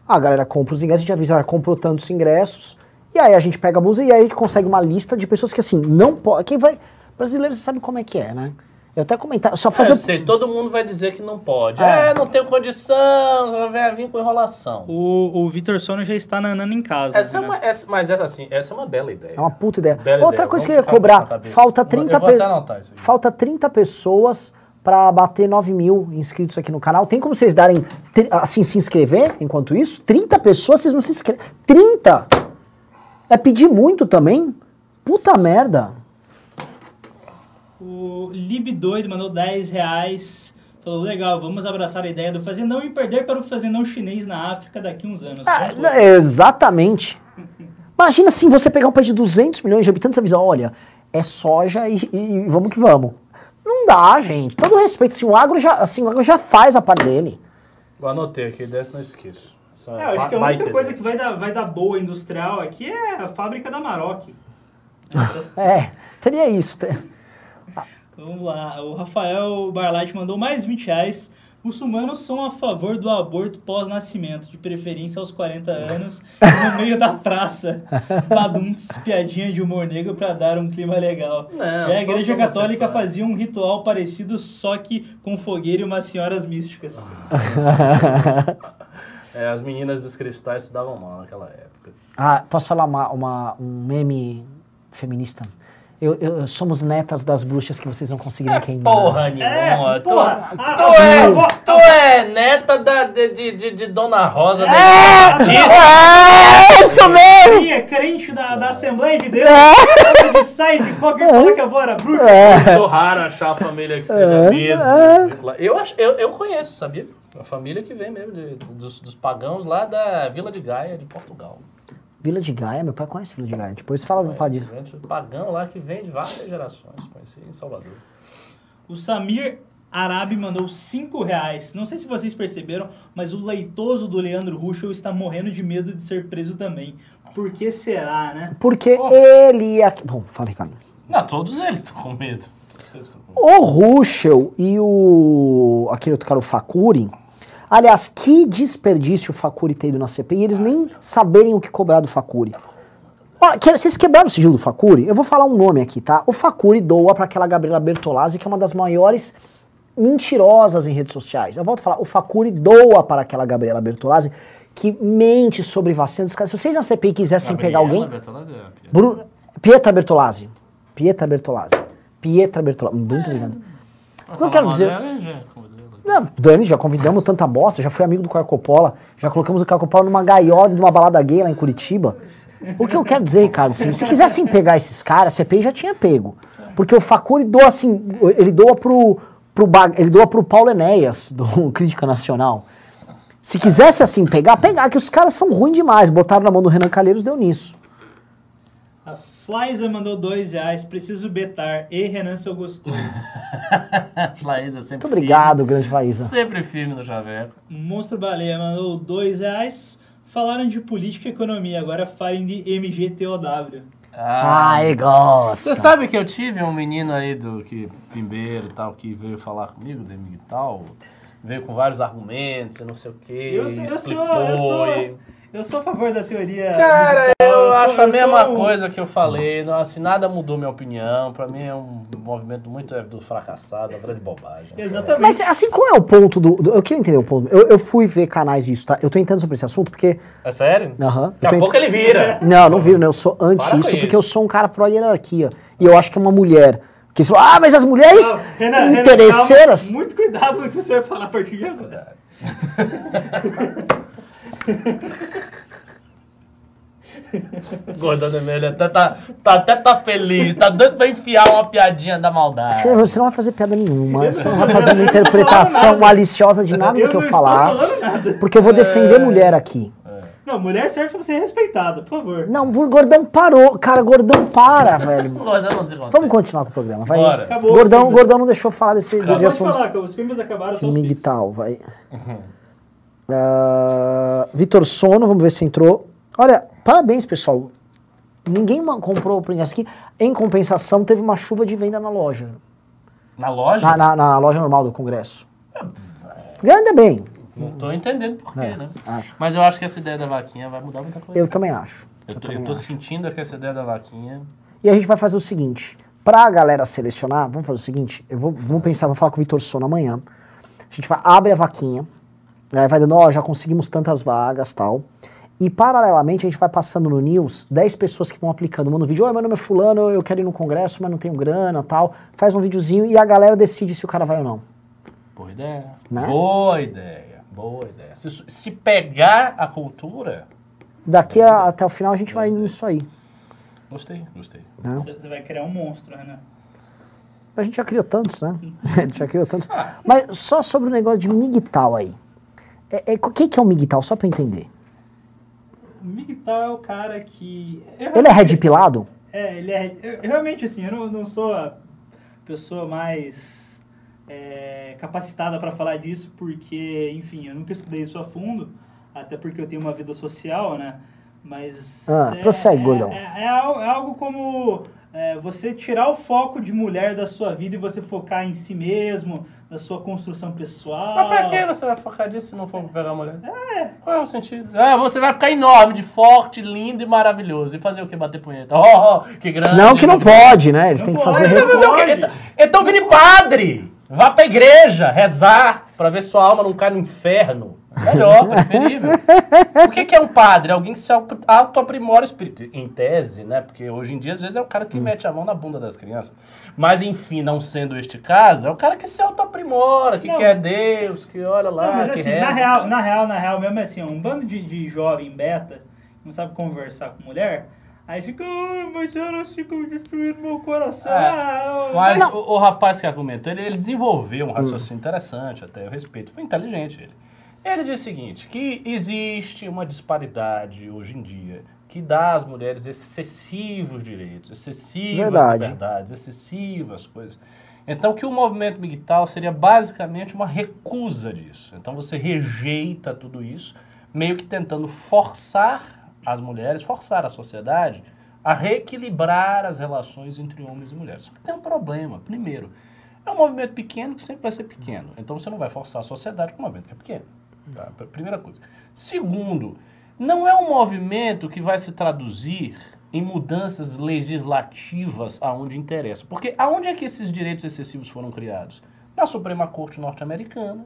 [SPEAKER 4] a galera compra os ingressos, a gente avisa, ah, comprou tantos ingressos, e aí a gente pega a Buser e aí a gente consegue uma lista de pessoas que assim, não pode. Quem vai. Brasileiro você sabe como é que é, né? Eu até comentar. Só
[SPEAKER 2] É,
[SPEAKER 4] fazer.
[SPEAKER 2] eu sei, todo mundo vai dizer que não pode.
[SPEAKER 4] É.
[SPEAKER 2] É, não tenho condição, você vai vir com enrolação.
[SPEAKER 3] O, o Vitor Sono já está nanando em casa.
[SPEAKER 2] Essa é
[SPEAKER 3] né?
[SPEAKER 2] uma, essa, mas essa, assim, essa é uma bela ideia.
[SPEAKER 4] É uma puta ideia.
[SPEAKER 2] Bela
[SPEAKER 4] Outra
[SPEAKER 2] ideia,
[SPEAKER 4] coisa que eu
[SPEAKER 2] vamos
[SPEAKER 4] ia cobrar, falta
[SPEAKER 2] Eu
[SPEAKER 4] 30,
[SPEAKER 2] vou
[SPEAKER 4] pe-
[SPEAKER 2] até anotar isso aqui.
[SPEAKER 4] falta 30 pessoas para bater 9 mil inscritos aqui no canal. Tem como vocês darem, assim, se inscrever enquanto isso? 30 pessoas, vocês não se inscrevem. 30? É pedir muito também? Puta merda.
[SPEAKER 3] O Lib Doido mandou 10 reais. Falou, legal, vamos abraçar a ideia do fazendão e perder para o fazendão chinês na África daqui uns anos.
[SPEAKER 4] Ah,
[SPEAKER 3] lá.
[SPEAKER 4] exatamente. Imagina assim, você pegar um país de 200 milhões de habitantes e avisar, olha, é soja e, e vamos que vamos. Não dá, gente. Todo respeito, assim, o agro já, assim, o agro já faz a parte dele.
[SPEAKER 2] Eu anotei aqui, dessa não esqueço. Essa
[SPEAKER 3] É, eu acho que a única coisa que vai dar, vai dar boa industrial aqui é a fábrica da Maroc.
[SPEAKER 4] É, teria isso. te-
[SPEAKER 3] Vamos lá, o Rafael Barlate mandou mais 20 reais. Muçulmanos são a favor do aborto pós-nascimento, de preferência aos 40 anos, no meio da praça. Baduntes, piadinha de humor negro pra dar um clima legal.
[SPEAKER 2] Não,
[SPEAKER 3] Já a Igreja Católica fazia um ritual parecido, só que com fogueira e umas senhoras místicas.
[SPEAKER 2] É, as meninas dos cristais se davam mal naquela época.
[SPEAKER 4] Ah, posso falar uma, uma- um meme feminista? Eu, eu- somos netas das bruxas que vocês não conseguiram queimar.
[SPEAKER 2] Porra nenhuma.
[SPEAKER 3] É,
[SPEAKER 2] tu,
[SPEAKER 3] porra. Ah,
[SPEAKER 2] tu,
[SPEAKER 3] ah,
[SPEAKER 2] é,
[SPEAKER 3] ah,
[SPEAKER 2] tu é neta da, de, de, de, Dona Rosa da
[SPEAKER 4] É, é isso mesmo!
[SPEAKER 3] Crenha, crenha frente da, da Assembleia de Deus,
[SPEAKER 4] É.
[SPEAKER 3] de sai de qualquer fala que a avó era bruxa.
[SPEAKER 2] Muito raro achar a família que seja mesmo. Eu, acho, eu, eu conheço, sabia? A família que vem mesmo de- dos, dos pagãos lá da Vila de Gaia, de Portugal.
[SPEAKER 4] Vila de Gaia, meu pai conhece Vila de Gaia. Depois fala, vou falar disso.
[SPEAKER 2] Gente pagão lá que vem de várias gerações. Conheci em Salvador.
[SPEAKER 3] O Samir Arabi mandou 5 reais. Não sei se vocês perceberam, mas o leitoso do Leandro Ruschel está morrendo de medo de ser preso também. Por que será, né?
[SPEAKER 4] Porque ele... Aqui... Bom, fala, Ricardo.
[SPEAKER 2] Não, todos eles estão com medo. Todos eles estão com medo.
[SPEAKER 4] O Ruschel e o... aquele outro cara, o Facuri... Aliás, que desperdício o Facuri ter ido na CPI, eles nem saberem o que cobrar do Facuri. Olha, que- vocês quebraram o sigilo do Facuri? Eu vou falar um nome aqui, tá? O Facuri doa pra aquela Gabriela Bertolazzi, que é uma das maiores mentirosas em redes sociais. Eu volto a falar, o Facuri doa para aquela Gabriela Bertolazzi que mente sobre vacinas. Se vocês na CPI quisessem pegar
[SPEAKER 2] Gabriela
[SPEAKER 4] alguém...
[SPEAKER 2] Bertolazzi é.
[SPEAKER 4] Bru... Pietra Bertolazzi. Pietra Bertolazzi. Pietra Bertolazzi. Muito obrigado. O que eu quero dizer...
[SPEAKER 2] mal
[SPEAKER 4] Não, Dani, já convidamos tanta bosta, já fui amigo do Caio já colocamos o Caio numa gaiola de uma balada gay lá em Curitiba. O que eu quero dizer, Ricardo, assim, se quisessem pegar esses caras, a CPI já tinha pego. Porque o Facuri doa assim, ele doa pro, pro, ele doa pro Paulo Enéas, do Crítica Nacional. Se quisesse assim pegar, pegar, que os caras são ruins demais. Botaram na mão do Renan Calheiros, deu nisso.
[SPEAKER 3] A Flyza mandou 2 reais. Preciso betar. E Renan, seu gostoso.
[SPEAKER 2] Laísa sempre
[SPEAKER 4] Muito obrigado, grande. Vaísa.
[SPEAKER 2] Sempre firme no Javeco.
[SPEAKER 3] Monstro Baleia mandou 2 reais. Falaram de política e economia. Agora falem de MGTOW.
[SPEAKER 4] Ai, gosta.
[SPEAKER 2] Você sabe que eu tive um menino aí do que Pimbeiro e tal, que veio falar comigo, do e tal, veio com vários argumentos e não sei o que,
[SPEAKER 3] Eu sou, eu, sou,
[SPEAKER 2] explicou
[SPEAKER 3] eu, sou,
[SPEAKER 2] e...
[SPEAKER 3] eu sou a favor da teoria.
[SPEAKER 2] Cara, eu
[SPEAKER 3] sou-
[SPEAKER 2] acho a
[SPEAKER 3] eu
[SPEAKER 2] mesma
[SPEAKER 3] sou um-
[SPEAKER 2] coisa que eu falei, não, assim, nada mudou minha opinião, pra mim é um movimento muito é, do fracassado, uma grande bobagem. assim.
[SPEAKER 3] Exatamente.
[SPEAKER 4] Mas assim, qual é o ponto do. do- eu queria entender o ponto. Eu, eu fui ver canais disso, tá? Eu tô entrando sobre esse assunto porque.
[SPEAKER 2] É sério?
[SPEAKER 4] Aham.
[SPEAKER 2] Daqui
[SPEAKER 4] eu tô
[SPEAKER 2] a
[SPEAKER 4] ent-
[SPEAKER 2] pouco ele vira.
[SPEAKER 4] Não, não viro, né? Eu sou anti
[SPEAKER 2] com
[SPEAKER 4] isso, porque
[SPEAKER 2] isso.
[SPEAKER 4] eu sou um cara pró-hierarquia. E eu acho que é uma mulher. Que você fala, ah, mas as mulheres
[SPEAKER 3] Não, Renan, Renan,
[SPEAKER 4] interesseiras.
[SPEAKER 3] calma. muito cuidado no que você vai falar a partir de agora.
[SPEAKER 2] Gordão ele até tá, tá, até tá feliz, tá doido pra enfiar uma piadinha da maldade.
[SPEAKER 4] Você, você não vai fazer piada nenhuma, você não vai fazer uma interpretação maliciosa de nada do que eu falar. Porque eu vou defender mulher aqui.
[SPEAKER 3] Não, mulher serve pra ser respeitada, por favor.
[SPEAKER 4] Não, o Gordão parou. Cara, Gordão para, velho.
[SPEAKER 2] Gordão não se contém.
[SPEAKER 4] Vamos continuar com o programa, vai.
[SPEAKER 2] Bora.
[SPEAKER 3] Acabou.
[SPEAKER 4] Gordão. Gordão não deixou falar desse, de
[SPEAKER 3] Pode
[SPEAKER 4] assuntos.
[SPEAKER 3] falar, que os filmes acabaram, são os.
[SPEAKER 4] Migtal, vai. Ah, Vitor Sono, vamos ver se entrou. Olha, parabéns, pessoal. Ninguém comprou o ingresso aqui. Em compensação, teve uma chuva de venda na loja.
[SPEAKER 2] Na loja?
[SPEAKER 4] Na, na- na loja normal do Congresso. Ainda bem.
[SPEAKER 2] Não tô entendendo por quê,
[SPEAKER 4] É.
[SPEAKER 2] né?
[SPEAKER 4] Ah.
[SPEAKER 2] Mas eu acho que essa ideia da vaquinha vai mudar muita coisa.
[SPEAKER 4] Eu também acho.
[SPEAKER 2] Eu tô,
[SPEAKER 4] também
[SPEAKER 2] eu tô
[SPEAKER 4] acho.
[SPEAKER 2] sentindo que essa ideia da vaquinha...
[SPEAKER 4] E a gente vai fazer o seguinte: pra galera selecionar, vamos fazer o seguinte: eu vou, vamos pensar, vou falar com o Vitor Sono amanhã. A gente vai abre a vaquinha, aí vai dando, ó, já conseguimos tantas vagas tal. E paralelamente a gente vai passando no News 10 pessoas que vão aplicando. Manda um vídeo, oi, meu nome é Fulano, eu quero ir no congresso, mas não tenho grana tal. Faz um videozinho e a galera decide se o cara vai ou não.
[SPEAKER 2] Boa ideia.
[SPEAKER 4] Né?
[SPEAKER 2] Boa ideia. Boa ideia. Se, se pegar a cultura...
[SPEAKER 4] Daqui a- até o final a gente vai nisso aí.
[SPEAKER 2] Gostei, gostei.
[SPEAKER 4] Né?
[SPEAKER 3] Você vai criar um monstro, Renan.
[SPEAKER 4] A gente já criou tantos, né? A gente já criou tantos. Mas só sobre o negócio de migtal aí. É, é, o que, que é um migtal? Só pra eu entender.
[SPEAKER 3] O Migtal é o cara que...
[SPEAKER 4] Ele é red pilado?
[SPEAKER 3] É, ele é. Eu, realmente, assim, eu não, não sou a pessoa mais é, capacitada para falar disso, porque, enfim, eu nunca estudei isso a fundo, até porque eu tenho uma vida social, né? Mas.
[SPEAKER 4] Ah,
[SPEAKER 3] é,
[SPEAKER 4] prossegue,
[SPEAKER 3] é,
[SPEAKER 4] gordão.
[SPEAKER 3] É, é é algo como é, você tirar o foco de mulher da sua vida e você focar em si mesmo, na sua construção pessoal.
[SPEAKER 2] Mas pra que você vai focar disso se não for pegar a mulher? Qual é o sentido? É, você vai ficar enorme, de forte, lindo e maravilhoso. E fazer o quê? Bater punheta. Oh, oh, que grande.
[SPEAKER 4] Não, que não pode, né? Eles
[SPEAKER 3] Não
[SPEAKER 4] têm que fazer.
[SPEAKER 2] Fazer o quê? Então, então vire padre. Vá pra igreja, rezar, pra ver sua alma não cai no inferno. Melhor, preferível. O que, que é um padre? Alguém que se auto- auto-aprimora o espírito. Em tese, né? Porque hoje em dia, às vezes, é o cara que mete a mão na bunda das crianças. Mas, enfim, não sendo este caso, é o cara que se auto-aprimora, que
[SPEAKER 3] Não.
[SPEAKER 2] quer Deus, que olha lá,
[SPEAKER 3] Não, mas
[SPEAKER 2] que
[SPEAKER 3] assim,
[SPEAKER 2] reza.
[SPEAKER 3] na real, na real, na real mesmo, é assim, um bando de, de jovem beta que não sabe conversar com mulher, Aí fica, mas elas ficam destruindo meu coração.
[SPEAKER 2] É, Mas o, o rapaz que argumentou, ele, ele desenvolveu um raciocínio interessante, até eu respeito, foi inteligente ele. Ele disse o seguinte, que existe uma disparidade hoje em dia que dá às mulheres excessivos direitos, excessivas
[SPEAKER 4] Verdade.
[SPEAKER 2] liberdades, excessivas coisas. Então, que o movimento migtal seria basicamente uma recusa disso. Então, você rejeita tudo isso, meio que tentando forçar as mulheres, forçar a sociedade a reequilibrar as relações entre homens e mulheres. Só que tem um problema. Primeiro, é um movimento pequeno que sempre vai ser pequeno. Então, você não vai forçar a sociedade com um movimento que é pequeno. Tá? Primeira coisa. Segundo, não é um movimento que vai se traduzir em mudanças legislativas aonde interessa. Porque aonde é que esses direitos excessivos foram criados? Na Suprema Corte norte-americana,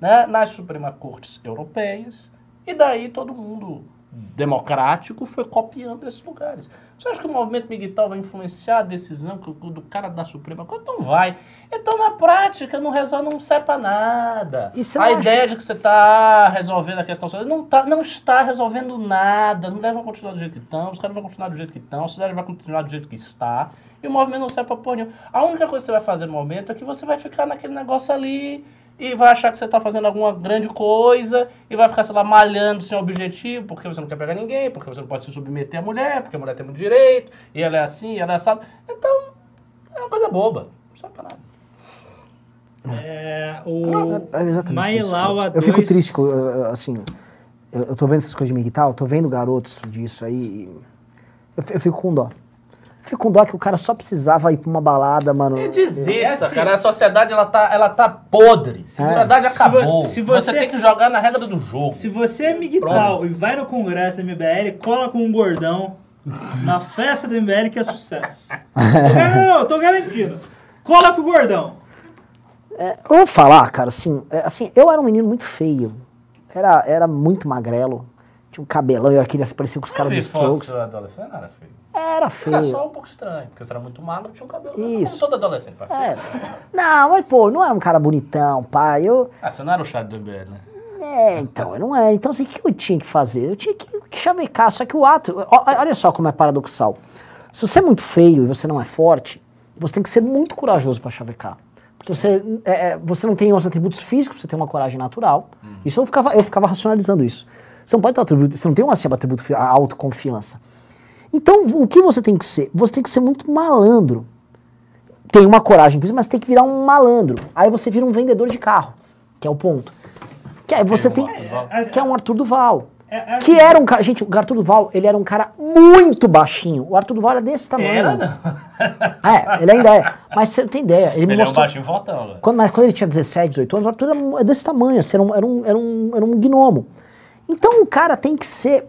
[SPEAKER 2] né? nas Suprema Cortes europeias, e daí todo mundo democrático foi copiando esses lugares. Você acha que o movimento migtal vai influenciar a decisão do cara da Suprema Corte? Não vai. Então, na prática, não resolve, não serve pra nada.
[SPEAKER 4] Você
[SPEAKER 2] a ideia de que você está resolvendo a questão social não, tá, não está resolvendo nada. As mulheres vão continuar do jeito que estão, os caras vão continuar do jeito que estão, a sociedade vai continuar do jeito que está. E o movimento não serve pra porra nenhuma. A única coisa que você vai fazer no momento é que você vai ficar naquele negócio ali e vai achar que você está fazendo alguma grande coisa e vai ficar, sei lá, malhando sem objetivo, porque você não quer pegar ninguém, porque você não pode se submeter à mulher, porque a mulher tem muito direito, e ela é assim, e ela é assado. Então, é uma coisa boba. Não serve pra nada.
[SPEAKER 3] É, o
[SPEAKER 4] É exatamente isso.
[SPEAKER 3] Mailau
[SPEAKER 4] Eu fico
[SPEAKER 3] A2
[SPEAKER 4] triste, eu, eu, assim, eu, eu tô vendo essas coisas de eu tô vendo garotos disso aí, eu fico com dó. Fico com dó que o cara só precisava ir pra uma balada, mano.
[SPEAKER 2] E desista,
[SPEAKER 3] É assim.
[SPEAKER 2] cara. A sociedade, ela tá, ela tá podre. A sociedade
[SPEAKER 3] Se vo-
[SPEAKER 2] acabou.
[SPEAKER 3] se
[SPEAKER 2] você...
[SPEAKER 3] você-
[SPEAKER 2] tem que jogar na regra do jogo.
[SPEAKER 3] Se você é migtal e vai no congresso da MBL, cola com um gordão na festa da MBL que é sucesso. Não, não, tô garantindo. Cola com o gordão.
[SPEAKER 4] Eu vou falar, cara, assim, é, assim, eu era um menino muito feio. Era, era muito magrelo. Tinha um cabelão, eu queria parecer com os caras do
[SPEAKER 2] vi fotos do
[SPEAKER 4] Strokes.
[SPEAKER 2] adolescente, não era feio.
[SPEAKER 4] Era feio.
[SPEAKER 2] Era só um pouco estranho, porque você era muito magro, tinha um cabelo. Como
[SPEAKER 4] Isso.
[SPEAKER 2] todo adolescente vai feio.
[SPEAKER 4] É. Não, mas pô, não era um cara bonitão, pai. Eu,
[SPEAKER 2] Ah, você não era o chato do MBL, né?
[SPEAKER 4] É, então, eu não era. Então, assim, o que eu tinha que fazer? Eu tinha que, chavecar. Só que o ato. Olha só como é paradoxal. Se você é muito feio e você não é forte, você tem que ser muito corajoso pra chavecar. Porque você, é, é, você não tem os atributos físicos, você tem uma coragem natural. Isso eu ficava, eu ficava racionalizando isso. Você não pode ter um atributo, você não tem um assim, atributo, a autoconfiança. Então, o que você tem que ser? Você tem que ser muito malandro. Tem uma coragem, mas tem que virar um malandro. Aí você vira um vendedor de carro, que é o ponto. Que aí você
[SPEAKER 2] é
[SPEAKER 4] tem.
[SPEAKER 2] Arthur Duval?
[SPEAKER 4] Que é um Arthur Duval.
[SPEAKER 3] É- é
[SPEAKER 4] Que era um cara. Gente, o Arthur Duval, ele era um cara muito baixinho. O Arthur Duval era desse tamanho.
[SPEAKER 2] Era, não.
[SPEAKER 4] É, ele ainda é. Mas você não tem ideia. Ele
[SPEAKER 2] Ele é um
[SPEAKER 4] mostrou.
[SPEAKER 2] baixinho fortão, velho.
[SPEAKER 4] Quando, mas quando ele tinha 17, 18 anos, o Arthur era, é desse tamanho, assim, era, um, era, um, era, um, era um gnomo. Então o cara tem que ser.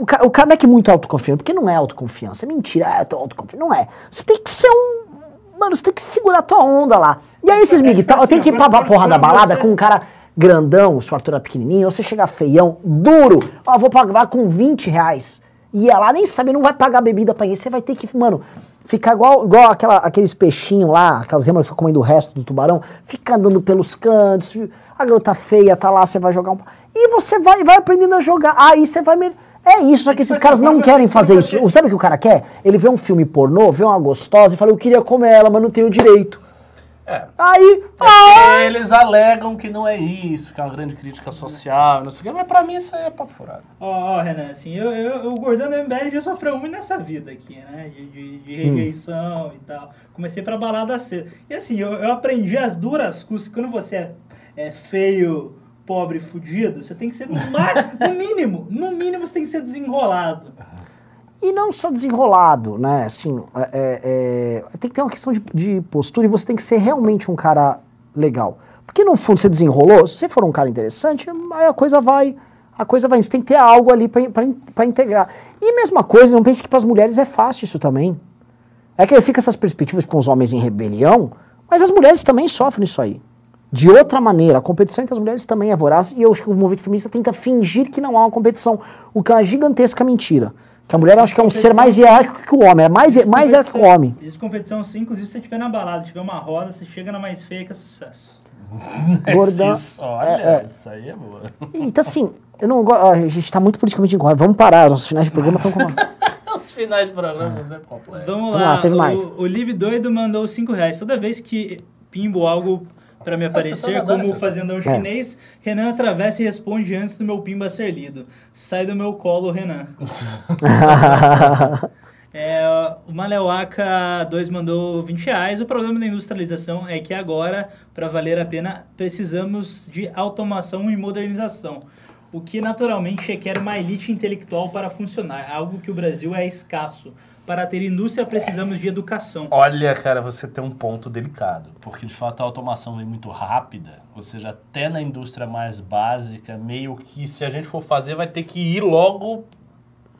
[SPEAKER 4] O cara, o cara não é que é muito autoconfiante, porque não é autoconfiança, é mentira, ah, eu tô autoconfiante. Não é. Você tem que ser um. Mano, você tem que segurar a tua onda lá. E aí esses
[SPEAKER 3] É,
[SPEAKER 4] miguel,
[SPEAKER 3] tipo
[SPEAKER 4] tem que ir
[SPEAKER 3] assim,
[SPEAKER 4] pra, pra porra da balada
[SPEAKER 3] você-
[SPEAKER 4] com um cara grandão, Arthur era pequenininho, ou você chegar feião, duro, ó, vou pagar com 20 reais. E ia lá, nem sabe, não vai pagar bebida pra isso, você vai ter que, mano, ficar igual, igual aquela, aqueles peixinhos lá, aquelas remas que ficam comendo o resto do tubarão, fica andando pelos cantos, a garota feia tá lá, você vai jogar um... E você vai, vai aprendendo a jogar, aí você vai... É isso, só que esses caras não querem
[SPEAKER 3] você-
[SPEAKER 4] fazer
[SPEAKER 3] você-
[SPEAKER 4] isso. Sabe o que o cara quer? Ele vê um filme pornô, vê uma gostosa e fala, eu queria comer ela, mas não tenho direito.
[SPEAKER 2] É.
[SPEAKER 4] Aí,
[SPEAKER 2] É eles alegam que não é isso, que é uma grande crítica social, não sei o quê, mas pra mim isso aí é papo furado.
[SPEAKER 3] Ó, ó, Renan, assim, eu, eu, o gordão MBL já sofreu muito nessa vida aqui, né? De, de, de rejeição e tal. Comecei pra balada cedo. E assim, eu, eu aprendi as duras custas. Quando você é, é feio, pobre, fudido, você tem que ser, no, no mínimo, no mínimo você tem que ser desenrolado.
[SPEAKER 4] E não só desenrolado, né? Assim, é, é, é, tem que ter uma questão de, de postura e você tem que ser realmente um cara legal. Porque no fundo você desenrolou, se você for um cara interessante, a coisa vai. A coisa vai. Você tem que ter algo ali pra integrar. E mesma coisa, não pense que pras mulheres é fácil isso também. É que fica essas perspectivas com os homens em rebelião, mas as mulheres também sofrem isso aí. De outra maneira, a competição entre as mulheres também é voraz e eu acho que o movimento feminista tenta fingir que não há uma competição, o que é uma gigantesca mentira. Que a mulher acho que é um ser mais hierárquico que o homem, é mais, mais hierárquico que o homem.
[SPEAKER 3] Existe competição sim, inclusive se você estiver na balada, tiver uma roda, você chega na mais feia que é sucesso.
[SPEAKER 4] Gordão.
[SPEAKER 2] Isso, olha,
[SPEAKER 4] É, é.
[SPEAKER 2] isso aí é boa.
[SPEAKER 4] Então assim, eu não gosto. A gente tá muito politicamente incorreto. Vamos parar, nossos finais de programa estão com.
[SPEAKER 2] finais de programa são sempre complexos.
[SPEAKER 3] Vamos
[SPEAKER 4] Vamos
[SPEAKER 3] lá,
[SPEAKER 4] lá, teve
[SPEAKER 3] o,
[SPEAKER 4] mais.
[SPEAKER 3] o Lib Doido mandou 5 reais. Toda vez que pimbo algo pra me aparecer, como fazendão chinês, Renan atravessa e responde antes do meu pimba ser lido. Sai do meu colo, Renan. É, o Maleuaca 2 mandou 20 reais. O problema da industrialização é que agora, para valer a pena, precisamos de automação e modernização. O que naturalmente requer uma elite intelectual para funcionar, algo que o Brasil é escasso. Para ter indústria, precisamos de educação.
[SPEAKER 2] Olha, cara, você tem um ponto delicado, porque de fato a automação vem muito rápida, ou seja, até na indústria mais básica, meio que se a gente for fazer, vai ter que ir logo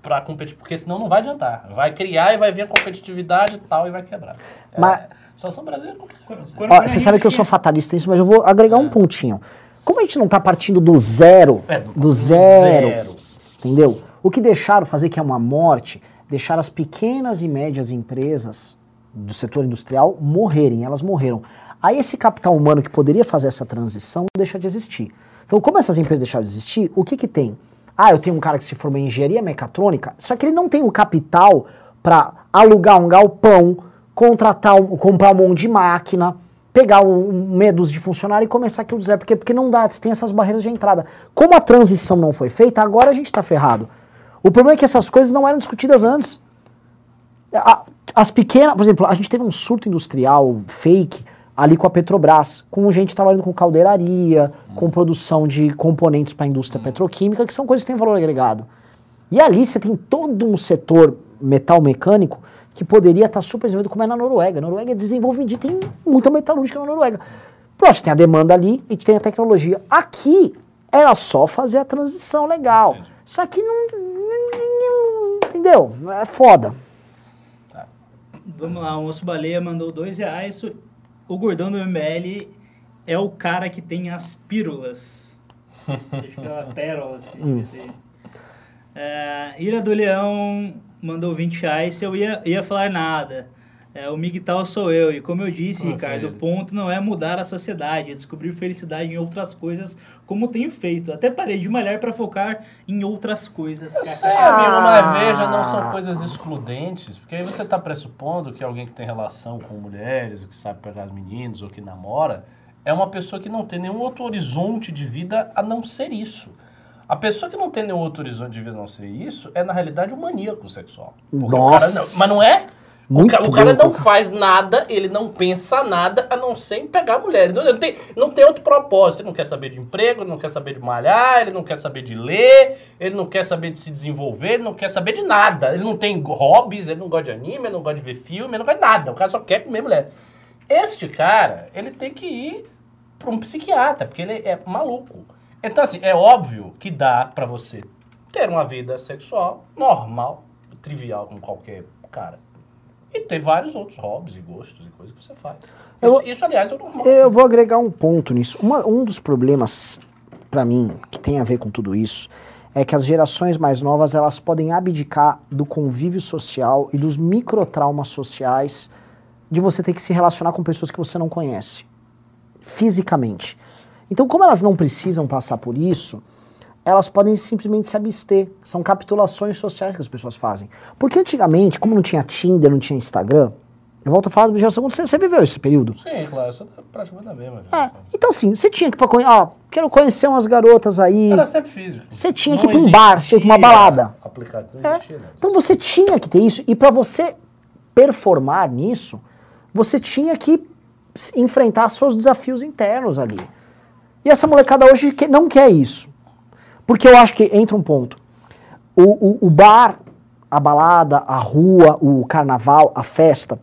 [SPEAKER 2] para competir, porque senão não vai adiantar. Vai criar e vai vir a competitividade e tal e vai quebrar.
[SPEAKER 4] Mas-
[SPEAKER 2] É, brasileira é complicada.
[SPEAKER 3] Quando-
[SPEAKER 4] Ó,
[SPEAKER 3] quando a
[SPEAKER 4] você sabe
[SPEAKER 3] gente
[SPEAKER 4] que eu sou fatalista nisso, mas eu vou agregar um pontinho. Como a gente não tá partindo do zero,
[SPEAKER 2] É,
[SPEAKER 4] do, zero, entendeu? O que deixaram fazer, que é uma morte, deixar as pequenas e médias empresas do setor industrial morrerem, elas morreram. Aí esse capital humano que poderia fazer essa transição deixa de existir. Então, como essas empresas deixaram de existir, o que que tem? Ah, eu tenho um cara que se formou em engenharia mecatrônica, só que ele não tem o capital para alugar um galpão, contratar, um, comprar um monte de máquina, pegar um, um dúzia de funcionário e começar aquilo do zero, porque, porque não dá, tem essas barreiras de entrada. Como a transição não foi feita, agora a gente está ferrado. O problema é que essas coisas não eram discutidas antes. As pequenas, por exemplo, a gente teve um surto industrial fake ali com a Petrobras, com gente trabalhando com caldeiraria, com produção de componentes para a indústria petroquímica, que são coisas que têm valor agregado. E ali você tem todo um setor metal mecânico que poderia estar super desenvolvido, como é na Noruega. A Noruega é desenvolvida, tem muita metalúrgica na Noruega. Pronto, tem a demanda ali e tem a tecnologia. Aqui era só fazer a transição legal. Só que não- Entendeu? É foda.
[SPEAKER 3] Vamos lá, o Osso Baleia mandou dois reais. O gordão do MBL é o cara que tem as pílulas. Acho que é uma pérola. assim, devia ser. É, Ira do Leão mandou 20 reais. Se eu ia, ia falar nada. É, o Migtal sou eu. E como eu disse,
[SPEAKER 2] Ah,
[SPEAKER 3] Ricardo, o ponto não é mudar a sociedade, é descobrir felicidade em outras coisas, como tenho feito. Até parei de malhar para focar em outras coisas.
[SPEAKER 2] Eu sei, amigo, mas veja, não são coisas excludentes, porque aí você está pressupondo que alguém que tem relação com mulheres, ou que sabe pegar as meninas, ou que namora, é uma pessoa que não tem nenhum outro horizonte de vida a não ser isso. A pessoa que não tem nenhum outro horizonte de vida a não ser isso é, na realidade, um maníaco sexual. Porque o cara
[SPEAKER 4] Nossa.
[SPEAKER 2] não- mas não é? O,
[SPEAKER 4] Muito
[SPEAKER 2] o cara
[SPEAKER 4] bem
[SPEAKER 2] não
[SPEAKER 4] colocado.
[SPEAKER 2] faz nada, ele não pensa nada a não ser em pegar mulheres. Não, não tem, não tem outro propósito. Ele não quer saber de emprego, ele não quer saber de malhar, ele não quer saber de ler, ele não quer saber de se desenvolver, ele não quer saber de nada. Ele não tem hobbies, ele não gosta de anime, ele não gosta de ver filme, ele não gosta de nada. O cara só quer comer mulher. Este cara, ele tem que ir para um psiquiatra, porque ele é maluco. Então, assim, é óbvio que dá para você ter uma vida sexual normal, trivial, como qualquer cara. E ter vários outros hobbies e gostos e coisas que você faz.
[SPEAKER 4] Eu-
[SPEAKER 2] Isso, isso, aliás, é o normal.
[SPEAKER 4] Eu vou agregar um ponto nisso. Uma- um dos problemas, pra mim, que tem a ver com tudo isso, é que as gerações mais novas elas podem abdicar do convívio social e dos microtraumas sociais de você ter que se relacionar com pessoas que você não conhece fisicamente. Então, como elas não precisam passar por isso, elas podem simplesmente se abster. São capitulações sociais que as pessoas fazem. Porque antigamente, como não tinha Tinder, não tinha Instagram, eu volto a falar da geração, você, você viveu esse período?
[SPEAKER 2] Sim, claro, isso é praticamente a mesma.
[SPEAKER 4] É, então assim, você tinha que ir pra conhecer, ó, quero conhecer umas garotas aí.
[SPEAKER 2] Era sempre físico.
[SPEAKER 4] Você tinha
[SPEAKER 2] Não
[SPEAKER 4] que ir pra um bar, você tinha que ir pra uma balada.
[SPEAKER 2] Aplicativo, não
[SPEAKER 4] É.
[SPEAKER 2] existia?
[SPEAKER 4] Então você tinha que ter isso, e pra você performar nisso, você tinha que enfrentar seus desafios internos ali. E essa molecada hoje não quer isso. Porque eu acho que entra um ponto. O, o- o bar, a balada, a rua, o carnaval, a festa,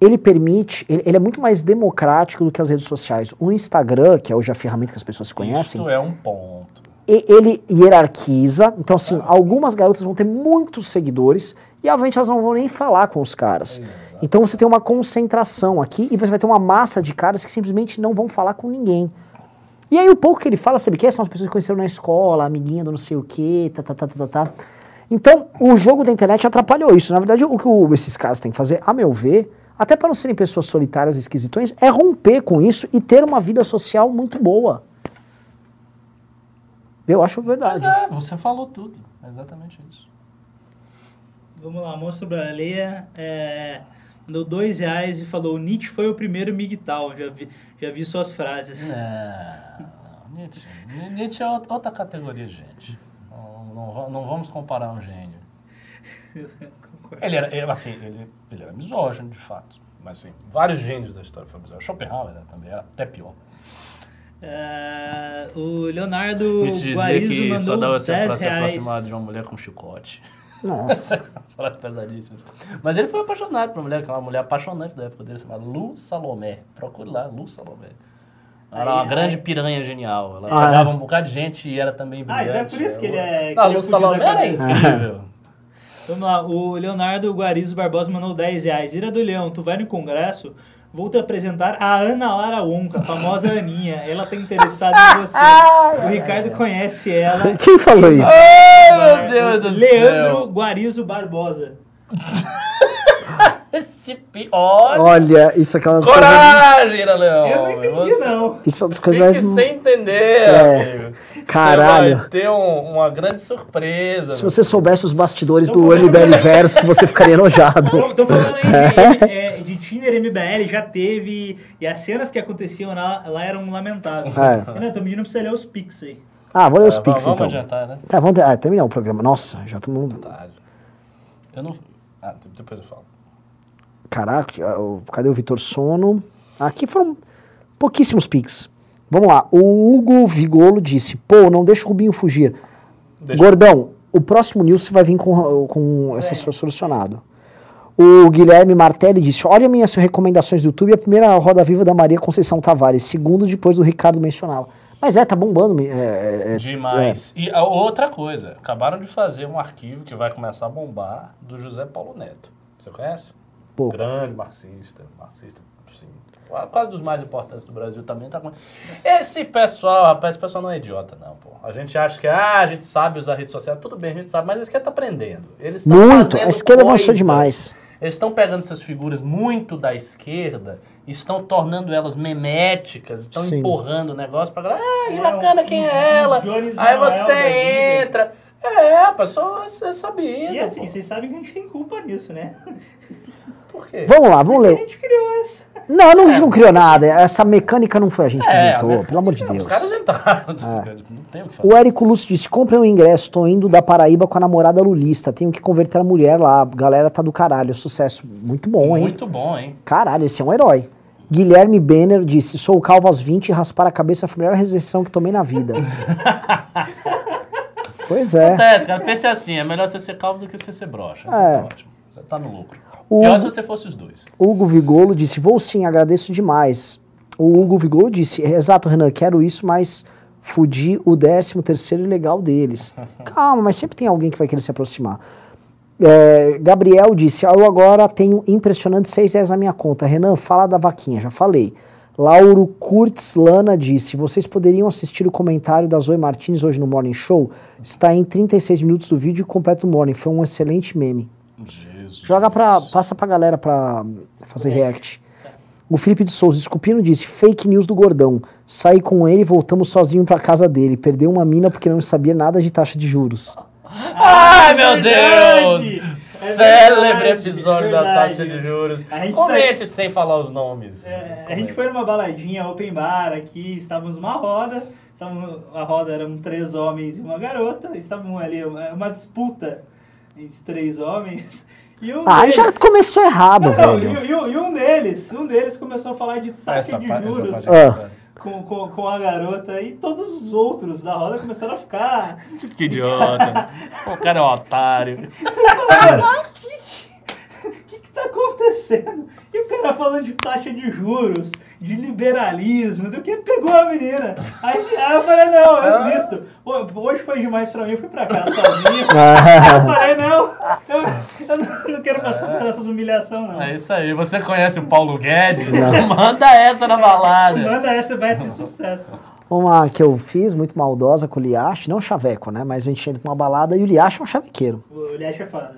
[SPEAKER 4] ele permite, ele, ele é muito mais democrático do que as redes sociais. O Instagram, que é hoje a ferramenta que as pessoas conhecem,
[SPEAKER 2] Isto é um ponto.
[SPEAKER 4] ele hierarquiza. Então, assim, algumas garotas vão ter muitos seguidores e, obviamente, elas não vão nem falar com os caras. Então, você tem uma concentração aqui e você vai ter uma massa de caras que simplesmente não vão falar com ninguém. E aí, o pouco que ele fala, sabe o que? São as pessoas que conheceram na escola, a amiguinha do não sei o quê, tá, tá, tá, tá, tá, tá. Então, o jogo da internet atrapalhou isso. Na verdade, o que o- esses caras têm que fazer, a meu ver, até para não serem pessoas solitárias e esquisitões, é romper com isso e ter uma vida social muito boa. Eu acho
[SPEAKER 2] Mas
[SPEAKER 4] verdade.
[SPEAKER 2] é, você falou tudo. É exatamente isso.
[SPEAKER 3] Vamos lá, Monstro Baleia é, mandou dois reais e falou: Nietzsche foi o primeiro migtal. Já vi, já vi suas frases.
[SPEAKER 2] Não, não, Nietzsche, Nietzsche é outra categoria de gente. Não, não, não vamos comparar um gênio. Ele era, ele, assim, ele, ele era misógino, de fato. Mas, assim, vários gênios da história foram misóginos. Schopenhauer era também era até pior.
[SPEAKER 3] É, o Leonardo
[SPEAKER 2] Nietzsche dizia
[SPEAKER 3] Guarizo
[SPEAKER 2] que só
[SPEAKER 3] mandou
[SPEAKER 2] dava certo pra
[SPEAKER 3] 10
[SPEAKER 2] se
[SPEAKER 3] reais.
[SPEAKER 2] aproximar de uma mulher com chicote.
[SPEAKER 4] Nossa.
[SPEAKER 2] Falas pesadíssimas. Mas ele foi apaixonado por uma mulher, que é uma mulher apaixonante da época dele, chamada Lu Salomé. Procure lá, Lu Salomé. Ela era uma
[SPEAKER 3] Aí,
[SPEAKER 2] grande
[SPEAKER 3] aí.
[SPEAKER 2] piranha genial. Ela
[SPEAKER 4] Ah,
[SPEAKER 2] pegava
[SPEAKER 4] é?
[SPEAKER 2] um bocado de gente e era também
[SPEAKER 3] Ah, então é
[SPEAKER 2] brilhante.
[SPEAKER 3] por isso que ele é. que
[SPEAKER 2] Ah,
[SPEAKER 3] ele é
[SPEAKER 2] Lu Salomé era incrível.
[SPEAKER 3] Vamos lá, o Leonardo Guarizo Barbosa mandou 10 reais. Ira do Leão, tu vai no congresso? Vou te apresentar a Ana Lara Onca, a famosa Aninha. Ela tá interessada em você. O Ricardo conhece ela.
[SPEAKER 4] Quem falou isso?
[SPEAKER 2] Ai, meu Deus do
[SPEAKER 3] Leandro
[SPEAKER 2] céu.
[SPEAKER 3] Guarizo Barbosa.
[SPEAKER 2] Esse pi... Olha,
[SPEAKER 4] Olha, isso aqui é uma das coisas.
[SPEAKER 2] coragem, Ira Leão.
[SPEAKER 3] Eu não entendi,
[SPEAKER 2] Você
[SPEAKER 3] não.
[SPEAKER 4] Isso é uma das coisas mais.
[SPEAKER 2] você entender,
[SPEAKER 4] É.
[SPEAKER 2] amigo.
[SPEAKER 4] Caralho.
[SPEAKER 2] Você vai ter um- uma grande surpresa.
[SPEAKER 4] Se você soubesse os bastidores do MBL Verso, você ficaria enojado.
[SPEAKER 3] Tô, tô falando aí de, é, de Tinder MBL, já teve. E as cenas que aconteciam lá, lá eram lamentáveis.
[SPEAKER 4] É.
[SPEAKER 3] Renan, tô pedindo pra você ler os pics aí.
[SPEAKER 4] Ah, vou ler os
[SPEAKER 2] É,
[SPEAKER 4] pics
[SPEAKER 2] vamos
[SPEAKER 4] então.
[SPEAKER 2] adiantar, né?
[SPEAKER 4] Tá, vamos ter- ah, terminar o programa. Nossa, já estamos.
[SPEAKER 2] Eu não... Ah, depois eu falo.
[SPEAKER 4] Caraca, o- cadê o Vitor Sono? Aqui foram pouquíssimos pics. Vamos lá. O Hugo Vigolo disse: pô, não deixa o Rubinho fugir.
[SPEAKER 2] Deixa-
[SPEAKER 4] Gordão, o próximo news vai vir com, com essa sua solucionado. O Guilherme Martelli disse: Olha minhas recomendações do YouTube. A primeira roda viva da Maria Conceição Tavares. Segundo, depois do Ricardo mencionava. Mas é, tá bombando. é, é, é,
[SPEAKER 2] Demais. E a outra coisa, acabaram de fazer um arquivo que vai começar a bombar do José Paulo Neto. Você conhece?
[SPEAKER 4] Pouco.
[SPEAKER 2] Grande marxista, marxista, sim. Quase dos mais importantes do Brasil também tá com. Esse pessoal, rapaz, esse pessoal não é idiota, não, pô. A gente acha que ah, a gente sabe usar rede social, tudo bem, a gente sabe, mas a esquerda tá aprendendo. Eles estão
[SPEAKER 4] Muito.
[SPEAKER 2] fazendo
[SPEAKER 4] A esquerda avançou
[SPEAKER 2] coisas.
[SPEAKER 4] demais.
[SPEAKER 2] Eles estão pegando essas figuras muito da esquerda e estão tornando elas meméticas, estão
[SPEAKER 4] Sim.
[SPEAKER 2] empurrando o negócio pra galera. Ah, que
[SPEAKER 3] É,
[SPEAKER 2] bacana, quem é ela? Aí você entra. É, a pessoa é sabida.
[SPEAKER 3] E assim,
[SPEAKER 2] pô.
[SPEAKER 3] vocês sabem que a gente tem culpa nisso, né?
[SPEAKER 2] Por quê?
[SPEAKER 4] Vamos lá, vamos
[SPEAKER 3] A
[SPEAKER 4] ler.
[SPEAKER 3] gente criou essa.
[SPEAKER 4] Não, não, a gente não criou nada. Essa mecânica não foi a gente que
[SPEAKER 2] É,
[SPEAKER 4] inventou, pelo amor de
[SPEAKER 2] Os
[SPEAKER 4] Deus.
[SPEAKER 2] caras entraram. Não tem o que fazer.
[SPEAKER 4] O Érico Lúcio disse: comprem um ingresso, tô indo da Paraíba com a namorada lulista. Tenho que converter a mulher lá. Galera tá do caralho. Sucesso. Muito bom, hein?
[SPEAKER 2] Muito bom, hein?
[SPEAKER 4] Caralho, esse é um herói. Guilherme Benner disse: Sou calvo aos 20 e raspar a cabeça foi a melhor rejeição que tomei na vida. pois é.
[SPEAKER 2] Acontece, cara. Pense assim, é melhor você ser calvo do que você ser broxa.
[SPEAKER 4] É.
[SPEAKER 2] Tá ótimo. Você tá no lucro.
[SPEAKER 4] O-
[SPEAKER 2] Pior se você fosse os dois.
[SPEAKER 4] Hugo Vigolo disse: Vou sim, agradeço demais. O Hugo Vigolo disse: Exato, Renan, quero isso, mas fudi o 13 terceiro legal deles. Calma, mas sempre tem alguém que vai querer se aproximar. É, Gabriel disse: ah, Eu agora tenho impressionantes 6 reais na minha conta. Renan, fala da vaquinha, já falei. Lauro Kurtz Lana disse: Vocês poderiam assistir o comentário da Zoe Martins hoje no Morning Show? Está em 36 minutos do vídeo completo do Morning. Foi um excelente meme.
[SPEAKER 2] Jesus.
[SPEAKER 4] Joga pra. Passa pra galera pra fazer react. O Felipe de Souza Escupino disse: fake news do gordão. Saí com ele e voltamos sozinho pra casa dele. Perdeu uma mina porque não sabia nada de taxa de juros.
[SPEAKER 2] Ai, meu
[SPEAKER 3] É verdade!
[SPEAKER 2] Deus!
[SPEAKER 3] É
[SPEAKER 2] Célebre
[SPEAKER 3] verdade,
[SPEAKER 2] episódio
[SPEAKER 3] é
[SPEAKER 2] da taxa de juros.
[SPEAKER 3] A gente
[SPEAKER 2] Comente sem falar os nomes.
[SPEAKER 3] É, a gente foi numa baladinha open bar aqui, estávamos numa roda, estávamos, a roda eram três homens e uma garota, estavam ali, uma, uma disputa entre três homens. Um
[SPEAKER 4] Ah,
[SPEAKER 3] deles,
[SPEAKER 4] já começou errado,
[SPEAKER 3] Não, não,
[SPEAKER 4] velho.
[SPEAKER 3] e, e- e um deles, um deles começou a falar de taxa de juros
[SPEAKER 4] Ah.
[SPEAKER 2] é séria.
[SPEAKER 3] com, com, com a garota e todos os outros da roda começaram a ficar.
[SPEAKER 2] Tipo que idiota. o cara é um otário.
[SPEAKER 3] O que que tá acontecendo? E o cara falando de taxa de juros, de liberalismo, do que pegou a menina. Aí, aí eu falei, não, eu desisto. Hoje foi demais pra mim, eu fui pra casa sozinho. Aí eu falei, não, eu, eu não- não quero passar por essas humilhações, não.
[SPEAKER 2] É isso aí. Você conhece o Paulo Guedes? Manda essa na balada.
[SPEAKER 3] Manda essa, vai ter sucesso.
[SPEAKER 4] Uma que eu fiz, muito maldosa com o Liache, não chaveco, né? Mas a gente entra pra uma balada e o Liache é um chavequeiro.
[SPEAKER 3] O Liache é foda.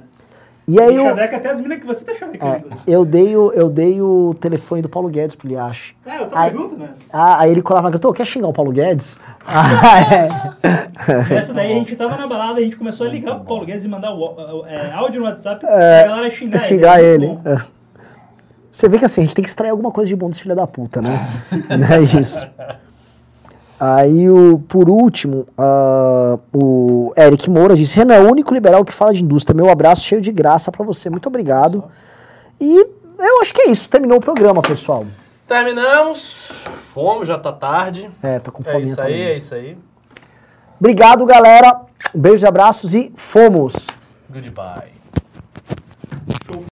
[SPEAKER 4] E aí
[SPEAKER 3] E
[SPEAKER 4] eu,
[SPEAKER 3] chaveca até as minas que você tá
[SPEAKER 4] é,
[SPEAKER 3] chavecando.
[SPEAKER 4] eu, dei o, eu dei o telefone do Paulo Guedes pro Liache.
[SPEAKER 3] É, eu tava
[SPEAKER 4] Aí-
[SPEAKER 3] junto nessa.
[SPEAKER 4] Ah, aí ele colava na gritou, quer xingar o Paulo Guedes? Ah, é.
[SPEAKER 3] Nessa daí a gente tava na balada, a gente começou a ligar pro Paulo Guedes e mandar o, é, áudio no WhatsApp
[SPEAKER 4] É,
[SPEAKER 3] pra galera xingar,
[SPEAKER 4] xingar ele.
[SPEAKER 3] bom.
[SPEAKER 4] É. Você vê que assim, a gente tem que extrair alguma coisa de bom desse filho da puta, né? Não é isso. Aí, o, por último, ah, o Eric Moura disse: Renan, é o único liberal que fala de indústria. Meu abraço cheio de graça pra você. Muito obrigado. E eu acho que é isso. Terminou o programa, pessoal.
[SPEAKER 2] Terminamos. Fomos, já tá tarde.
[SPEAKER 4] É, tô com
[SPEAKER 2] É
[SPEAKER 4] fome
[SPEAKER 2] isso
[SPEAKER 4] também.
[SPEAKER 2] aí, é isso aí.
[SPEAKER 4] Obrigado, galera. Beijos e abraços e fomos.
[SPEAKER 2] Goodbye.